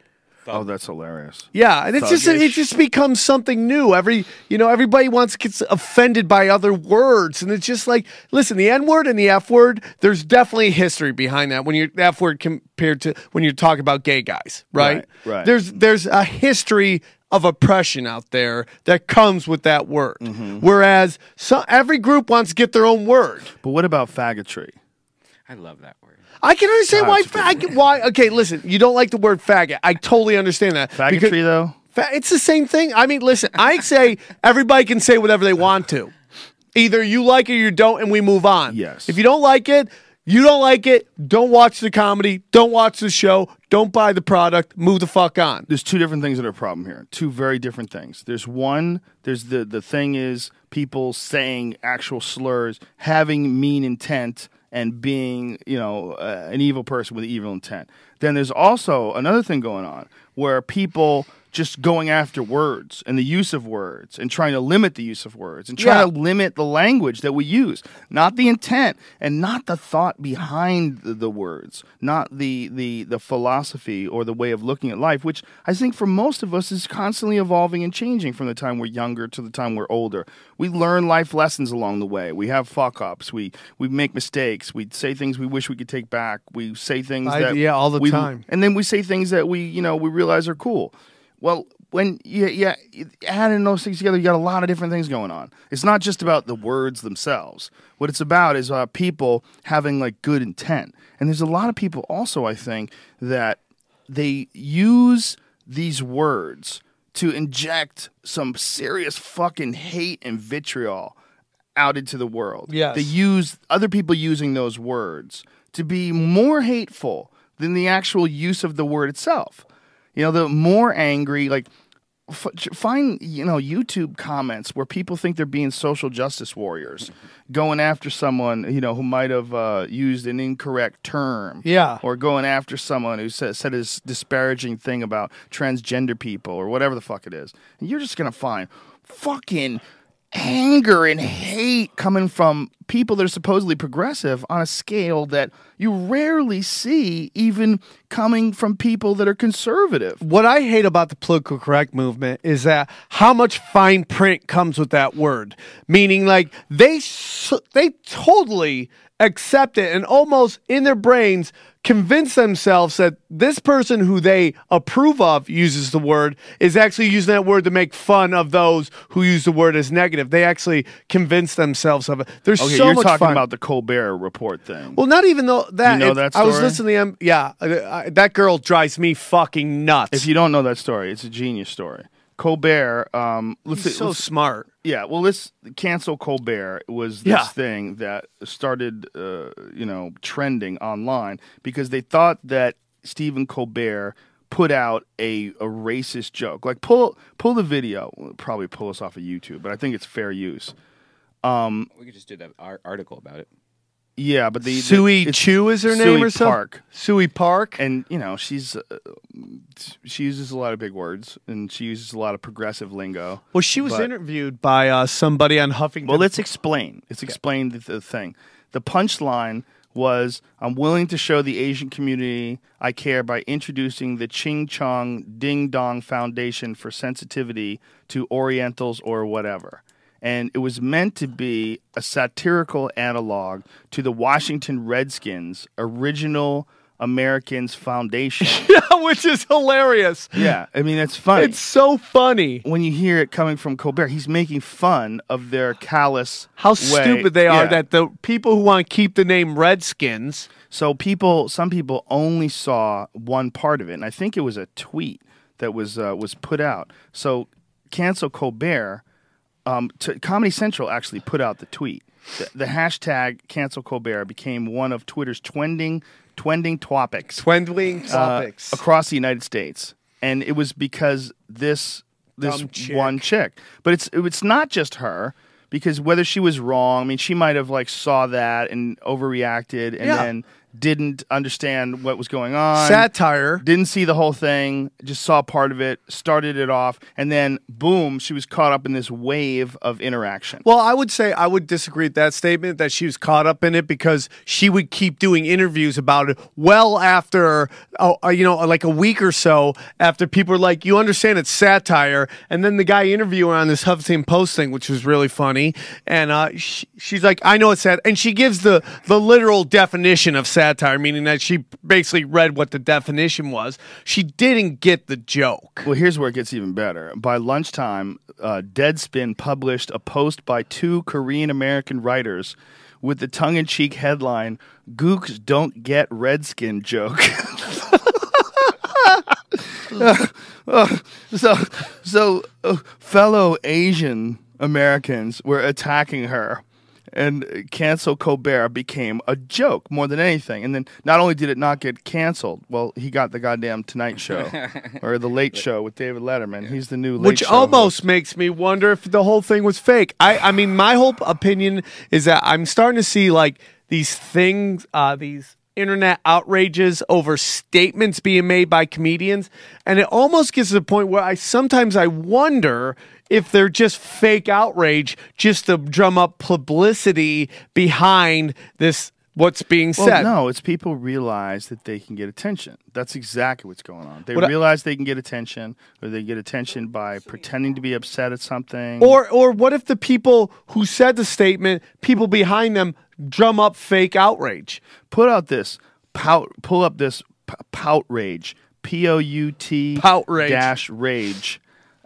Oh, that's hilarious. Yeah, and it's just it just becomes something new. Every you know, everybody wants gets offended by other words, and it's just like, listen, the N word and the F word. There's definitely history behind that. When you're F word compared to when you're talking about gay guys, right? Right, right. There's there's a history of oppression out there that comes with that word. Mm-hmm. Whereas so, every group wants to get their own word. But what about faggotry? I love that word. I can understand why. Fa- I can, why? Okay, listen. You don't like the word faggot. I totally understand that. Faggotry Because- though? Fa- It's the same thing. I mean, listen, I say everybody can say whatever they want to. Either you like it or you don't, and we move on. Yes. If you don't like it, you don't like it. Don't watch the comedy. Don't watch the show. Don't buy the product. Move the fuck on. there's two different things that are a problem here. Two very different things. There's one. There's the the thing is people saying actual slurs, having mean intent, and being you know uh, an evil person with evil intent. Then there's also another thing going on where people just going after words and the use of words and trying to limit the use of words and trying Yeah. to limit the language that we use, not the intent and not the thought behind the, words, not the, the the philosophy or the way of looking at life, which I think for most of us is constantly evolving and changing from the time we're younger to the time we're older. We learn life lessons along the way. We have fuck ups. We we make mistakes. We say things we wish we could take back. We say things I- that yeah, all the we- time. and then we say things that we you know we realize are cool. Well, when you, yeah, adding those things together, you got a lot of different things going on. It's not just about the words themselves. What it's about is uh, people having like good intent, and there's a lot of people also I think that they use these words to inject some serious fucking hate and vitriol out into the world. Yes. They use other people using those words to be more hateful than the actual use of the word itself. You know, the more angry, like, f- find, you know, YouTube comments where people think they're being social justice warriors, going after someone, you know, who might have uh, used an incorrect term. Yeah. Or going after someone who said, said this disparaging thing about transgender people or whatever the fuck it is. And you're just going to find fucking anger and hate coming from people that are supposedly progressive on a scale that you rarely see even coming from people that are conservative. What I hate about the political correct movement is that how much fine print comes with that word. Meaning, like they they totally accept it and almost in their brains convince themselves that this person who they approve of uses the word is actually using that word to make fun of those who use the word as negative. They actually convince themselves of it. There's oh, Okay, so you're much talking fun. about the Colbert report thing. Well, not even though that. You know that I was listening to him. Yeah, I, I, that girl drives me fucking nuts. if you don't know that story, it's a genius story. Colbert, um, let's, He's so let's smart. Yeah, well, this cancel Colbert was this Yeah. thing that started, uh, you know, trending online because they thought that Stephen Colbert put out a, a racist joke. Like pull pull the video, We'll probably pull us off of YouTube, but I think it's fair use. We could just do that ar- article about it. Yeah, but the, the Sui it's Chu is her Sui name or something? Suey Park. Suey Park. and you know she's uh, she uses a lot of big words and she uses a lot of progressive lingo. well, she was but- interviewed by uh, somebody on Huffington. Well, let's explain. Let's explain the, the thing. The punchline was I'm willing to show the Asian community I care by introducing the Ching Chong Ding Dong Foundation for Sensitivity to Orientals or whatever. And it was meant to be a satirical analog to the Washington Redskins' original Americans Foundation. yeah, which is hilarious. yeah, I mean, it's funny. It's so funny when you hear it coming from Colbert, he's making fun of their callous how way- stupid they are Yeah. that the people who want to keep the name Redskins. So people, some people only saw one part of it, and I think it was a tweet that was uh, was put out. So cancel Colbert. Um, to, Comedy Central actually put out the tweet. The, the hashtag cancel Colbert became one of Twitter's trending trending topics Twendling uh, topics. across the United States, and it was because this this chick. one chick. But it's it's not just her because whether she was wrong, I mean, she might have like saw that and overreacted, and Yeah. then didn't understand what was going on. Satire. Didn't see the whole thing, just saw part of it, started it off, and then boom, she was caught up in this wave of interaction. Well, I would say I would disagree with that statement that she was caught up in it because she would keep doing interviews about it well after, oh, uh, you know, like a week or so after people were like, you understand it's satire. And then the guy interviewing on this Huffington Post thing, which was really funny. And uh, she, she's like, I know it's sad. And she gives the, the literal definition of satire, meaning that she basically read what the definition was. She didn't get the joke. Well, here's where it gets even better. By lunchtime, uh, Deadspin published a post by two Korean American writers with the tongue in cheek headline Gooks Don't Get Redskin Joke. Uh, so, so uh, fellow Asian Americans were attacking her. And cancel Colbert became a joke more than anything. And then not only did it not get canceled, well, he got the goddamn Tonight Show or the Late Show with David Letterman. He's the new Late Which Show almost host. makes me wonder if the whole thing was fake. I, I mean, my whole opinion is that I'm starting to see like these things, uh, these internet outrages over statements being made by comedians, and it almost gets to the point where I sometimes I wonder if they're just fake outrage, just to drum up publicity behind this what's being Well, said. no, it's people realize that they can get attention. That's exactly what's going on. They What I- realize they can get attention, or they get attention by pretending to be upset at something. Or or what if the people who said the statement, people behind them drum up fake outrage? put out this pout. Pull up this p- pout rage. P o u t Pout rage. dash rage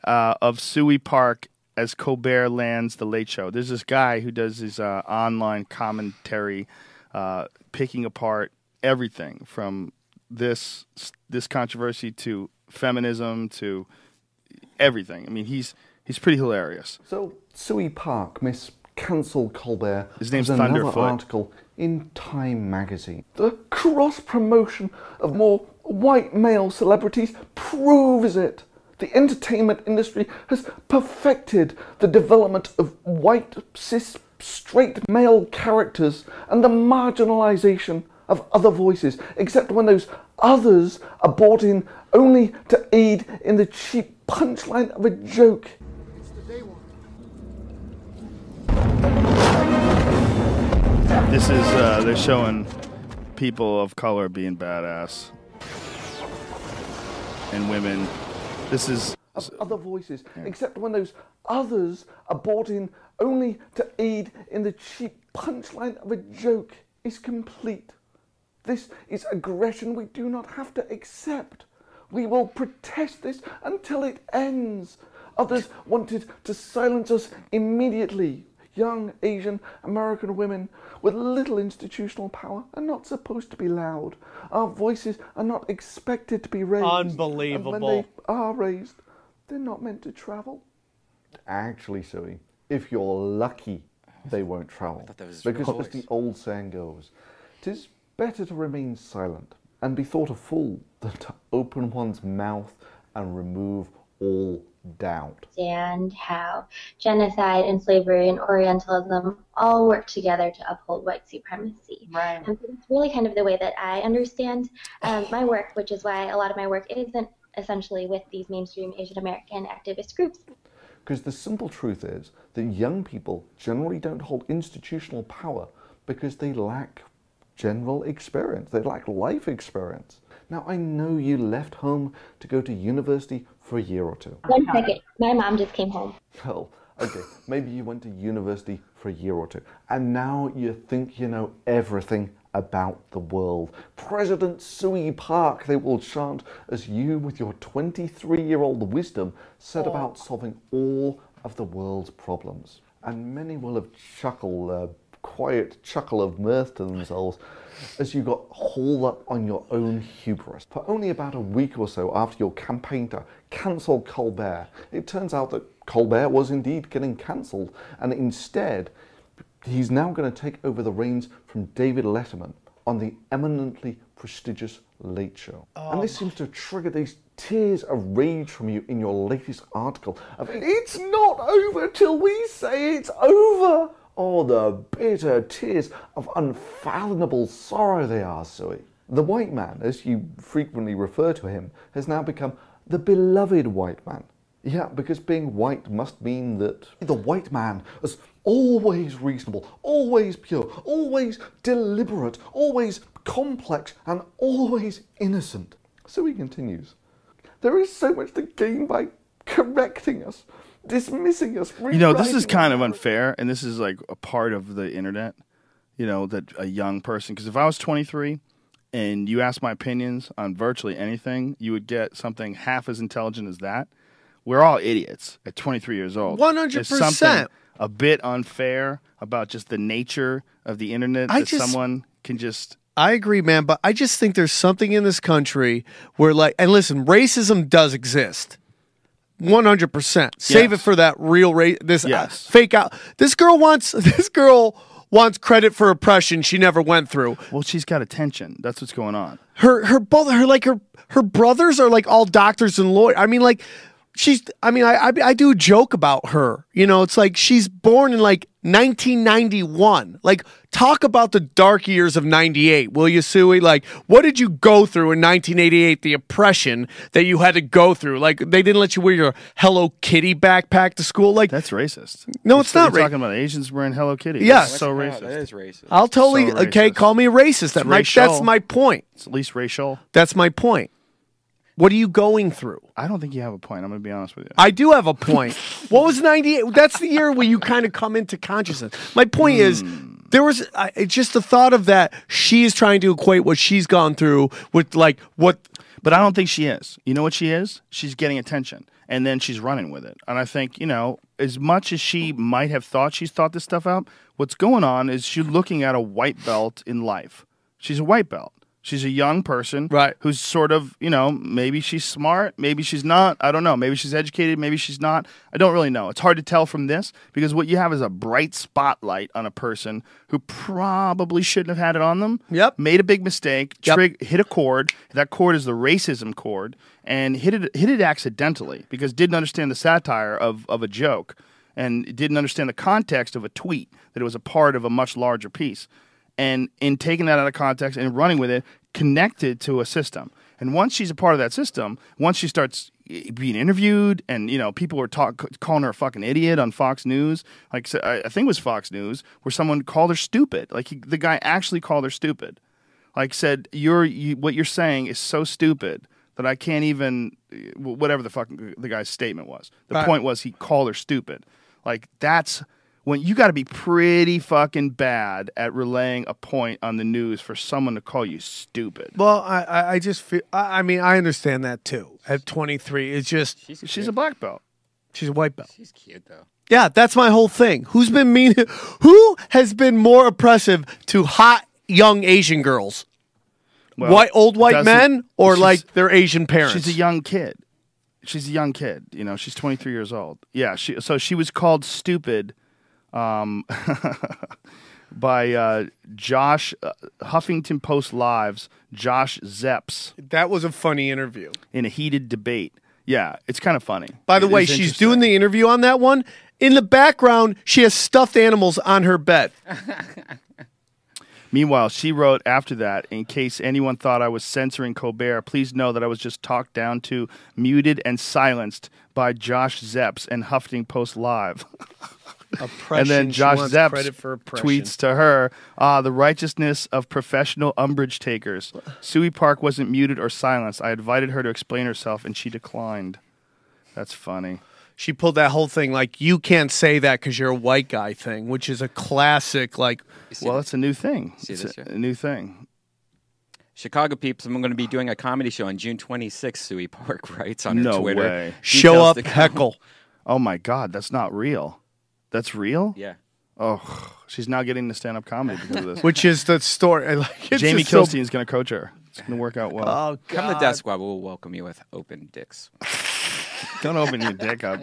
uh, of Suey Park as Colbert lands the Late Show. There's this guy who does his uh, online commentary, uh, picking apart everything from this this controversy to feminism to everything. I mean, he's he's pretty hilarious. So, Suey Park, Miss Cancel Colbert, His name's another Thunderf00t. article in Time magazine. The cross promotion of more white male celebrities proves it. The entertainment industry has perfected the development of white, cis, straight male characters and the marginalization of other voices, except when those others are brought in only to aid in the cheap punchline of a joke. This is uh, they're showing people of color being badass and women. This is of other voices, except when those others are brought in only to aid in the cheap punchline of a joke is complete. This is aggression we do not have to accept. We will protest this until it ends. Others wanted to silence us immediately. Young Asian American women with little institutional power are not supposed to be loud. Our voices are not expected to be raised. Unbelievable. And when they are raised, they're not meant to travel. Actually, Zoe, if you're lucky, they won't travel. that was because as the old saying goes, "Tis better to remain silent and be thought a fool than to open one's mouth and remove all doubt." understand how genocide and slavery and Orientalism all work together to uphold white supremacy. Right. And so that's really kind of the way that I understand um, my work, which is why a lot of my work isn't essentially with these mainstream Asian American activist groups. Because the simple truth is that young people generally don't hold institutional power because they lack general experience, they lack life experience. Now, I know you left home to go to university for a year or two. One second, my mom just came home. Well, okay, maybe you went to university for a year or two, and now you think you know everything about the world. President Suey Park, they will chant as you, with your 23 year old wisdom, set about solving all of the world's problems. And many will have chuckled, a quiet chuckle of mirth to themselves as you got hauled up on your own hubris. For only about a week or so after your campaign to cancel Colbert, it turns out that Colbert was indeed getting cancelled, and instead, he's now going to take over the reins from David Letterman on the eminently prestigious Late Show. and this um. seems to trigger these tears of rage from you in your latest article of it's not over till we say it's over. Oh, the bitter tears of unfathomable sorrow they are, Suey. The white man, as you frequently refer to him, has now become the beloved white man. Yeah, because being white must mean that the white man is always reasonable, always pure, always deliberate, always complex, and always innocent. So he continues. There is so much to gain by correcting us, dismissing us. You know, this is kind of unfair, and this is like a part of the internet. You know, that a young person, because if I was 23 and you asked my opinions on virtually anything, you would get something half as intelligent as that. We're all idiots at 23 years old. 100%. Something a bit unfair about just the nature of the internet I that just- someone can just. I agree, man, but I just think there's something in this country where, like, and listen, racism does exist. One hundred percent. Save Yes. it for that real rate. This uh, fake out. This girl wants. This girl wants credit for oppression she never went through. Well, she's got attention. That's what's going on. Her her both her like her her brothers are like all doctors and lawyers. I mean, like she's. I mean, I, I I do joke about her. You know, it's like she's born in like 1991. Like, talk about the dark years of 98, will you, Suey? Like, what did you go through in 1988? The oppression that you had to go through. Like, they didn't let you wear your Hello Kitty backpack to school. Like, That's racist. No, You're it's not You're ra- talking about Asians wearing Hello Kitty. Yes. That's so Wow, racist. That is racist. I'll totally, So okay, call me racist. That, my, that's my point. It's at least racial. That's my point. What are you going through? I don't think you have a point. I'm going to be honest with you. I do have a point. what was 98? That's the year where you kind of come into consciousness. My point is, hmm. there was I, it's just the thought of that she is trying to equate what she's gone through with like what But I don't think she is. You know what she is? She's getting attention. And then she's running with it. And I think, you know, as much as she might have thought she's thought this stuff out, what's going on is she's looking at a white belt in life. She's a white belt. She's a young person Right. who's sort of, you know, maybe she's smart, maybe she's not. I don't know. Maybe she's educated, maybe she's not. I don't really know. It's hard to tell from this because what you have is a bright spotlight on a person who probably shouldn't have had it on them. Yep. Made a big mistake, Yep. trig- hit a chord. That chord is the racism chord, and hit it hit it accidentally because didn't understand the satire of of a joke, and didn't understand the context of a tweet that it was a part of a much larger piece, and in taking that out of context and running with it, connected to a system. And once she's a part of that system, once she starts eh, being interviewed, and you know people were talk, calling her a fucking idiot on Fox News, like I I think it was Fox News, where someone called her stupid. Like he, the guy actually called her stupid like said you're you, what you're saying is so stupid that I can't even whatever the fuck the guy's statement was. The Right. point was he called her stupid. Like that's when you got to be pretty fucking bad at relaying a point on the news for someone to call you stupid. well I I, I just feel I, I mean I understand that too at 23 it's just She's, She's a black belt. she's a white belt She's cute though. yeah that's my whole thing who's been mean who has been more oppressive to hot young Asian girls Well, white old white men or like their Asian parents She's a young kid. She's a young kid. You know, she's 23 years old. Yeah. She so she was called stupid, um, by uh, Josh uh, Huffington Post Live's Josh Zepps that was a funny interview in a heated debate. Yeah, it's kind of funny. By the It way, is she's interesting. doing the interview on that one. In the background, she has stuffed animals on her bed. Meanwhile, she wrote after that, in case anyone thought I was censoring Colbert, please know that I was just talked down to, muted, and silenced by Josh Zepps and Huffington Post Live. and then Josh Zepps tweets to her, ah, the righteousness of professional umbrage takers. Suey Park wasn't muted or silenced. I invited her to explain herself, and she declined. That's funny. She pulled that whole thing like you can't say that because you're a white guy thing, which is a classic. Like Well, it's a new thing. See It's this a, a new thing. Chicago peeps, I'm going to be doing a comedy show on June 26th. Suey Park writes on her No Twitter. way. show up, to heckle. Oh my God, that's not real. That's real? Yeah. Oh, she's now getting into stand up comedy because of this. Which is the story. Like, it's Jamie just so- Kilstein is going to coach her. It's going to work out well. Oh Come God. to Death Squad. We'll welcome you with open dicks. Don't open your dick up.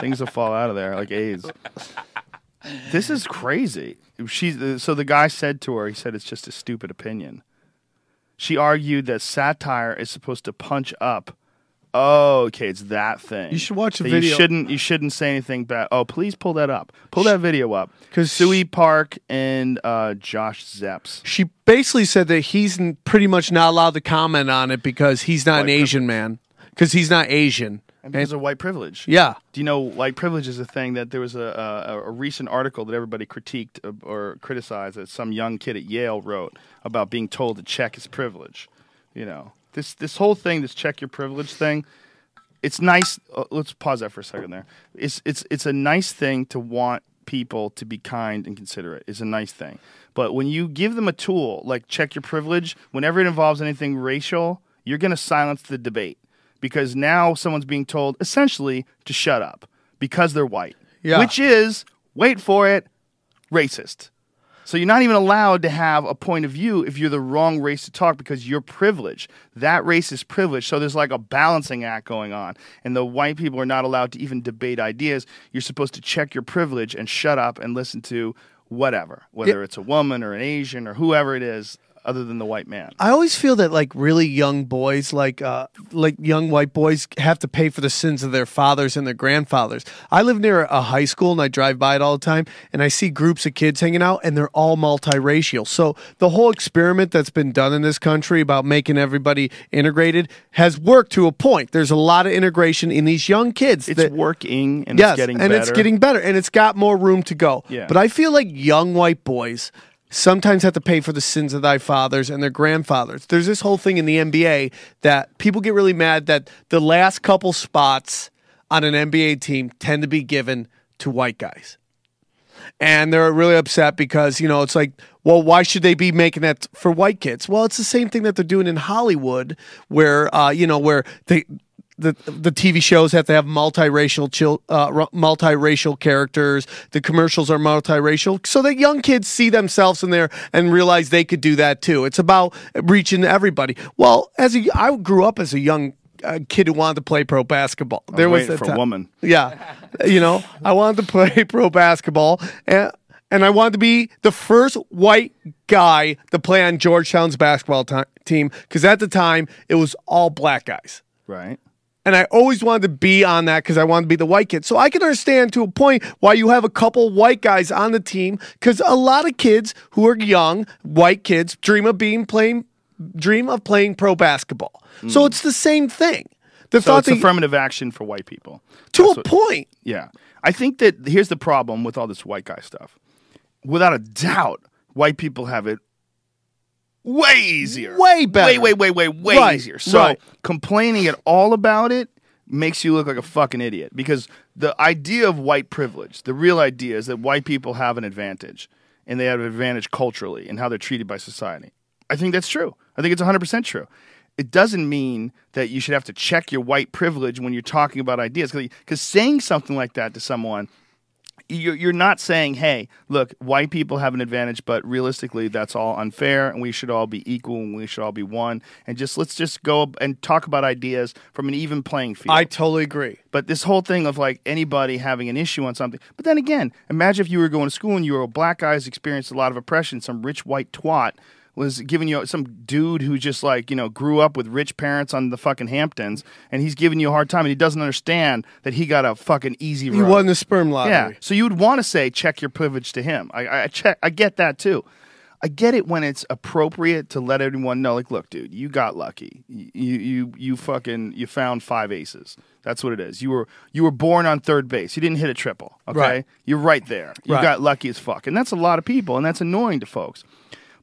Things will fall out of there like AIDS. This is crazy. She's uh, so the guy said to her, he said it's just a stupid opinion. She argued that satire is supposed to punch up. Oh, okay, it's that thing. You should watch the video. You shouldn't. You shouldn't say anything bad. Oh, please pull that up. Pull that video up. Because Suey Park and uh, Josh Zepps. She basically said that he's n- pretty much not allowed to comment on it because he's not an White Asian man. Because he's not Asian. And because of white privilege. Yeah. Do you know white privilege is a thing that there was a, a, a recent article that everybody critiqued uh, or criticized that some young kid at Yale wrote about being told to check his privilege. You know, this this whole thing, this check your privilege thing. It's nice. Uh, let's pause that for a second there. It's it's it's a nice thing to want people to be kind and considerate. It's a nice thing. But when you give them a tool like check your privilege, whenever it involves anything racial, you're going to silence the debate because now someone's being told essentially to shut up because they're white. Yeah. Which is, wait for it, racist. So you're not even allowed to have a point of view if you're the wrong race to talk because you're privileged. That race is privileged. So there's like a balancing act going on. And the white people are not allowed to even debate ideas. You're supposed to check your privilege and shut up and listen to whatever, whether it's a woman or an Asian or whoever it is, other than the white man. I always feel that like really young boys, like uh, like young white boys, have to pay for the sins of their fathers and their grandfathers. I live near a high school and I drive by it all the time, and I see groups of kids hanging out, and they're all multiracial. So the whole experiment that's been done in this country about making everybody integrated has worked to a point. There's a lot of integration in these young kids. It's that, working and yes, it's getting better. and better. it's getting better, and it's got more room to go. Yeah. But I feel like young white boys sometimes have to pay for the sins of thy fathers and their grandfathers. There's this whole thing in the NBA that people get really mad that the last couple spots on an NBA team tend to be given to white guys. And they're really upset because, you know, it's like, well, why should they be making that for white kids? Well, it's the same thing that they're doing in Hollywood where, uh, you know, where they, the the TV shows have to have multiracial chil, uh, multiracial characters. The commercials are multiracial, so that young kids see themselves in there and realize they could do that too. It's about reaching everybody. Well, as a, I grew up as a young uh, kid who wanted to play pro basketball. there was for time. a woman. Yeah, you know, I wanted to play pro basketball, and and I wanted to be the first white guy to play on Georgetown's basketball ti- team because at the time it was all black guys. Right. And I always wanted to be on that because I wanted to be the white kid. So I can understand to a point why you have a couple white guys on the team because a lot of kids who are young, white kids, dream of being playing, dream of playing pro basketball. So it's the same thing. The Mm. So it's that affirmative action for white people. to That's a what- point. Yeah. I think that here's the problem with all this white guy stuff. Without a doubt, white people have it way easier. Way better. Way, way, way, way, way Right, easier. So right. complaining at all about it makes you look like a fucking idiot because the idea of white privilege, the real idea is that white people have an advantage and they have an advantage culturally in how they're treated by society. I think that's true. I think it's 100% true. It doesn't mean that you should have to check your white privilege when you're talking about ideas because saying something like that to someone you're, you're not saying, hey, look, white people have an advantage, but realistically, that's all unfair, and we should all be equal, and we should all be one, and just let's just go and talk about ideas from an even playing field. I totally agree. But this whole thing of like anybody having an issue on something. But then again, imagine if you were going to school and you were a black guy who's experienced a lot of oppression, some rich white twat was giving you some dude who just like, you know, grew up with rich parents on the fucking Hamptons and he's giving you a hard time and he doesn't understand that he got a fucking easy He road. won the sperm lottery. Yeah. So you would want to say check your privilege to him. I, I check. I get that too. I get it when it's appropriate to let everyone know. Like, look, dude, you got lucky. You you you fucking you found five aces. That's what it is. You were you were born on third base. You didn't hit a triple. Okay, Right. you're right there. You Right. got lucky as fuck, and that's a lot of people, and that's annoying to folks.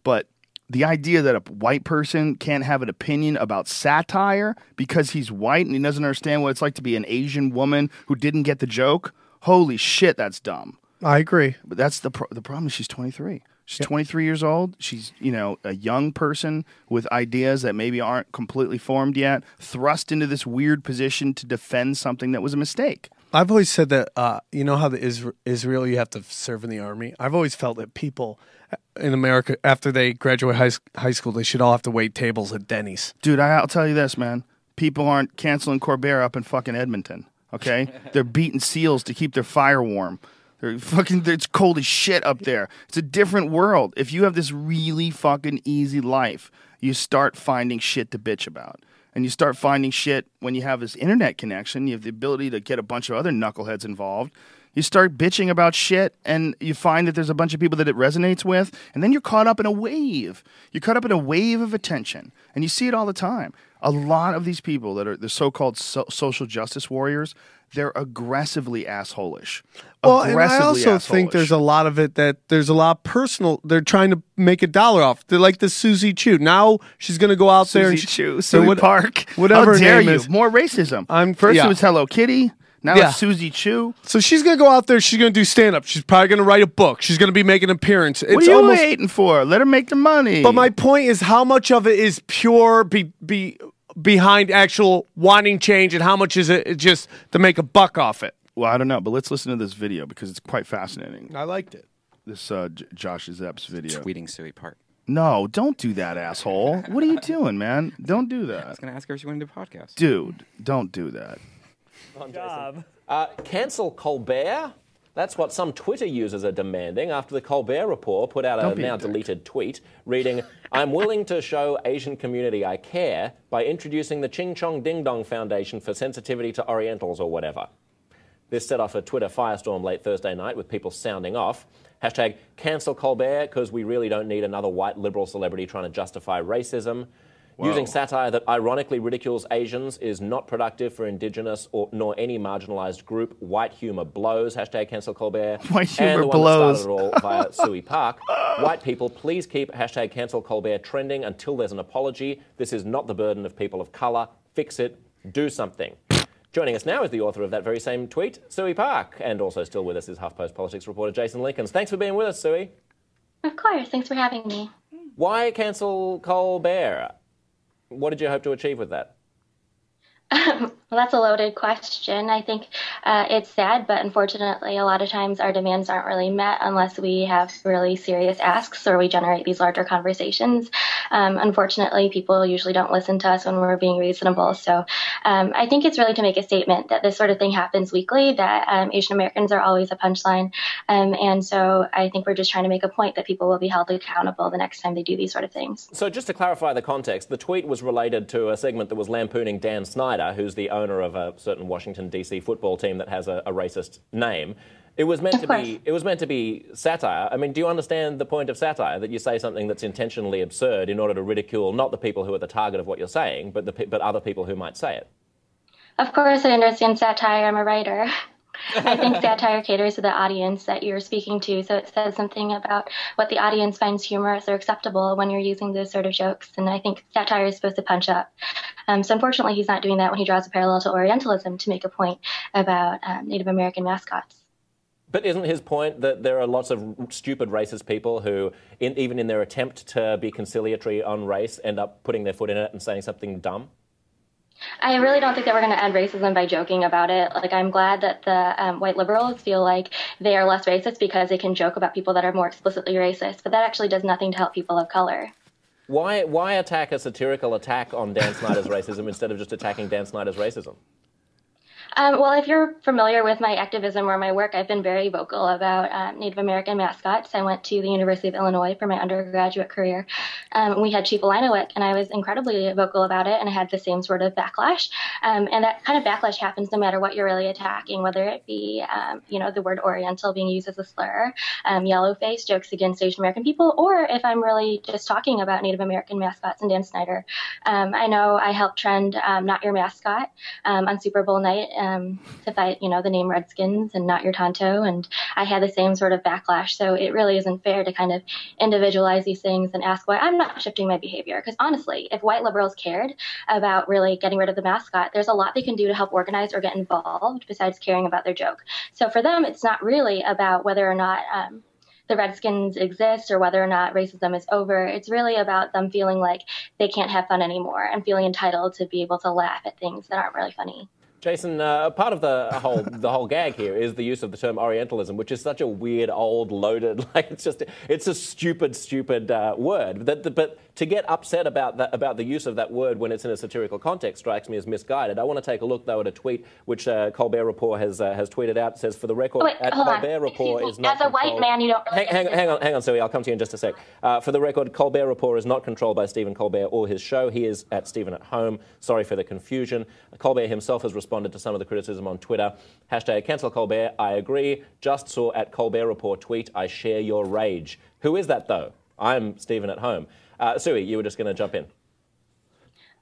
But the idea that a white person can't have an opinion about satire because he's white and he doesn't understand what it's like to be an Asian woman who didn't get the joke. Holy shit, that's dumb. I agree. But that's the pro- the problem. Is she's 23. She's 23 years old. She's you know a young person with ideas that maybe aren't completely formed yet, thrust into this weird position to defend something that was a mistake. I've always said that uh, you know how the Isra- Israel you have to serve in the army. I've always felt that people uh, in America after they graduate high, high school they should all have to wait tables at Denny's. Dude, I, I'll tell you this, man. People aren't canceling Colbert up in fucking Edmonton. Okay, they're beating seals to keep their fire warm. They're fucking. It's cold as shit up there. It's a different world. If you have this really fucking easy life, you start finding shit to bitch about, and you start finding shit when you have this internet connection. You have the ability to get a bunch of other knuckleheads involved. You start bitching about shit, and you find that there's a bunch of people that it resonates with, and then you're caught up in a wave. You're caught up in a wave of attention, and you see it all the time. A lot of these people that are the so-called so- social justice warriors, they're aggressively assholish. Well, and I Aggressively also think there's a lot of it that there's a lot personal. They're trying to make a dollar off. They're like the Susie Chu. Now she's going to go out there Susie and Chu, or Susie what- Park. whatever How dare name you? is. More racism. I'm- First yeah. it was Hello Kitty. Now Yeah. it's Susie Chu. So she's going to go out there. She's going to do stand up. She's probably going to write a book. She's going to be making an appearance. It's what are you almost. waiting for? Let her make the money. But my point is, how much of it is pure be be behind actual wanting change, and how much is it just to make a buck off it? well, I don't know, but let's listen to this video because it's quite fascinating. I liked it. this uh, J- Josh Zepps video. Tweeting Suey Park. No, don't do that, asshole. What are you doing, man? Don't do that. I was going to ask her if she wanted to do a podcast. dude. Don't do that. Job. Uh, cancel Colbert. That's what some Twitter users are demanding after the Colbert Report put out a Don't a now dick. deleted tweet reading, I'm willing to show Asian community I care by introducing the Ching Chong Ding Dong Foundation for Sensitivity to Orientals or whatever. This set off a Twitter firestorm late Thursday night with people sounding off. Hashtag cancel Colbert because we really don't need another white liberal celebrity trying to justify racism. Using satire that ironically ridicules Asians is not productive for indigenous or nor any marginalized group. White humor blows. Hashtag cancel Colbert. White humor blows. That started it all via Suey Park. White people, please keep hashtag cancel Colbert trending until there's an apology. This is not the burden of people of color. Fix it. Do something. Joining us now is the author of that very same tweet, Suey Park, and also still with us is HuffPost politics reporter Jason Linkins. Thanks for being with us, Suey. Of course. Thanks for having me. Why cancel Colbert? What did you hope to achieve with that? Well, that's a loaded question. I think uh, it's sad, but unfortunately, a lot of times our demands aren't really met unless we have really serious asks or we generate these larger conversations. Um, unfortunately, people usually don't listen to us when we're being reasonable. So um, I think it's really to make a statement that this sort of thing happens weekly, that um, Asian Americans are always a punchline. Um, and so I think we're just trying to make a point that people will be held accountable the next time they do these sort of things. So, just to clarify the context, the tweet was related to a segment that was lampooning Dan Snyder, who's the owner of a certain Washington D.C. football team that has a, a racist name. It was meant Of to course. be. It was meant to be satire. I mean, do you understand the point of satire? That you say something that's intentionally absurd in order to ridicule not the people who are the target of what you're saying, but the but other people who might say it. Of course, I understand satire. I'm a writer. I think satire caters to the audience that you're speaking to, so it says something about what the audience finds humorous or acceptable when you're using those sort of jokes. And I think satire is supposed to punch up. Um, so unfortunately, he's not doing that when he draws a parallel to Orientalism to make a point about um, Native American mascots. But isn't his point that there are lots of stupid racist people who, in, even in their attempt to be conciliatory on race, end up putting their foot in it and saying something dumb? I really don't think that we're going to end racism by joking about it. Like, I'm glad that the um, white liberals feel like they are less racist because they can joke about people that are more explicitly racist, but that actually does nothing to help people of color. Why, why attack a satirical attack on Dan Snyder's racism instead of just attacking Dan Snyder's racism? Um, well, if you're familiar with my activism or my work, I've been very vocal about um, Native American mascots. I went to the University of Illinois for my undergraduate career. Um, we had Chief Illiniwek, and I was incredibly vocal about it, and I had the same sort of backlash. Um, and that kind of backlash happens no matter what you're really attacking, whether it be, um, you know, the word Oriental being used as a slur, um, yellowface jokes against Asian American people, or if I'm really just talking about Native American mascots and Dan Snyder. I know I helped trend "Not Your Mascot" on Super Bowl night um, to fight, you know, the name Redskins and not your Tonto. And I had the same sort of backlash. So it really isn't fair to kind of individualize these things and ask why I'm not shifting my behavior. Because honestly, if white liberals cared about really getting rid of the mascot, there's a lot they can do to help organize or get involved besides caring about their joke. So for them, it's not really about whether or not. Um, the Redskins exist or whether or not racism is over. It's really about them feeling like they can't have fun anymore and feeling entitled to be able to laugh at things that aren't really funny. Jason, uh, part of the whole the whole gag here is the use of the term Orientalism, which is such a weird, old, loaded, like it's just it's a stupid, stupid uh, word. That, but to get upset about that about the use of that word when it's in a satirical context strikes me as misguided. I want to take a look though at a tweet which uh, Colbert Report has uh, has tweeted out. It says for the record, Wait, at hold on. Colbert Report is not As a white man, you don't really Hang, hang, hang on, hang on, Suey. I'll come to you in just a sec. Uh, for the record, Colbert Report is not controlled by Stephen Colbert or his show. He is at Stephen at Home. Sorry for the confusion. Colbert himself has responded to some of the criticism on Twitter. Hashtag cancel Colbert. I agree. Just saw at Colbert Report tweet. I share your rage. Who is that though? I'm Stephen at Home. Uh, Suey, you were just going to jump in.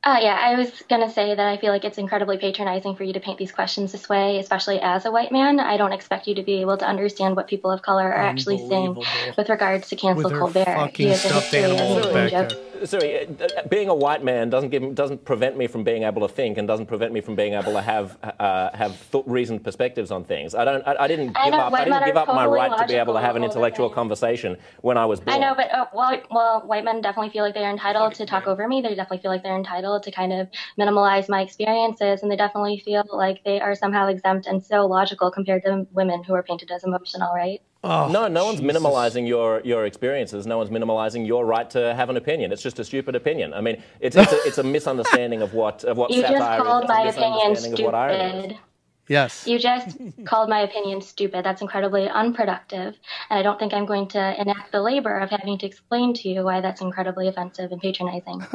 Uh, yeah, I was going to say that I feel like it's incredibly patronizing for you to paint these questions this way, especially as a white man. I don't expect you to be able to understand what people of color are actually saying with regards to cancel With her Colbert. fucking He has a history of animals making back jokes. there. Sorry, uh, being a white man doesn't give doesn't prevent me from being able to think and doesn't prevent me from being able to have uh, have th- reasoned perspectives on things. I don't. I, I didn't I give know, up. I didn't give are up my right to be able to have an intellectual time. conversation when I was born. I know, but uh, well, well, white men definitely feel like they're entitled to talk over me. They definitely feel like they're entitled to kind of minimalize my experiences, and they definitely feel like they are somehow exempt and so logical compared to women who are painted as emotional, right? Oh, no, no one's minimalizing your, your experiences. No one's minimalizing your right to have an opinion. It's just a stupid opinion. I mean, it's, it's, a, it's a misunderstanding of what of what You just called is. my opinion misunderstanding of what irony is. stupid. Yes. You just called my opinion stupid. That's incredibly unproductive. And I don't think I'm going to enact the labor of having to explain to you why that's incredibly offensive and patronizing.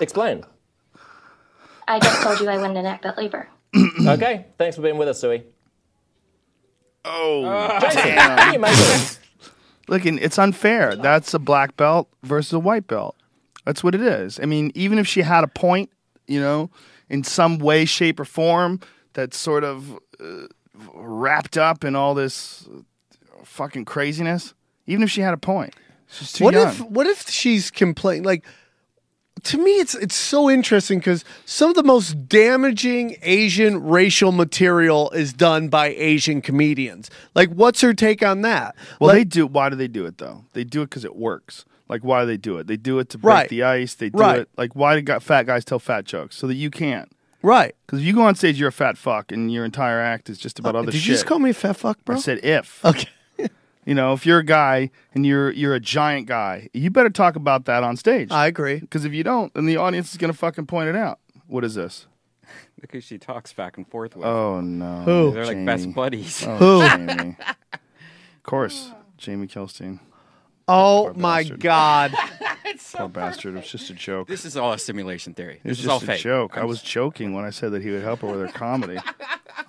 Explain. I just told you I wouldn't enact that labor. okay, thanks for being with us, Suey. Oh, Jason, what do you make of it? Look, and it's unfair. That's a black belt versus a white belt. That's what it is. I mean, even if she had a point, you know, in some way, shape, or form, that's sort of uh, wrapped up in all this uh, fucking craziness. Even if she had a point, she's too what young. if what if she's complaining like to me it's it's so interesting because some of the most damaging asian racial material is done by asian comedians like what's her take on that well, Like- they do. Why do they do it though? They do it because it works. Like, why do they do it? They do it to break Right. the ice. They do Right. it like why do fat guys tell fat jokes so that you can't? right Because if you go on stage, you're a fat fuck, and your entire act is just about other Uh, did shit. you just call me a fat fuck bro I said if. okay You know, if you're a guy and you're you're a giant guy, you better talk about that on stage. i agree Because if you don't, then the audience is gonna fucking point it out. What is this? Look who she talks back and forth with. Oh no. Who? They're like Jamie. best buddies. Oh, Who? Jamie. Of course, Jamie Kilstein. oh my bastard. god Poor bastard. It was just a joke. This is all a simulation theory. It was This is all just a fake. joke. I was joking when I said that he would help her with her comedy.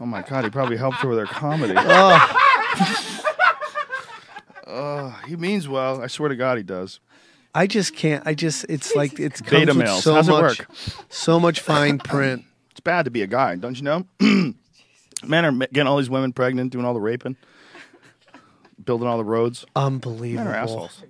Oh my god, he probably helped her with her comedy. Oh, he means well. I swear to God, he does. i just can't i just it's like it's comes Beta with males. so How's it much work? so much fine print It's bad to be a guy, don't you know? Men are getting all these women pregnant, doing all the raping, building all the roads. Men unbelievable are assholes.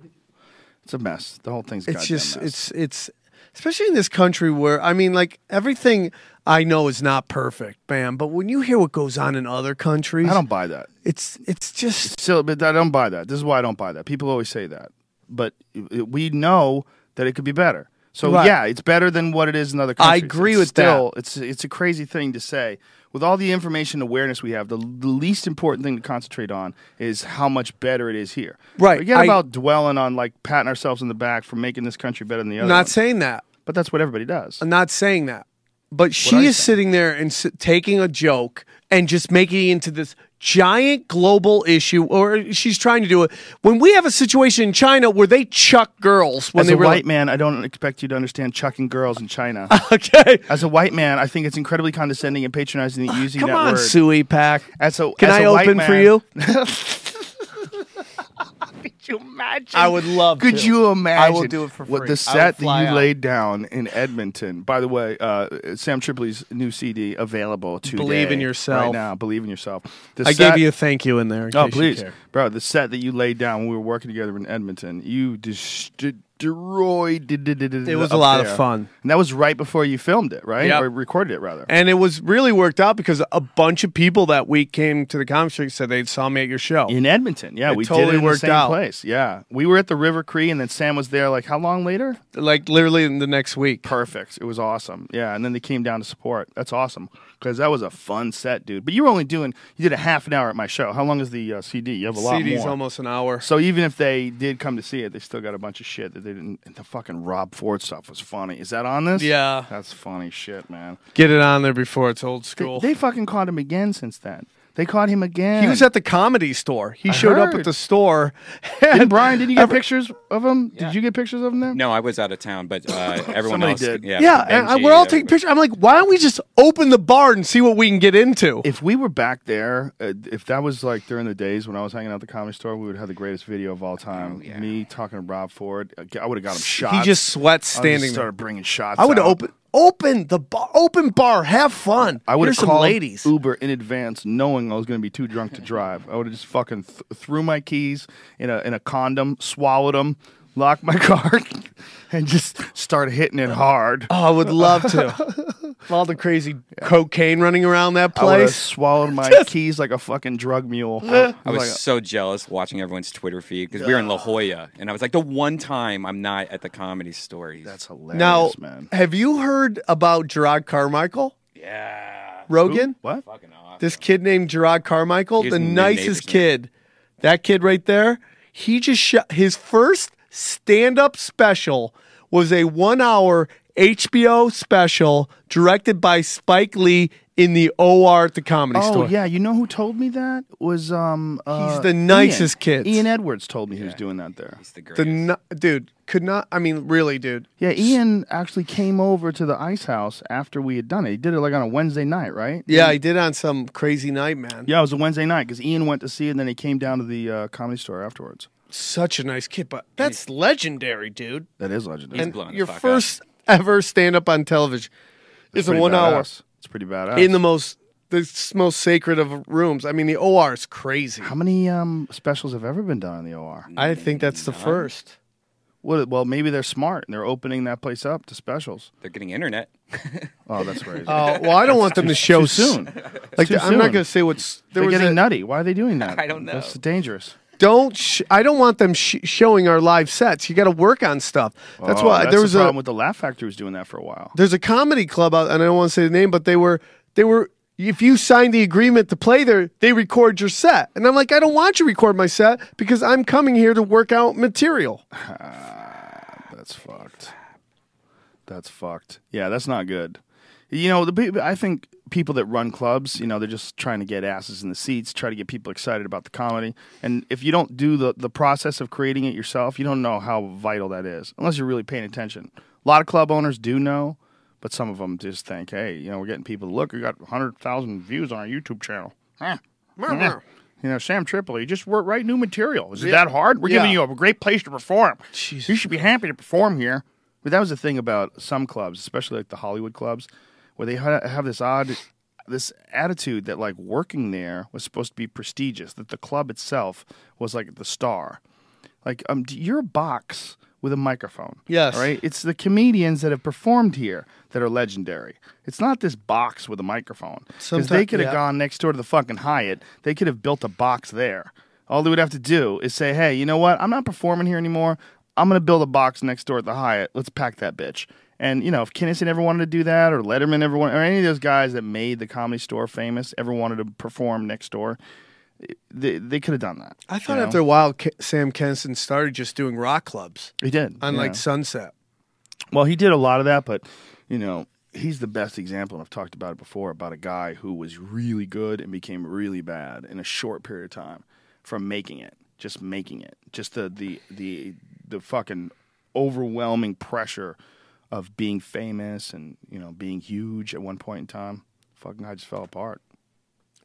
It's a mess. The whole thing's it's just mess. it's it's especially in this country where I mean like everything I know is not perfect, bam. But when you hear what goes on in other countries, I don't buy that. it's it's just Still, but I don't buy that. This is why I don't buy that. People always say that, but we know that it could be better. So Right. yeah, it's better than what it is in other countries. I agree It's with that. It's it's a crazy thing to say. With all the information awareness we have, the, the least important thing to concentrate on is how much better it is here. Right. Forget I- about dwelling on like patting ourselves in the back for making this country better than the other. not saying that. but that's what everybody does. I'm not saying that. But she is saying? sitting there and s- taking a joke and just making it into this giant global issue, or she's trying to do it. When we have a situation in China where they chuck girls when As they a were white man, I don't expect you to understand chucking girls in China. okay. As a white man, I think it's incredibly condescending and patronizing that ah, using Come that on, word. Suey Park. As a, Can as I a open for you? Could you imagine? I would love to Could to. you imagine? I will do it for What free. the set that you out. laid down in Edmonton. By the way, uh, Sam Tripoli's new CD available today. Believe in Yourself. right now. Believe in yourself. The I set- gave you a thank you in there. in Oh, case you please, care. bro! The set that you laid down when we were working together in Edmonton, you destroyed. It was a lot of fun. and that was right before you filmed it, right? Yep. Or recorded it, rather. And it was really worked out because a bunch of people that week came to the comic strip said they saw me at your show. in Edmonton, yeah, It we totally did it in worked the same out. place. Yeah, we were at the River Cree, and then Sam was there. Like how long later? Like literally in the next week. Perfect. It was awesome. Yeah, and then they came down to support. That's awesome because that was a fun set, dude. But you were only doing you did a half an hour at my show. How long is the uh, CD? You have a lot CD's more. almost an hour. so even if they did come to see it, they still got a bunch of shit that they didn't. And the fucking Rob Ford stuff was funny. Is that on this? Yeah. that's funny shit, man. Get it on there before it's old They, school. they fucking caught him again since then. They caught him again. he was at the comedy store. He I showed up at the store. Didn't and Brian? Did you get every- pictures of him? Did you get pictures of him there? No, I was out of town, but uh, everyone else did. Yeah, Yeah, and I- Benji, we're all uh, taking pictures. I'm like, why don't we just open the bar and see what we can get into? If we were back there, uh, if that was like during the days when I was hanging out at the comedy store, we would have the greatest video of all time. Oh, yeah. Me talking to Rob Ford. Uh, I would have got him shot. he just sweats I standing just started bringing shots. I would out. open open the bar, open bar, have fun. I would have some called ladies. Uber in advance, knowing I was going to be too drunk to drive. I would have just fucking th- threw my keys in a in a condom, swallowed them, locked my car, and just start hitting it hard. Oh, I would love to. All the crazy cocaine running around that place. I would have place. swallowed my keys like a fucking drug mule. Eh. I was like, so jealous watching everyone's Twitter feed because we were in La Jolla, and I was like, the one time I'm not at the comedy store. he's- that's hilarious, Now, man. have you heard about Jerrod Carmichael? yeah, Rogan? What? fucking awesome. This kid named Jerrod Carmichael, He was the New nicest Neighbors, kid. That kid right there, he just shot his first stand up special was a one hour HBO special directed by Spike Lee in the OR at the comedy Oh store. yeah, you know who told me that was um. Uh, He's the nicest Ian. kid. Ian Edwards told me he was doing that there. It's the The greatest. nu- dude could not. I mean, really, dude. Yeah, Ian actually came over to the Ice House after we had done it. He did it like on a Wednesday night, right? Yeah, he did on some crazy night, man. Yeah, it was a Wednesday night because Ian went to see it, and then he came down to the uh, comedy store afterwards. Such a nice kid, but that's legendary, dude. That is legendary. and blowing the your fuck up. first ever stand up on television is a Pretty one hour badass. It's pretty badass. in the most the s- most sacred of rooms. I mean, the OR is crazy. How many um, specials have ever been done in the OR? I think that's the first. What, well, maybe they're smart and they're opening that place up to specials. They're getting internet. Oh, that's crazy. Oh well, I don't want them to show too soon. Like Too the- I'm not soon. going to say what's there They're was getting a- nutty. Why are they doing that? I don't know. That's dangerous. Don't sh- I don't want them sh- showing our live sets. You got to work on stuff. That's Oh, why that's there was the a problem with the Laugh Factory was doing that for a while. there's a comedy club out, and I don't want to say the name, but they were they were. If you signed the agreement to play there, they record your set, and I'm like, I don't want you to record my set because I'm coming here to work out material. That's fucked. That's fucked. Yeah, that's not good. You know, the I think people that run clubs, you know, they're just trying to get asses in the seats, try to get people excited about the comedy. And if you don't do the the process of creating it yourself, you don't know how vital that is, unless you're really paying attention. A lot of club owners do know, but some of them just think, hey, you know, we're getting people to look. We got hundred thousand views on our YouTube channel. Huh. Yeah. You know, Sam Tripoli, just wrote write new material. Is it that hard? We're giving you a great place to perform. Jesus you should be happy to perform here. But that was the thing about some clubs, especially like the Hollywood clubs, where they ha- have this odd, this attitude that like working there was supposed to be prestigious. That the club itself was like the star. Like, um, you're a box with a microphone. Yes. Right? It's the comedians that have performed here that are legendary. It's not this box with a microphone. Because they could have yeah. gone next door to the fucking Hyatt. They could have built a box there. All they would have to do is say, hey, you know what? I'm not performing here anymore. I'm going to build a box next door at the Hyatt. Let's pack that bitch. And, you know, if Kinison ever wanted to do that or Letterman ever wanted, or any of those guys that made the comedy store famous ever wanted to perform next door, they, they could have done that. I thought you know? after a while, K- Sam Kinison started just doing rock clubs He did. on yeah. like Sunset. Well, he did a lot of that, but you know, he's the best example. And I've talked about it before about a guy who was really good and became really bad in a short period of time from making it, just making it, just the the the the fucking overwhelming pressure of being famous and you know being huge at one point in time. Fucking I just fell apart.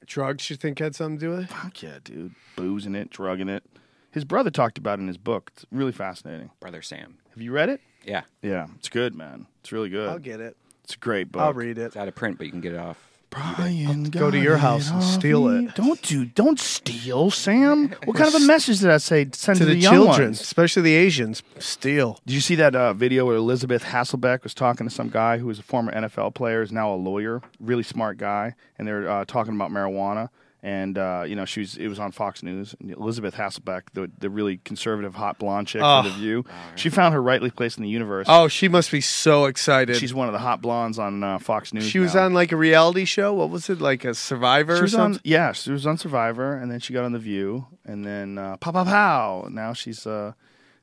Drugs, you think had something to do with it? Fuck yeah, dude, boozing it, drugging it. His brother talked about it in his book. It's really fascinating. Brother Sam. Have you read it? Yeah. Yeah, it's good, man. It's really good. I'll get it. It's a great book. I'll read it. It's out of print, but you can get it off. Brian, go to your house and steal me. it. Don't do, don't steal, Sam. What kind of a message did I say? Send To to, the, young children, ones? especially the Asians, steal. Did you see that uh, video where Elisabeth Hasselbeck was talking to some guy who was a former NFL player, is now a lawyer, really smart guy, and they're uh, talking about marijuana. And uh, you know, she was it was on Fox News. And Elisabeth Hasselbeck, the the really conservative hot blonde chick Oh. for the View, she found her rightly placed in the universe. Oh, she must be so excited. She's one of the hot blondes on uh, Fox News. she was now. on like a reality show. What was it? Like a Survivor She or was on, yeah, she was on Survivor, and then she got on The View, and then uh, pow pow pow. Now she's uh,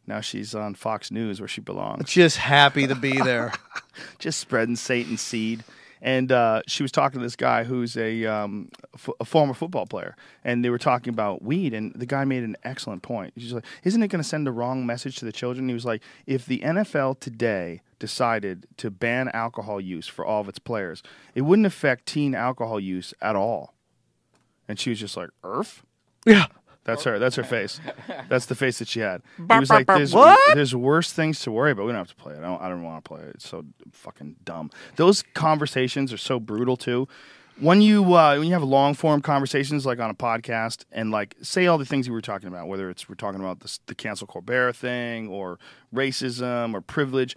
now she's on Fox News where she belongs, Just happy to be there. just spreading Satan's seed. And uh, she was talking to this guy who's a, um, f- a former football player, and they were talking about weed. And the guy made an excellent point. He's like, "Isn't it going to send the wrong message to the children?" He was like, "If the NFL today decided to ban alcohol use for all of its players, it wouldn't affect teen alcohol use at all." And she was just like, "Earth." yeah. That's her. That's her face. That's the face that she had. He was like. "There's What? there's worse things to worry about. We don't have to play it. I don't. I don't want to play it. It's so fucking dumb. Those conversations are so brutal too. When you uh, when you have long form conversations like on a podcast and like say all the things you were talking about, whether it's we're talking about the, the cancel Colbert thing or racism or privilege,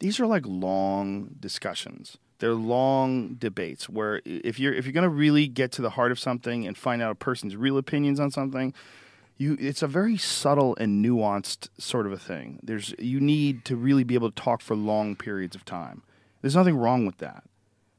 these are like long discussions. They're long debates where if you're if you're going to really get to the heart of something and find out a person's real opinions on something, you it's a very subtle and nuanced sort of a thing. There's you need to really be able to talk for long periods of time. There's nothing wrong with that.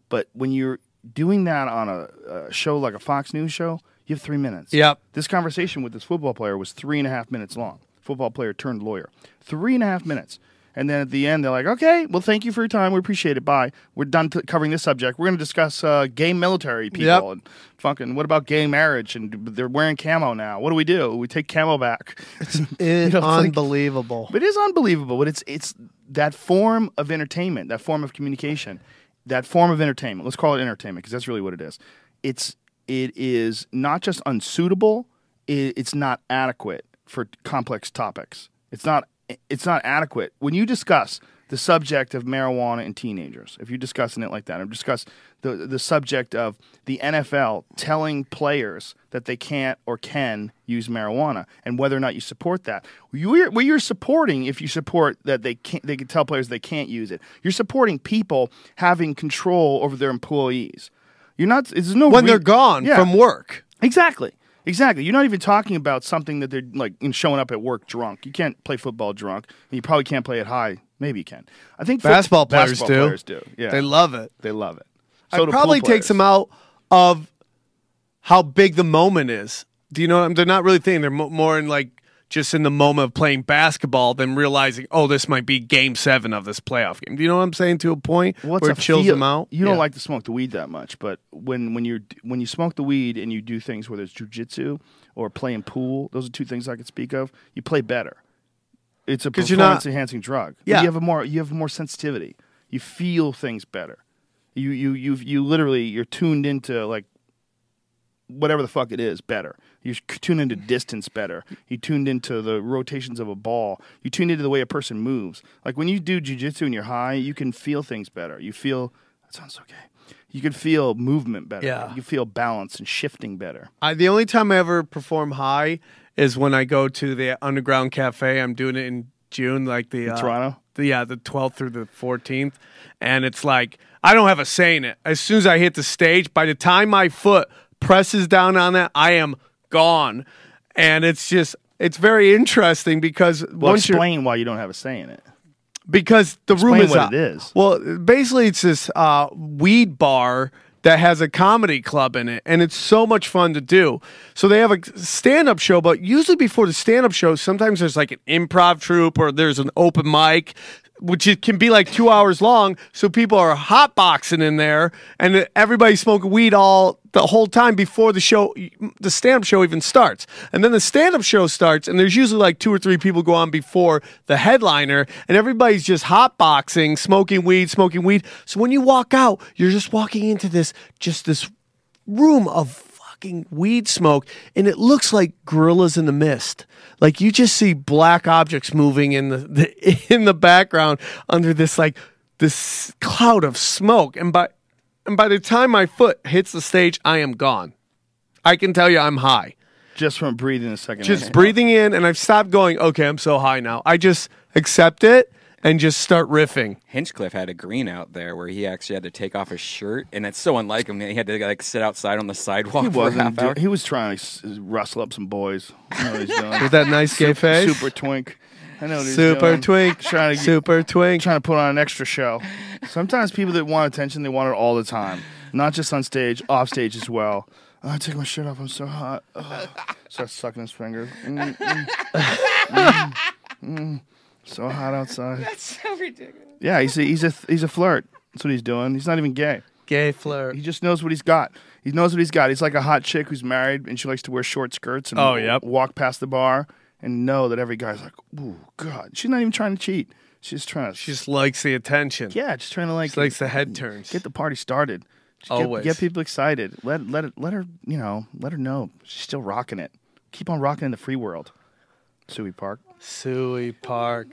But when you're doing that on a, a show like a Fox News show, You have three minutes. Yep. This conversation with this football player was three and a half minutes long. Football player turned lawyer. Three and a half minutes. And then at the end, they're like, okay, well, thank you for your time. We appreciate it. Bye. We're done t- covering this subject. We're going to discuss uh, gay military people Yep. and fucking what about gay marriage? And they're wearing camo now. What do we do? We take camo back. It's You know, like- unbelievable. but it is unbelievable. But it's it's that form of entertainment, that form of communication, that form of entertainment. Let's call it entertainment because that's really what it is. It's it is not just unsuitable. It, it's not adequate for complex topics. It's not it's not adequate when you discuss the subject of marijuana and teenagers. If you're discussing it like that, or discuss the the subject of the NFL telling players that they can't or can use marijuana and whether or not you support that. You're, what you're supporting, if you support that they can't, they can tell players they can't use it. You're supporting people having control over their employees. You're not. There's no when re- they're gone Yeah. from work. Exactly. Exactly. You're not even talking about something that they're like in showing up at work drunk. You can't play football drunk. And you probably can't play it high. Maybe you can. I think Basketball players basketball do. Players do. Yeah. They love it. They love it. So it probably takes them out of how big the moment is. Do you know? They're not really thinking. They're mo- more in like just in the moment of playing basketball than realizing, oh, this might be Game Seven of this playoff game. Do you know what I'm saying? To a point What's where a it chills feel- them out. You don't Yeah. like to smoke the weed that much, but when when you're when you smoke the weed and you do things whether it's jujitsu or playing pool, those are two things I could speak of. You play better. It's a 'Cause you're not- performance enhancing drug. Yeah. you have a more you have more sensitivity. You feel things better. You you you you literally you're tuned into like whatever the fuck it is better. You tune into distance better. You tuned into the rotations of a ball. You tuned into the way a person moves. Like when you do jujitsu and you're high, you can feel things better. You feel that sounds okay. You can feel movement better. Yeah. You feel balance and shifting better. I, the only time I ever perform high is when I go to the Underground Cafe. I'm doing it in June, like the uh, Toronto? The, yeah, the 12th through the 14th, and it's like I don't have a say in it. As soon as I hit the stage, by the time my foot presses down on that, I am gone, and it's just it's very interesting because Well, once explain why you don't have a say in it. because the room Explain is what out. it is. Well, basically, it's this uh, weed bar that has a comedy club in it, and it's so much fun to do. So they have a stand-up show, but usually before the stand-up show, sometimes there's like an improv troupe or there's an open mic. Which it can be like two hours long, so people are hotboxing in there, and everybody's smoking weed all the whole time before the show, the stand-up show even starts. And then the stand-up show starts, and there's usually like two or three people go on before the headliner, and everybody's just hotboxing, smoking weed, smoking weed. So when you walk out, you're just walking into this just this room of fucking weed smoke, and it looks like gorillas in the mist. Like you just see black objects moving in the, the in the background under this like this cloud of smoke, and by and by the time my foot hits the stage, I am gone. I can tell you, I'm high. Just from breathing a second. Just in. breathing in, and I've stopped going. Okay, I'm so high now. I just accept it and just start riffing. Hinchcliffe had a green out there where he actually had to take off his shirt, and it's so unlike him. He had to like sit outside on the sidewalk He for a half wasn't. hour. do- He was trying to s- rustle up some boys. I know what he's doing. With that nice gay Super- face. Super twink. I know what he's Super doing. twink. Trying to Super twink. trying to put on an extra show. Sometimes people that want attention, they want it all the time, not just on stage, off stage as well. Oh, I take my shirt off. I'm so hot. Oh. Starts sucking his fingers. Mm, mm, mm, mm. So hot outside. That's so ridiculous. Yeah, he's a, he's a he's a flirt. That's what he's doing. He's not even gay. Gay flirt. He just knows what he's got. He knows what he's got. He's like a hot chick who's married and she likes to wear short skirts and Oh, yep. walk past the bar and know that every guy's like, "Ooh, God." She's not even trying to cheat. She's just trying to. She just likes the attention. yeah, just trying to like She likes the head turns. get the party started. Just get- Always. get, people excited. Let let it let her you know let her know she's still rocking it. Keep on rocking in the free world. Suey Park. Suey Park.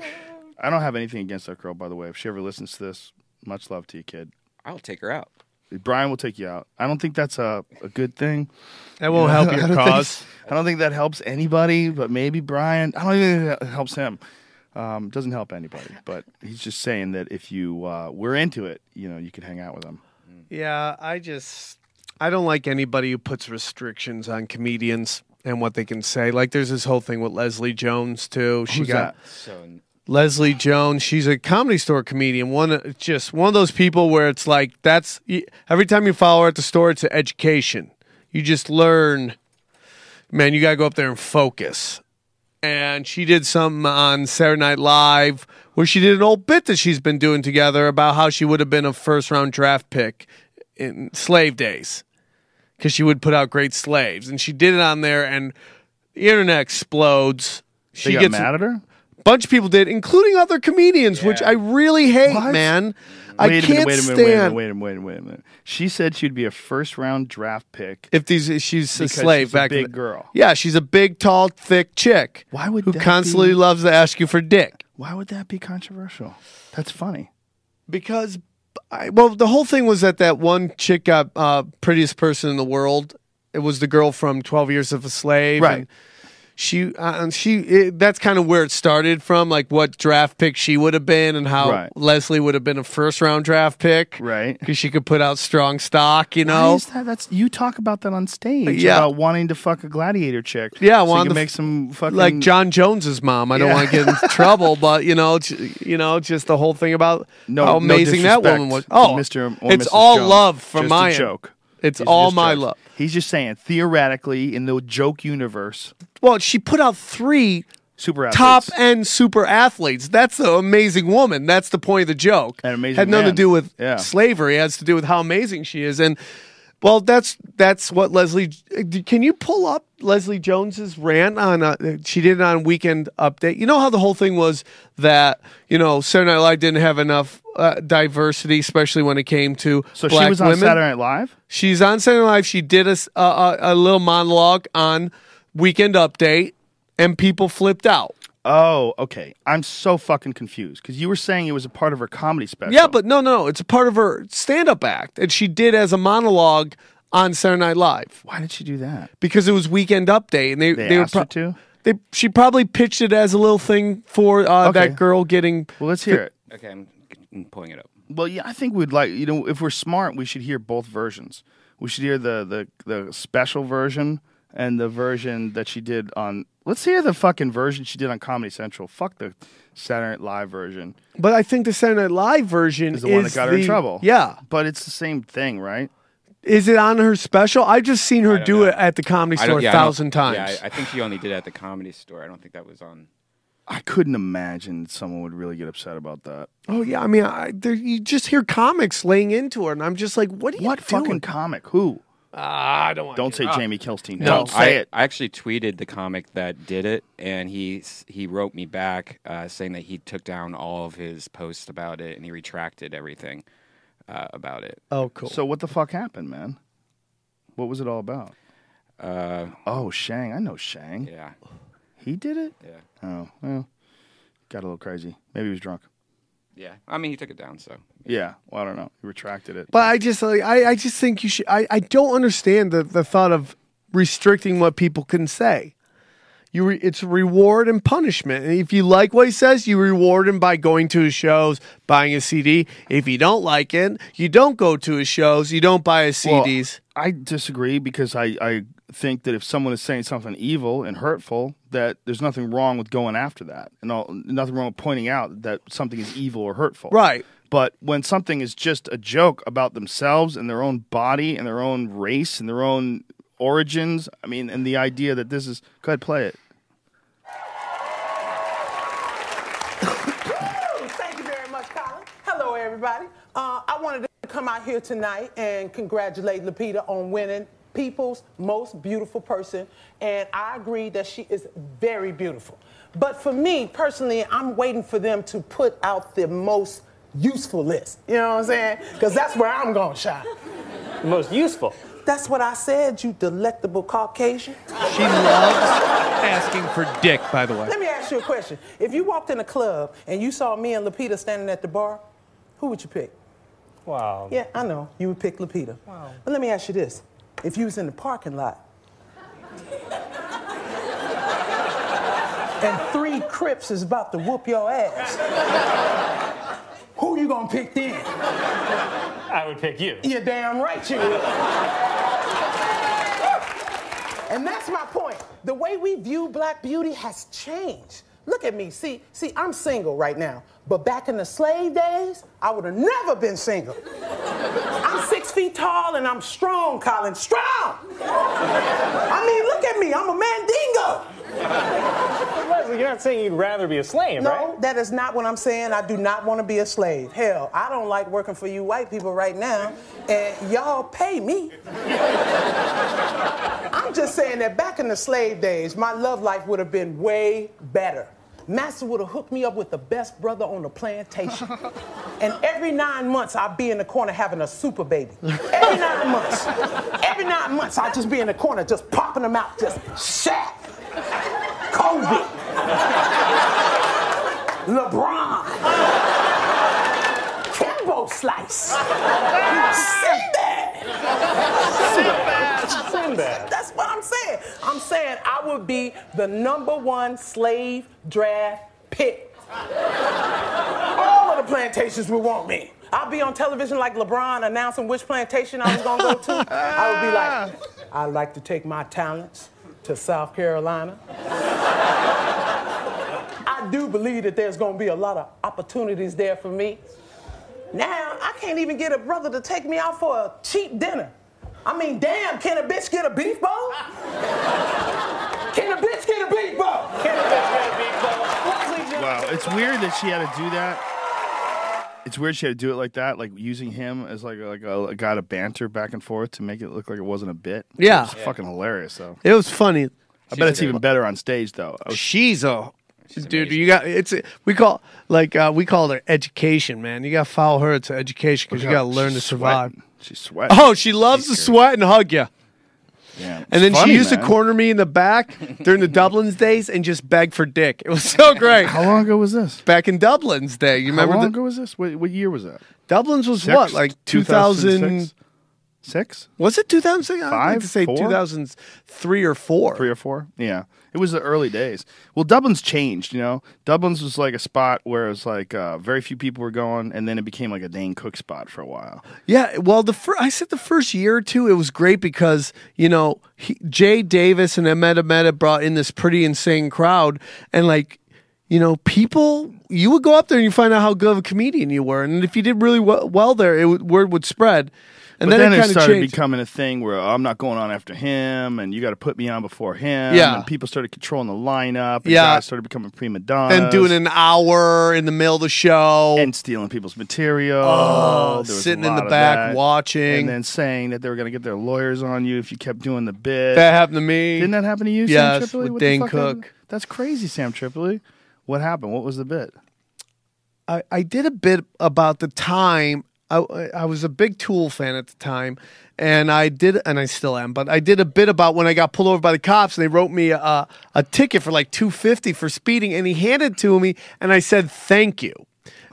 I don't have anything against that girl, by the way. If she ever listens to this, much love to you, kid. I'll take her out. Brian will take you out. I don't think that's a, a good thing. That won't help I your don't think- cause. I don't think that helps anybody, but maybe Brian. I don't even think that helps him. Um, doesn't help anybody, but he's just saying that if you uh, were into it, you know, you could hang out with him. Yeah, I just I don't like anybody who puts restrictions on comedians and what they can say. Like there's this whole thing with Leslie Jones too. She Who's got that? So Leslie Jones. She's a comedy store comedian. One just one of those people where it's like that's every time you follow her at the store, it's an education. You just learn man, you got to go up there and focus. And she did something on Saturday Night Live where she did an old bit that she's been doing together about how she would have been a first round draft pick in slave days because she would put out great slaves. And she did it on there, and the internet explodes. They She got gets mad at her. A bunch of people did, including other comedians, which I really hate, What? man. I wait can't a minute, wait a stand minute, wait a minute, wait a minute, wait a minute, wait a minute. She said she'd be a first round draft pick. if these she's a slave she's back in big the- girl. Yeah, she's a big, tall, thick chick. Why would who constantly be- loves to ask you for dick? Why would that be controversial? That's funny. Because, I, well, the whole thing was that that one chick got uh, prettiest person in the world. It was the girl from Twelve Years of a Slave, Right. and She uh, and she it, that's kind of where it started from, like what draft pick she would have been, and how Right. Leslie would have been a first round draft pick, Right. Because she could put out strong stock, you know. that? That's you talk about that on stage. Yeah. about wanting to fuck a gladiator chick. Yeah, so to make some fucking like Jon Jones's mom. I don't want to get in trouble, but you know, you know, just the whole thing about No, how no amazing that woman was. Oh, Mr. or it's Mrs. all Jones. love from Just my joke. It's all my jokes. love. He's just saying theoretically in the joke universe, Well, she put out three super athletes. top end super athletes. That's the amazing woman. That's the point of the joke. An amazing Had nothing man. to do with Yeah. slavery. It has to do with how amazing she is. And well, that's that's what Leslie. Can you pull up Leslie Jones's rant on? Uh, she did it on Weekend Update. You know how the whole thing was that you know Saturday Night Live didn't have enough uh, diversity, especially when it came to So black she was on women. Saturday Night Live. She's on Saturday Night Live. She did a a little monologue on Weekend Update, and people flipped out. Oh, okay. I'm so fucking confused because you were saying it was a part of her comedy special. Yeah, but no, no, it's a part of her stand-up act that she did as a monologue on Saturday Night Live why did she do that? because it was Weekend Update, and they They, they, were asked her to. They she probably pitched it as a little thing for uh, Okay. that girl getting. Well, let's hear it. Okay, I'm, I'm pulling it up. Well, yeah, I think we'd like you know if we're smart, we should hear both versions. We should hear the the the special version and the version that she did on. Let's hear the fucking version she did on Comedy Central. Fuck the Saturday Night Live version. But I think the Saturday Night Live version Is the one that got her in the- trouble. Yeah, But it's the same thing, right? is it on her special? I've just seen her don't do know. it at the comedy I store don't- a yeah, I don't- thousand times. Yeah, I, I think she only did it at the comedy store. I don't think that was on. I couldn't imagine someone would really get upset about that. oh yeah, I mean, I, there, you just hear comics laying into her, and I'm just like, what are you What doing? fucking comic? Who? Ah, I don't want. Don't say Jamie Kilstein. No. Don't say I, it. I actually tweeted the comic that did it, and he he wrote me back uh, saying that he took down all of his posts about it and he retracted everything uh, about it. Oh, cool. So what the fuck happened, man? What was it all about? Uh, Oh, Shang. I know Shang. yeah, He did it. yeah, Oh, well, got a little crazy. Maybe he was drunk. Yeah. I mean, he took it down, so Yeah. Well, I don't know. He retracted it. But I just like I, I just think you should I, I don't understand the, the thought of restricting what people can say. You re, it's reward and punishment. And if you like what he says, you reward him by going to his shows, buying his CD. If you don't like it, you don't go to his shows, you don't buy his Well, CDs. I disagree because I, I think that if someone is saying something evil and hurtful, that there's nothing wrong with going after that, and all, nothing wrong with pointing out that something is evil or hurtful. Right. But when something is just a joke about themselves and their own body and their own race and their own origins, I mean, and the idea that this is go ahead, play it. Thank you very much, Colin. Hello, everybody. Uh, I wanted to come out here tonight and congratulate Lupita on winning People's Most Beautiful Person, and I agree that she is very beautiful. But for me personally, I'm waiting for them to put out the most useful list. You know what I'm saying? Because that's where I'm gonna shine. Most useful. That's what I said, you delectable Caucasian. She loves asking for dick, by the way. Let me ask you a question. If you walked in a club and you saw me and Lupita standing at the bar, who would you pick? Wow. Yeah, I know. You would pick Lupita. Wow. But let me ask you this. If you was in the parking lot and three Crips is about to whoop your ass, who you gonna pick then? I would pick you. You're damn right you will. And that's my point. The way we view black beauty has changed. Look at me. See, see, I'm single right now. But back in the slave days, I would have never been single. I'm six feet tall and I'm strong, Colin. Strong! I mean, look at me. I'm a mandingo. Leslie, you're not saying you'd rather be a slave, No, right? No, that is not what I'm saying. I do not want to be a slave. Hell, I don't like working for you white people right now, and y'all pay me. I'm just saying that back in the slave days, my love life would have been way better. Master would have hooked me up with the best brother on the plantation. And every nine months, I'd be in the corner having a super baby. Every nine months. Every nine months, I'd just be in the corner, just popping them out, just Shaq, Kobe, LeBron, Kimbo Slice, Sinbad. Sinbad. That's what I'm saying. I'm saying I would be the number one slave draft pick. All of the plantations would want me. I'll be on television like LeBron announcing which plantation I was gonna go to. I would be like, I'd like to take my talents to South Carolina. I do believe that there's gonna be a lot of opportunities there for me. Now, I can't even get a brother to take me out for a cheap dinner. I mean, damn, can a bitch get a beef bowl? can a bitch get a beef bowl? Can a bitch get a beef bowl? Leslie just- Wow, it's weird that she had to do that. It's weird she had to do it like that, like using him as like a, like a, a guy to banter back and forth to make it look like it wasn't a bit. Yeah. it's fucking hilarious though. It was funny. I bet it's even better on stage though. I was- She's a dude. You got it's we call like uh, we call her education, man. You got to follow her to education because you got to learn to survive. sweating. She's sweating. Oh, she loves to sweat and hug you. Yeah. And then funny, she used man. to corner me in the back during the Dublin's days and just beg for dick. It was so great. How long ago was this? Back in Dublin's day, you remember? How long the- ago was this? What, what year was that? Dublin's was Six? what, like 2000? 2006? Six? Was it 2006? I'd like to say 2003 or four. Three or four? Yeah. It was the early days. Well, Dublin's changed, you know? Dublin's was like a spot where it was like uh, very few people were going, and then it became like a Dane Cook spot for a while. Yeah, well, the fir- I said the first year or two, it was great because you know he, Jay Davis and Ahmed Ahmed brought in this pretty insane crowd, and like you know, people you would go up there and you find out how good of a comedian you were, and if you did really well, well there, it would, word would spread. And but then, then, it it started changed. becoming a thing where oh, I'm not going on after him, and you got to put me on before him. Yeah. and people started controlling the lineup. And Yeah. guys started becoming prima donnas. then doing an hour in the middle of the show. and stealing people's material. Oh, There was a sitting in the back that. watching. and then saying that they were going to get their lawyers on you if you kept doing the bit. that happened to me. Didn't that happen to you, Yes, Sam Tripoli? with What Dane? Cook. That's crazy, Sam Tripoli. What happened? What was the bit? I, I did a bit about the time. I, I was a big Tool fan at the time, and I did, and I still am. But I did a bit about when I got pulled over by the cops, and they wrote me a, a ticket for like two fifty for speeding, and he handed it to me, and I said thank you.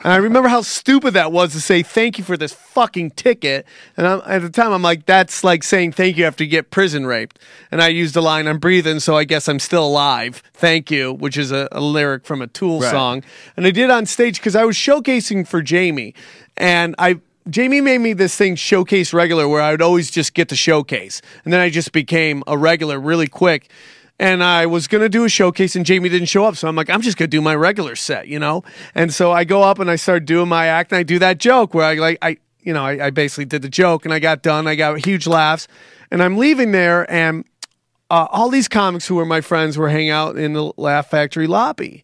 And I remember how stupid that was to say thank you for this fucking ticket. And I'm, at the time, I'm like, that's like saying thank you after you get prison raped. And I used the line, I'm breathing, so I guess I'm still alive. Thank you, which is a, a lyric from a Tool Right. song. And I did on stage because I was showcasing for Jamie. And I Jamie made me this thing showcase regular where I would always just get to showcase. And then I just became a regular really quick. And I was gonna do a showcase, and Jamie didn't show up. So I'm like, I'm just gonna do my regular set, you know. And so I go up and I start doing my act, and I do that joke where I like, I, you know, I, I basically did the joke, and I got done. I got huge laughs, and I'm leaving there, and uh, all these comics who were my friends were hanging out in the Laugh Factory lobby.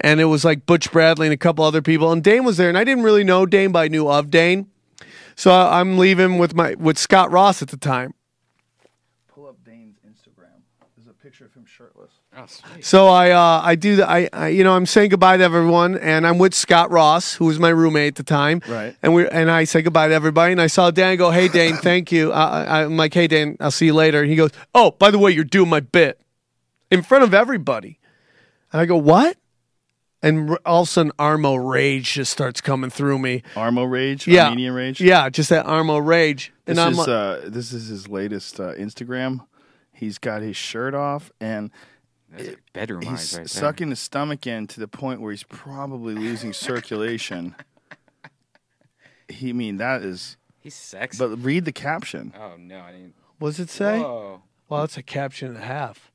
And it was like Butch Bradley and a couple other people. And Dane was there. And I didn't really know Dane, but I knew of Dane. So I'm leaving with my with Scott Ross at the time. Pull up Dane's Instagram. There's a picture of him shirtless. So I uh, I do the I, I you know I'm saying goodbye to everyone and I'm with Scott Ross who was my roommate at the time Right. and we and I say goodbye to everybody and I saw Dan go hey Dane thank you uh, I, I'm like hey Dan I'll see you later and he goes oh by the way you're doing my bit in front of everybody and I go what and all of a sudden Armo rage just starts coming through me Armo Rage, yeah Armenian Rage. yeah just that Armo rage This I'm is like, uh, this is his latest uh, Instagram. He's got his shirt off and Those are bedroom he's eyes right there. sucking his stomach in to the point where he's probably losing circulation. He I mean that is. He's sexy. But read the caption. oh no, I didn't. what does it say Whoa. well that's a caption and a half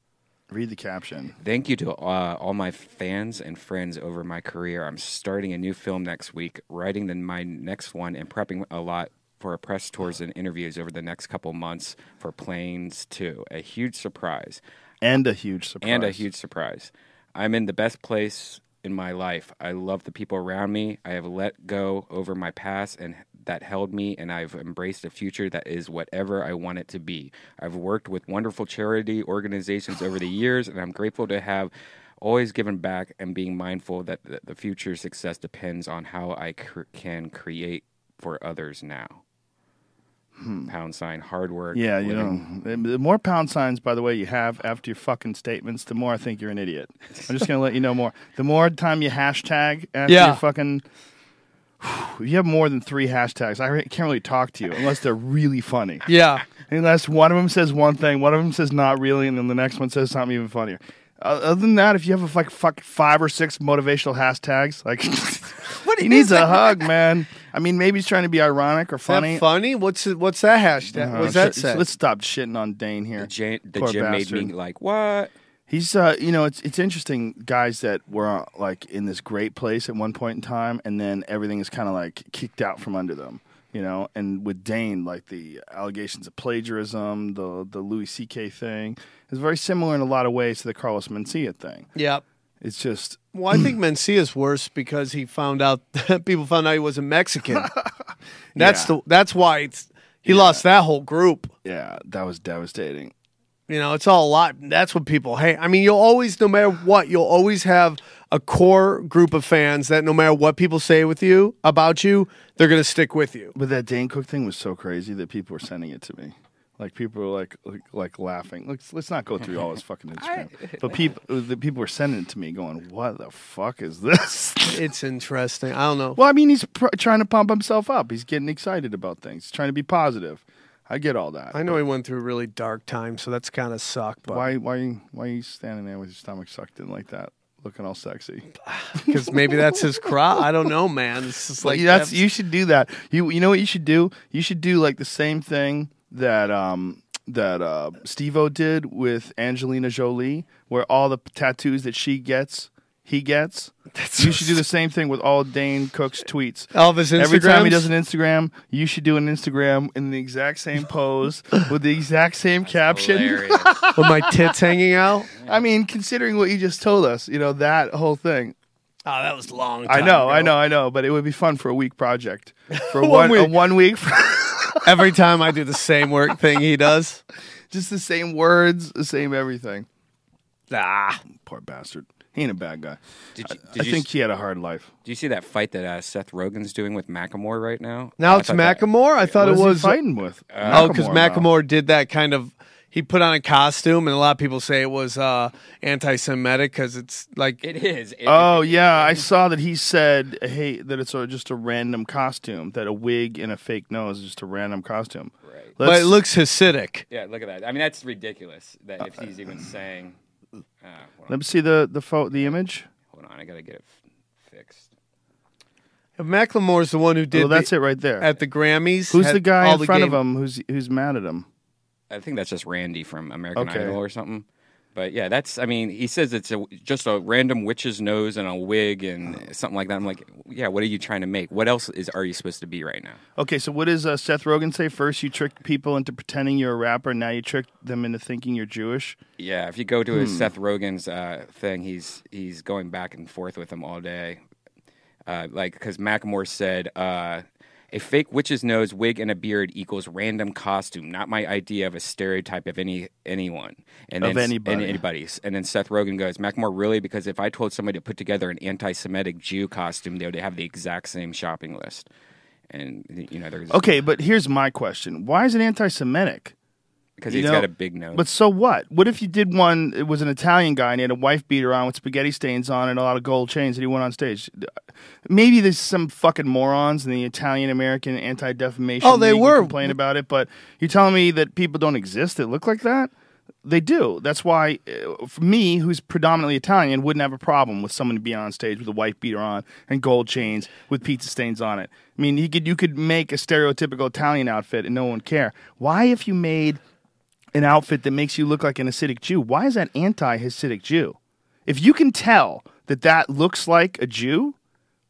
Read the caption. Thank you to uh, all my fans and friends over my career. I'm starting a new film next week, writing the, my next one, and prepping a lot for press tours and interviews over the next couple months for Planes 2. A huge surprise. And a huge surprise. And a huge surprise. I'm in the best place in my life. I love the people around me. I have let go over my past and that held me and I've embraced a future that is whatever I want it to be. I've worked with wonderful charity organizations over the years and I'm grateful to have always given back and being mindful that the, the future success depends on how I cr- can create for others now. Pound sign, hard work. Hmm. Yeah, you living- know, the more pound signs, by the way, you have after your fucking statements, the more I think you're an idiot. I'm just gonna let you know more. The more time you hashtag after Yeah. your fucking, if you have more than three hashtags, I can't really talk to you unless they're really funny. Yeah. Unless one of them says one thing, one of them says not really, and then the next one says something even funnier. Uh, other than that, if you have like fuck five or six motivational hashtags, like he needs a hug, man. I mean, maybe he's trying to be ironic or funny. funny? What's what's that hashtag? Uh, What's that say? Let's stop shitting on Dane here. The, J- the Poor gym made me like, what? He's, uh, you know, it's it's interesting, guys that were like in this great place at one point in time, and then everything is kind of like kicked out from under them, you know. And with Dane, like the allegations of plagiarism, the the Louis C.K. thing, is very similar in a lot of ways to the Carlos Mencia thing. Yep. It's just Well, I think Mencia's worse because he found out people found out he wasn't Mexican. That's Yeah. the that's why it's, he lost that whole group. yeah, that was devastating. You know, it's all a lot. That's what people hate. I mean, you'll always, no matter what, you'll always have a core group of fans that no matter what people say with you about you, they're going to stick with you. But that Dane Cook thing was so crazy that people were sending it to me. Like people were like like, like laughing. Let's let's not go through all his fucking Instagram. but people uh, the people were sending it to me, going, "What the fuck is this?" It's interesting. I don't know. well, I mean, he's pr- trying to pump himself up. He's getting excited about things. He's trying to be positive. I get all that. I know he went through a really dark time, so that's kind of sucked. But Why why why are you standing there with your stomach sucked in like that, looking all sexy? Because maybe that's his crowd. I don't know, man. It's just Like like that's you should do that. You you know what you should do? You should do like the same thing that um that uh Steve-O did with Angelina Jolie, where all the tattoos that she gets, he gets. you should do the same thing with all Dane Cook's tweets. All of his Every time he does an Instagram, you should do an Instagram in the exact same pose with the exact same caption. With my tits hanging out. I mean, considering what you just told us, you know that whole thing. Oh, that was long. I time know, I know, I know, but it would be fun for a week project. For One one, a week. one week, Every time I do the same work thing he does. just the same words, the same everything. Ah, Poor bastard. He ain't a bad guy. Did you, I did you think s- he had a hard life. do you see that fight that uh, Seth Rogen's doing with Macklemore right now? now I it's thought that- Macklemore. I thought What it is he was fighting with. Oh, because now. Macklemore did that kind of. He put on a costume, and a lot of people say it was uh, anti-Semitic because it's like It is. It- Oh yeah, I saw that he said, "Hey, that it's a, just a random costume. That a wig and a fake nose is just a random costume." Right. but Let's- it looks Hasidic. Yeah, look at that. I mean, that's ridiculous. That if he's even saying, uh, Let on, me see the the pho- the image. hold on, I gotta get it f- fixed. If Macklemore's the one who did Oh, that's the- it right there. at the Grammys. Who's had the guy in the front game- of him? Who's who's mad at him? I think that's just Randy from American Okay. Idol or something. But yeah, that's. I mean, he says it's a, just a random witch's nose and a wig and something like that. I'm like, yeah, what are you trying to make? What else is are you supposed to be right now? Okay, so what does uh, Seth Rogen say? First, you tricked people into pretending you're a rapper. Now you tricked them into thinking you're Jewish. Yeah, if you go to Hmm. his Seth Rogen's uh, thing, he's he's going back and forth with him all day. Uh, like because Macklemore said, uh, a fake witch's nose, wig, and a beard equals random costume. Not my idea of a stereotype of any anyone and Of then, anybody. and anybody's. And then Seth Rogen goes, Macklemore, really? Because if I told somebody to put together an anti-Semitic Jew costume, they would have the exact same shopping list. And you know, there's Okay, but here's my question: Why is it anti-Semitic? Because you he's know, got a big nose. But so what? What if you did one? It was an Italian guy and he had a wife beater on with spaghetti stains on and a lot of gold chains, and he went on stage. Maybe there's some fucking morons in the Italian American Anti Defamation. Oh, they League who were. complain about it. But you're telling me that people don't exist that look like that? They do. That's why, uh, for me, who's predominantly Italian, wouldn't have a problem with someone to be on stage with a white beater on and gold chains with pizza stains on it. I mean, you could you could make a stereotypical Italian outfit and no one would care. Why, if you made an outfit that makes you look like an Hasidic Jew, why is that anti-Hasidic Jew? If you can tell that that looks like a Jew,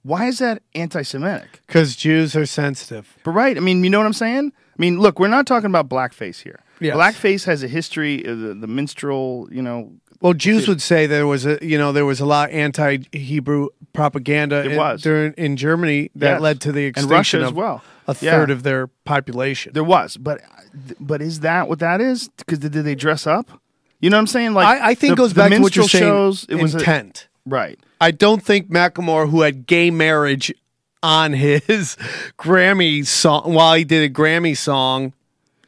Why is that anti-Semitic? Because Jews are sensitive. But right, I mean, you know what I'm saying? I mean, look, we're not talking about blackface here. Yes. Blackface has a history, uh, the, the minstrel, you know. Well, Jews would say there was a you know there was a lot of anti-Hebrew propaganda It in, was. during in Germany that Yes. led to the extinction Russia as of well. a Yeah. third of their population. There was, but but is that what that is? Because did they dress up? You know what I'm saying? Like I, I think the- it goes back to what you're saying. shows, it was a- intent. right. I don't think Macklemore, who had gay marriage on his Grammy song while he did a Grammy song,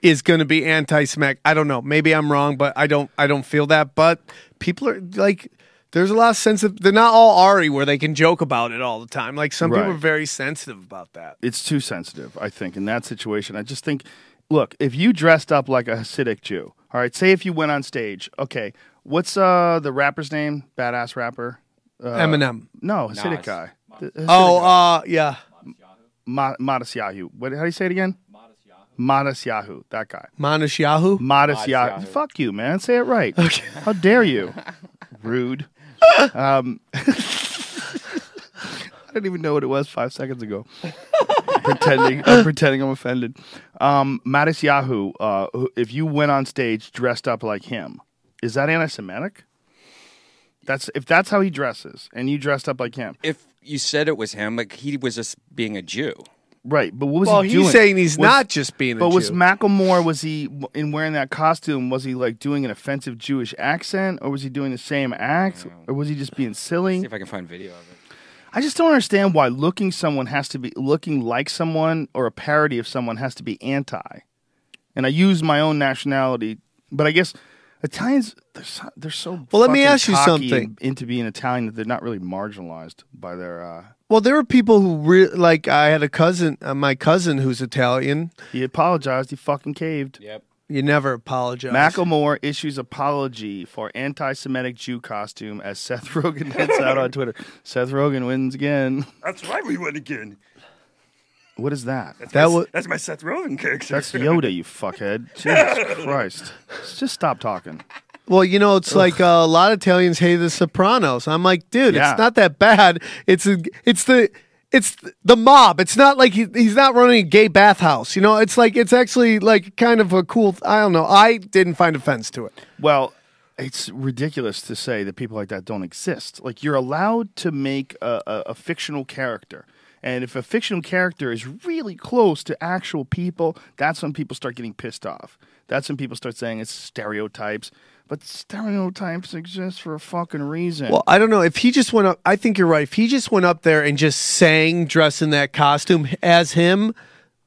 is going to be anti-Semitic. I don't know. Maybe I'm wrong, but I don't. I don't feel that. But people are like, there's a lot of sensitive. They're not all Ari where they can joke about it all the time. Like some people are very sensitive about that. It's too sensitive, I think, in that situation. I just think, look, if you dressed up like a Hasidic Jew, all right, say if you went on stage, okay, what's uh the rapper's name? Badass rapper? Uh, Eminem. No, Hasidic Nas. guy. Hasidic Oh, guy. uh, yeah. Ma- Modest Yahoo. What? How do you say it again? Modest Yahoo. That guy. Manish Yahoo. Modest Yahoo. Yahoo. Fuck you, man. Say it right. How dare you? Rude. Um, I didn't even know what it was five seconds ago. pretending, I'm pretending I'm offended. Um, Matisyahu. Uh, who- if you went on stage dressed up like him, is that anti-Semitic? That's if that's how he dresses, and you dressed up like him, If you said it was him, like he was just being a Jew. Right? But what was Well, he he's saying he's Was- not just being a But was Jew. Macklemore was he in wearing that costume? Was he like doing an offensive Jewish accent, or was he doing the same act, or was he just being See silly? if I can find video of it. I just don't understand why looking someone has to be looking like someone or a parody of someone has to be anti. And I use my own nationality, but I guess Italians they're so, they're so Well, let me ask you something. into being Italian that they're not really marginalized by their. Uh, Well, there were people who re- like. I had a cousin, uh, my cousin, who's Italian. he apologized. He fucking caved. Yep. You never apologize. Macklemore issues apology for anti-Semitic Jew costume as Seth Rogen hits out on Twitter. Seth Rogen wins again. That's right, we win again. What is that? that was That's my Seth Rogen character. That's Yoda, you fuckhead. Jesus Christ. Just stop talking. Well, you know, it's like uh, a lot of Italians hate The Sopranos. I'm like, dude, Yeah. it's not that bad. It's a, it's the it's the mob. It's not like he, he's not running a gay bathhouse. You know, it's like it's actually like kind of a cool. I don't know. I didn't find offense to it. Well, it's ridiculous to say that people like that don't exist. Like you're allowed to make a, a, a fictional character. And if a fictional character is really close to actual people, that's when people start getting pissed off. That's when people start saying it's stereotypes. But stereotypes exist for a fucking reason. Well, I don't know if he just went up. I think you're right. If he just went up there and just sang, dressed in that costume as him,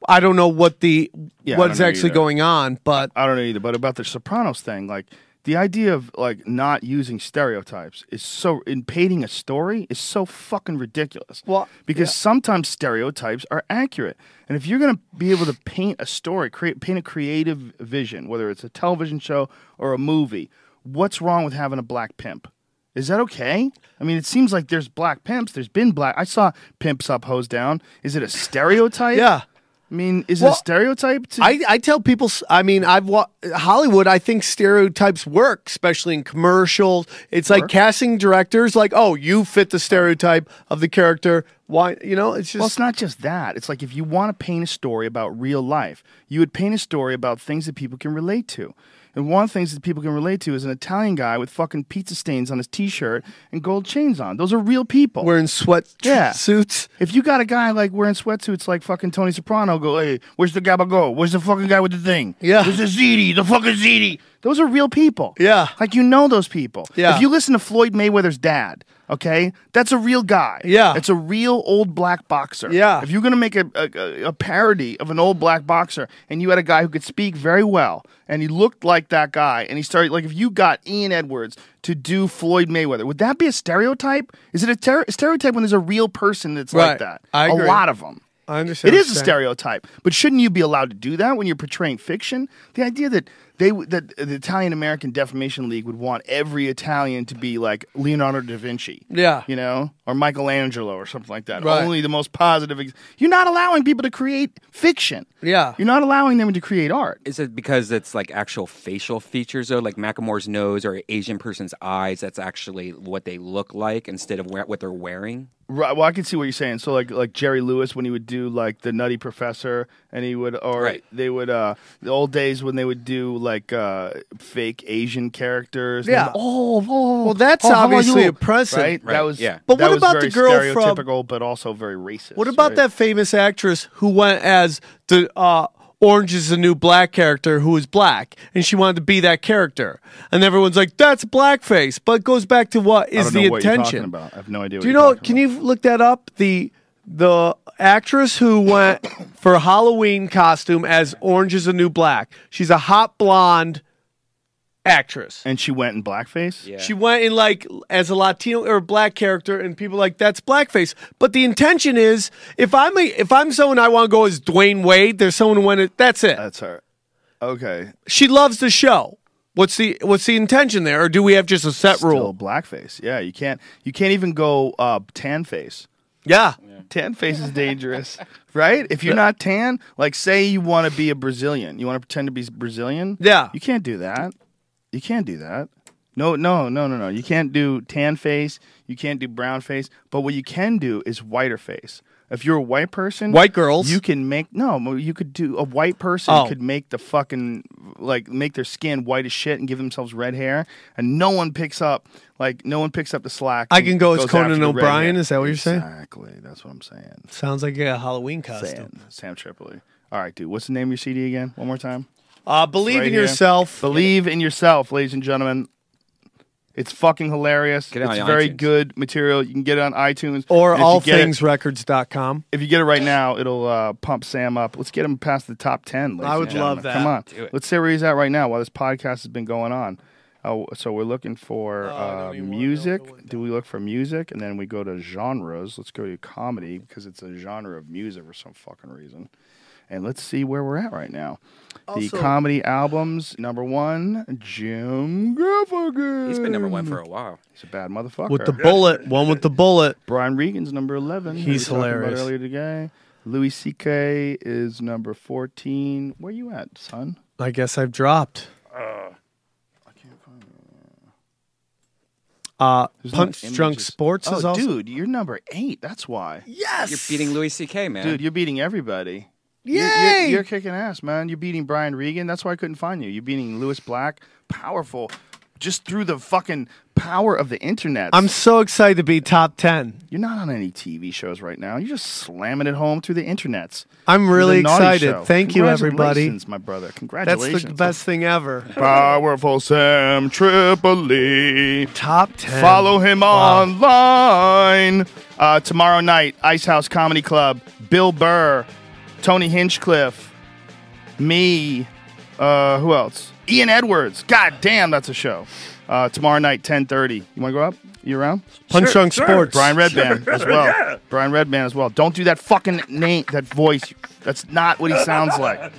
I don't know what the Yeah, I what's don't know actually either. going on. But I don't know either. But about the Sopranos thing, like the idea of like not using stereotypes is so in painting a story is so fucking ridiculous. Well, because sometimes stereotypes are accurate, and if you're gonna be able to paint a story, create paint a creative vision, whether it's a television show or a movie, what's wrong with having a black pimp? Is that okay? I mean, it seems like there's black pimps. There's been black. I saw pimps up, hose down. Is it a stereotype? yeah. I mean, is it Well, a stereotype? To, I, I tell people, I mean, I've wa- Hollywood. I think stereotypes work, especially in commercials. It's like casting directors, like, oh, you fit the stereotype of the character. Why, you know, it's just. Well, it's not just that. It's like if you want to paint a story about real life, you would paint a story about things that people can relate to. And one of the things that people can relate to is an Italian guy with fucking pizza stains on his t-shirt and gold chains on. Those are real people. wearing sweat Yeah. suits. if you got a guy like wearing sweatsuits like fucking Tony Soprano, go, hey, where's the gabago? Where's the fucking guy with the thing? Yeah. Where's the ziti? The fucking ziti? Those are real people. Yeah. Like you know those people. Yeah. If you listen to Floyd Mayweather's dad, okay, that's a real guy. Yeah. It's a real old black boxer. Yeah. If you're gonna make a, a, a parody of an old black boxer and you had a guy who could speak very well and he looked like that guy and he started like if you got Ian Edwards to do Floyd Mayweather, would that be a stereotype? Is it a ter- stereotype when there's a real person that's Right. like that? I A agree. A lot of them. I understand. It is a stereotype, but shouldn't you be allowed to do that when you're portraying fiction? The idea that they would- the, the Italian American Defamation League would want every Italian to be like Leonardo da Vinci. Yeah. You know, or Michelangelo or something like that. Right. Only the most positive. Ex- You're not allowing people to create fiction. Yeah. You're not allowing them to create art. Is it because it's like actual facial features though, like Macklemore's nose or Asian person's eyes? That's actually what they look like instead of what they're wearing. Right. Well, I can see what you're saying. So, like, like Jerry Lewis when he would do like the Nutty Professor, and he would, or Right. they would, uh, the old days when they would do like uh, fake Asian characters. Yeah. They oh, oh, Well, that's oh, obviously you?" oppressive. right? Right, That was, yeah. But what about the very girl from- stereotypical, but also very racist. What about right? that famous actress who went as the uh, Orange is the New Black character who was black, and she wanted to be that character, and everyone's like, "That's blackface," but it goes back to what is I don't the know what you're intention. talking about. I have no idea. Do what you you're know? talking Can you look that up? The the actress who went for Halloween costume as Orange is the New Black. She's a hot blonde actress. And she went in blackface. Yeah. She went in like as a Latino or black character, and people like that's blackface. But the intention is, if I'm a, if I'm someone I want to go as Dwyane Wade, there's someone who went. it- That's it. That's her. Okay. She loves the show. What's the what's the intention there, or do we have just a set Still rule? blackface. Yeah, you can't. You can't even go uh, tan face. Yeah. Tan face is dangerous, right? If you're not tan, like say you want to be a Brazilian, you want to pretend to be Brazilian. Yeah. you can't do that. You can't do that. No, no, no, no, no. You can't do tan face. You can't do brown face. But what you can do is whiter face. If you're a white person, White girls. you can make no. You could do a white person Oh. could make the fucking like make their skin white as shit and give themselves red hair, and no one picks up like no one picks up the slack. I can go as Conan after the red O'Brien, is that what you're saying? Exactly. That's what I'm saying. Sounds like a Halloween costume. Sam, Sam Tripoli. All right, dude. What's the name of your CD again? One more time. Uh, believe Right in here. yourself. Believe in yourself, ladies and gentlemen. It's fucking hilarious. Get it it's on very iTunes. good material. You can get it on iTunes or And if you allthingsrecords.com. if you get it right now, it'll uh, pump Sam up. Let's get him past the top ten. I would and gentlemen. love that. Come on, Do it. let's see where he's at right now while this podcast has been going on. Oh, so we're looking for Oh, uh, don't even wanna know music. if it went Do we look for music, and then we go to genres? Let's go to comedy because it's a genre of music for some fucking reason. And let's see where we're at right now. The Also- comedy albums number one, Jim Gaffigan. He's been number one for a while. He's a bad motherfucker. With the bullet, one with the bullet. Brian Regan's number 11. He's we were talking about hilarious. earlier today. Louis C.K. is number 14. Where you at, son? I guess I've dropped. Uh, There's no Punch Drunk. Sports oh, is also. dude, you're number eight. That's why. Yes. You're beating Louis C.K. man. Dude, you're beating everybody. Yay! You're, you're, you're kicking ass, man. You're beating Brian Regan. That's why I couldn't find you. You're beating Lewis Black. Powerful. Just through the fucking power of the internet. I'm so excited to be top 10. You're not on any TV shows right now. You're just slamming it home through the internets. I'm really excited. Thank you, everybody. Congratulations, my brother. Congratulations. That's the best thing ever. Powerful Sam Tripoli. Top 10. Follow him Wow. online. Uh, tomorrow night, Ice House Comedy Club. Bill Burr, Tony Hinchcliffe, me. Uh, who else? Ian Edwards. God damn, that's a show. Uh, tomorrow night, ten thirty. You want to go up? You around? Punch Drunk sure. Sports. Brian Redban as well. Yeah. Brian Redman as well. Don't do that fucking name, that voice. That's not what he sounds like.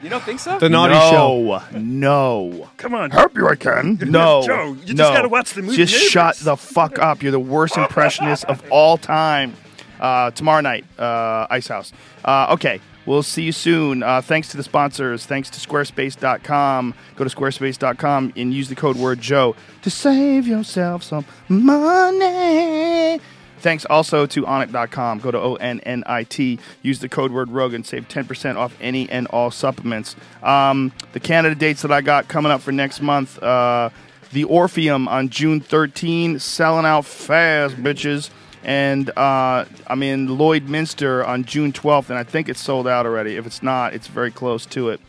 You don't think so? The Naughty Show. no, no. Come on. Help you, I can. No, Joe, you just no. gotta watch the movie Just Neighbors. shut the fuck up. You're the worst impressionist of all time. Uh, tomorrow night, uh, Ice House. Uh, okay, we'll see you soon. Uh, thanks to the sponsors. Thanks to Squarespace.com. Go to Squarespace.com and use the code word Joe to save yourself some money. Thanks also to Onnit.com. Go to O N N I T. Use the code word Rogan and save 10% off any and all supplements. Um, the Canada dates that I got coming up for next month uh, the Orpheum on June 13, selling out fast, bitches. And uh, I'm in Lloydminster on June 12th, and I think it's sold out already. If it's not, it's very close to it.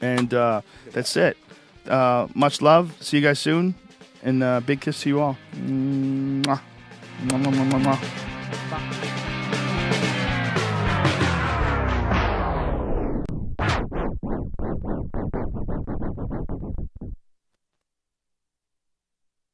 And uh, that's it. Uh, much love. See you guys soon. And uh, big kiss to you all. Mwah, mwah, mwah.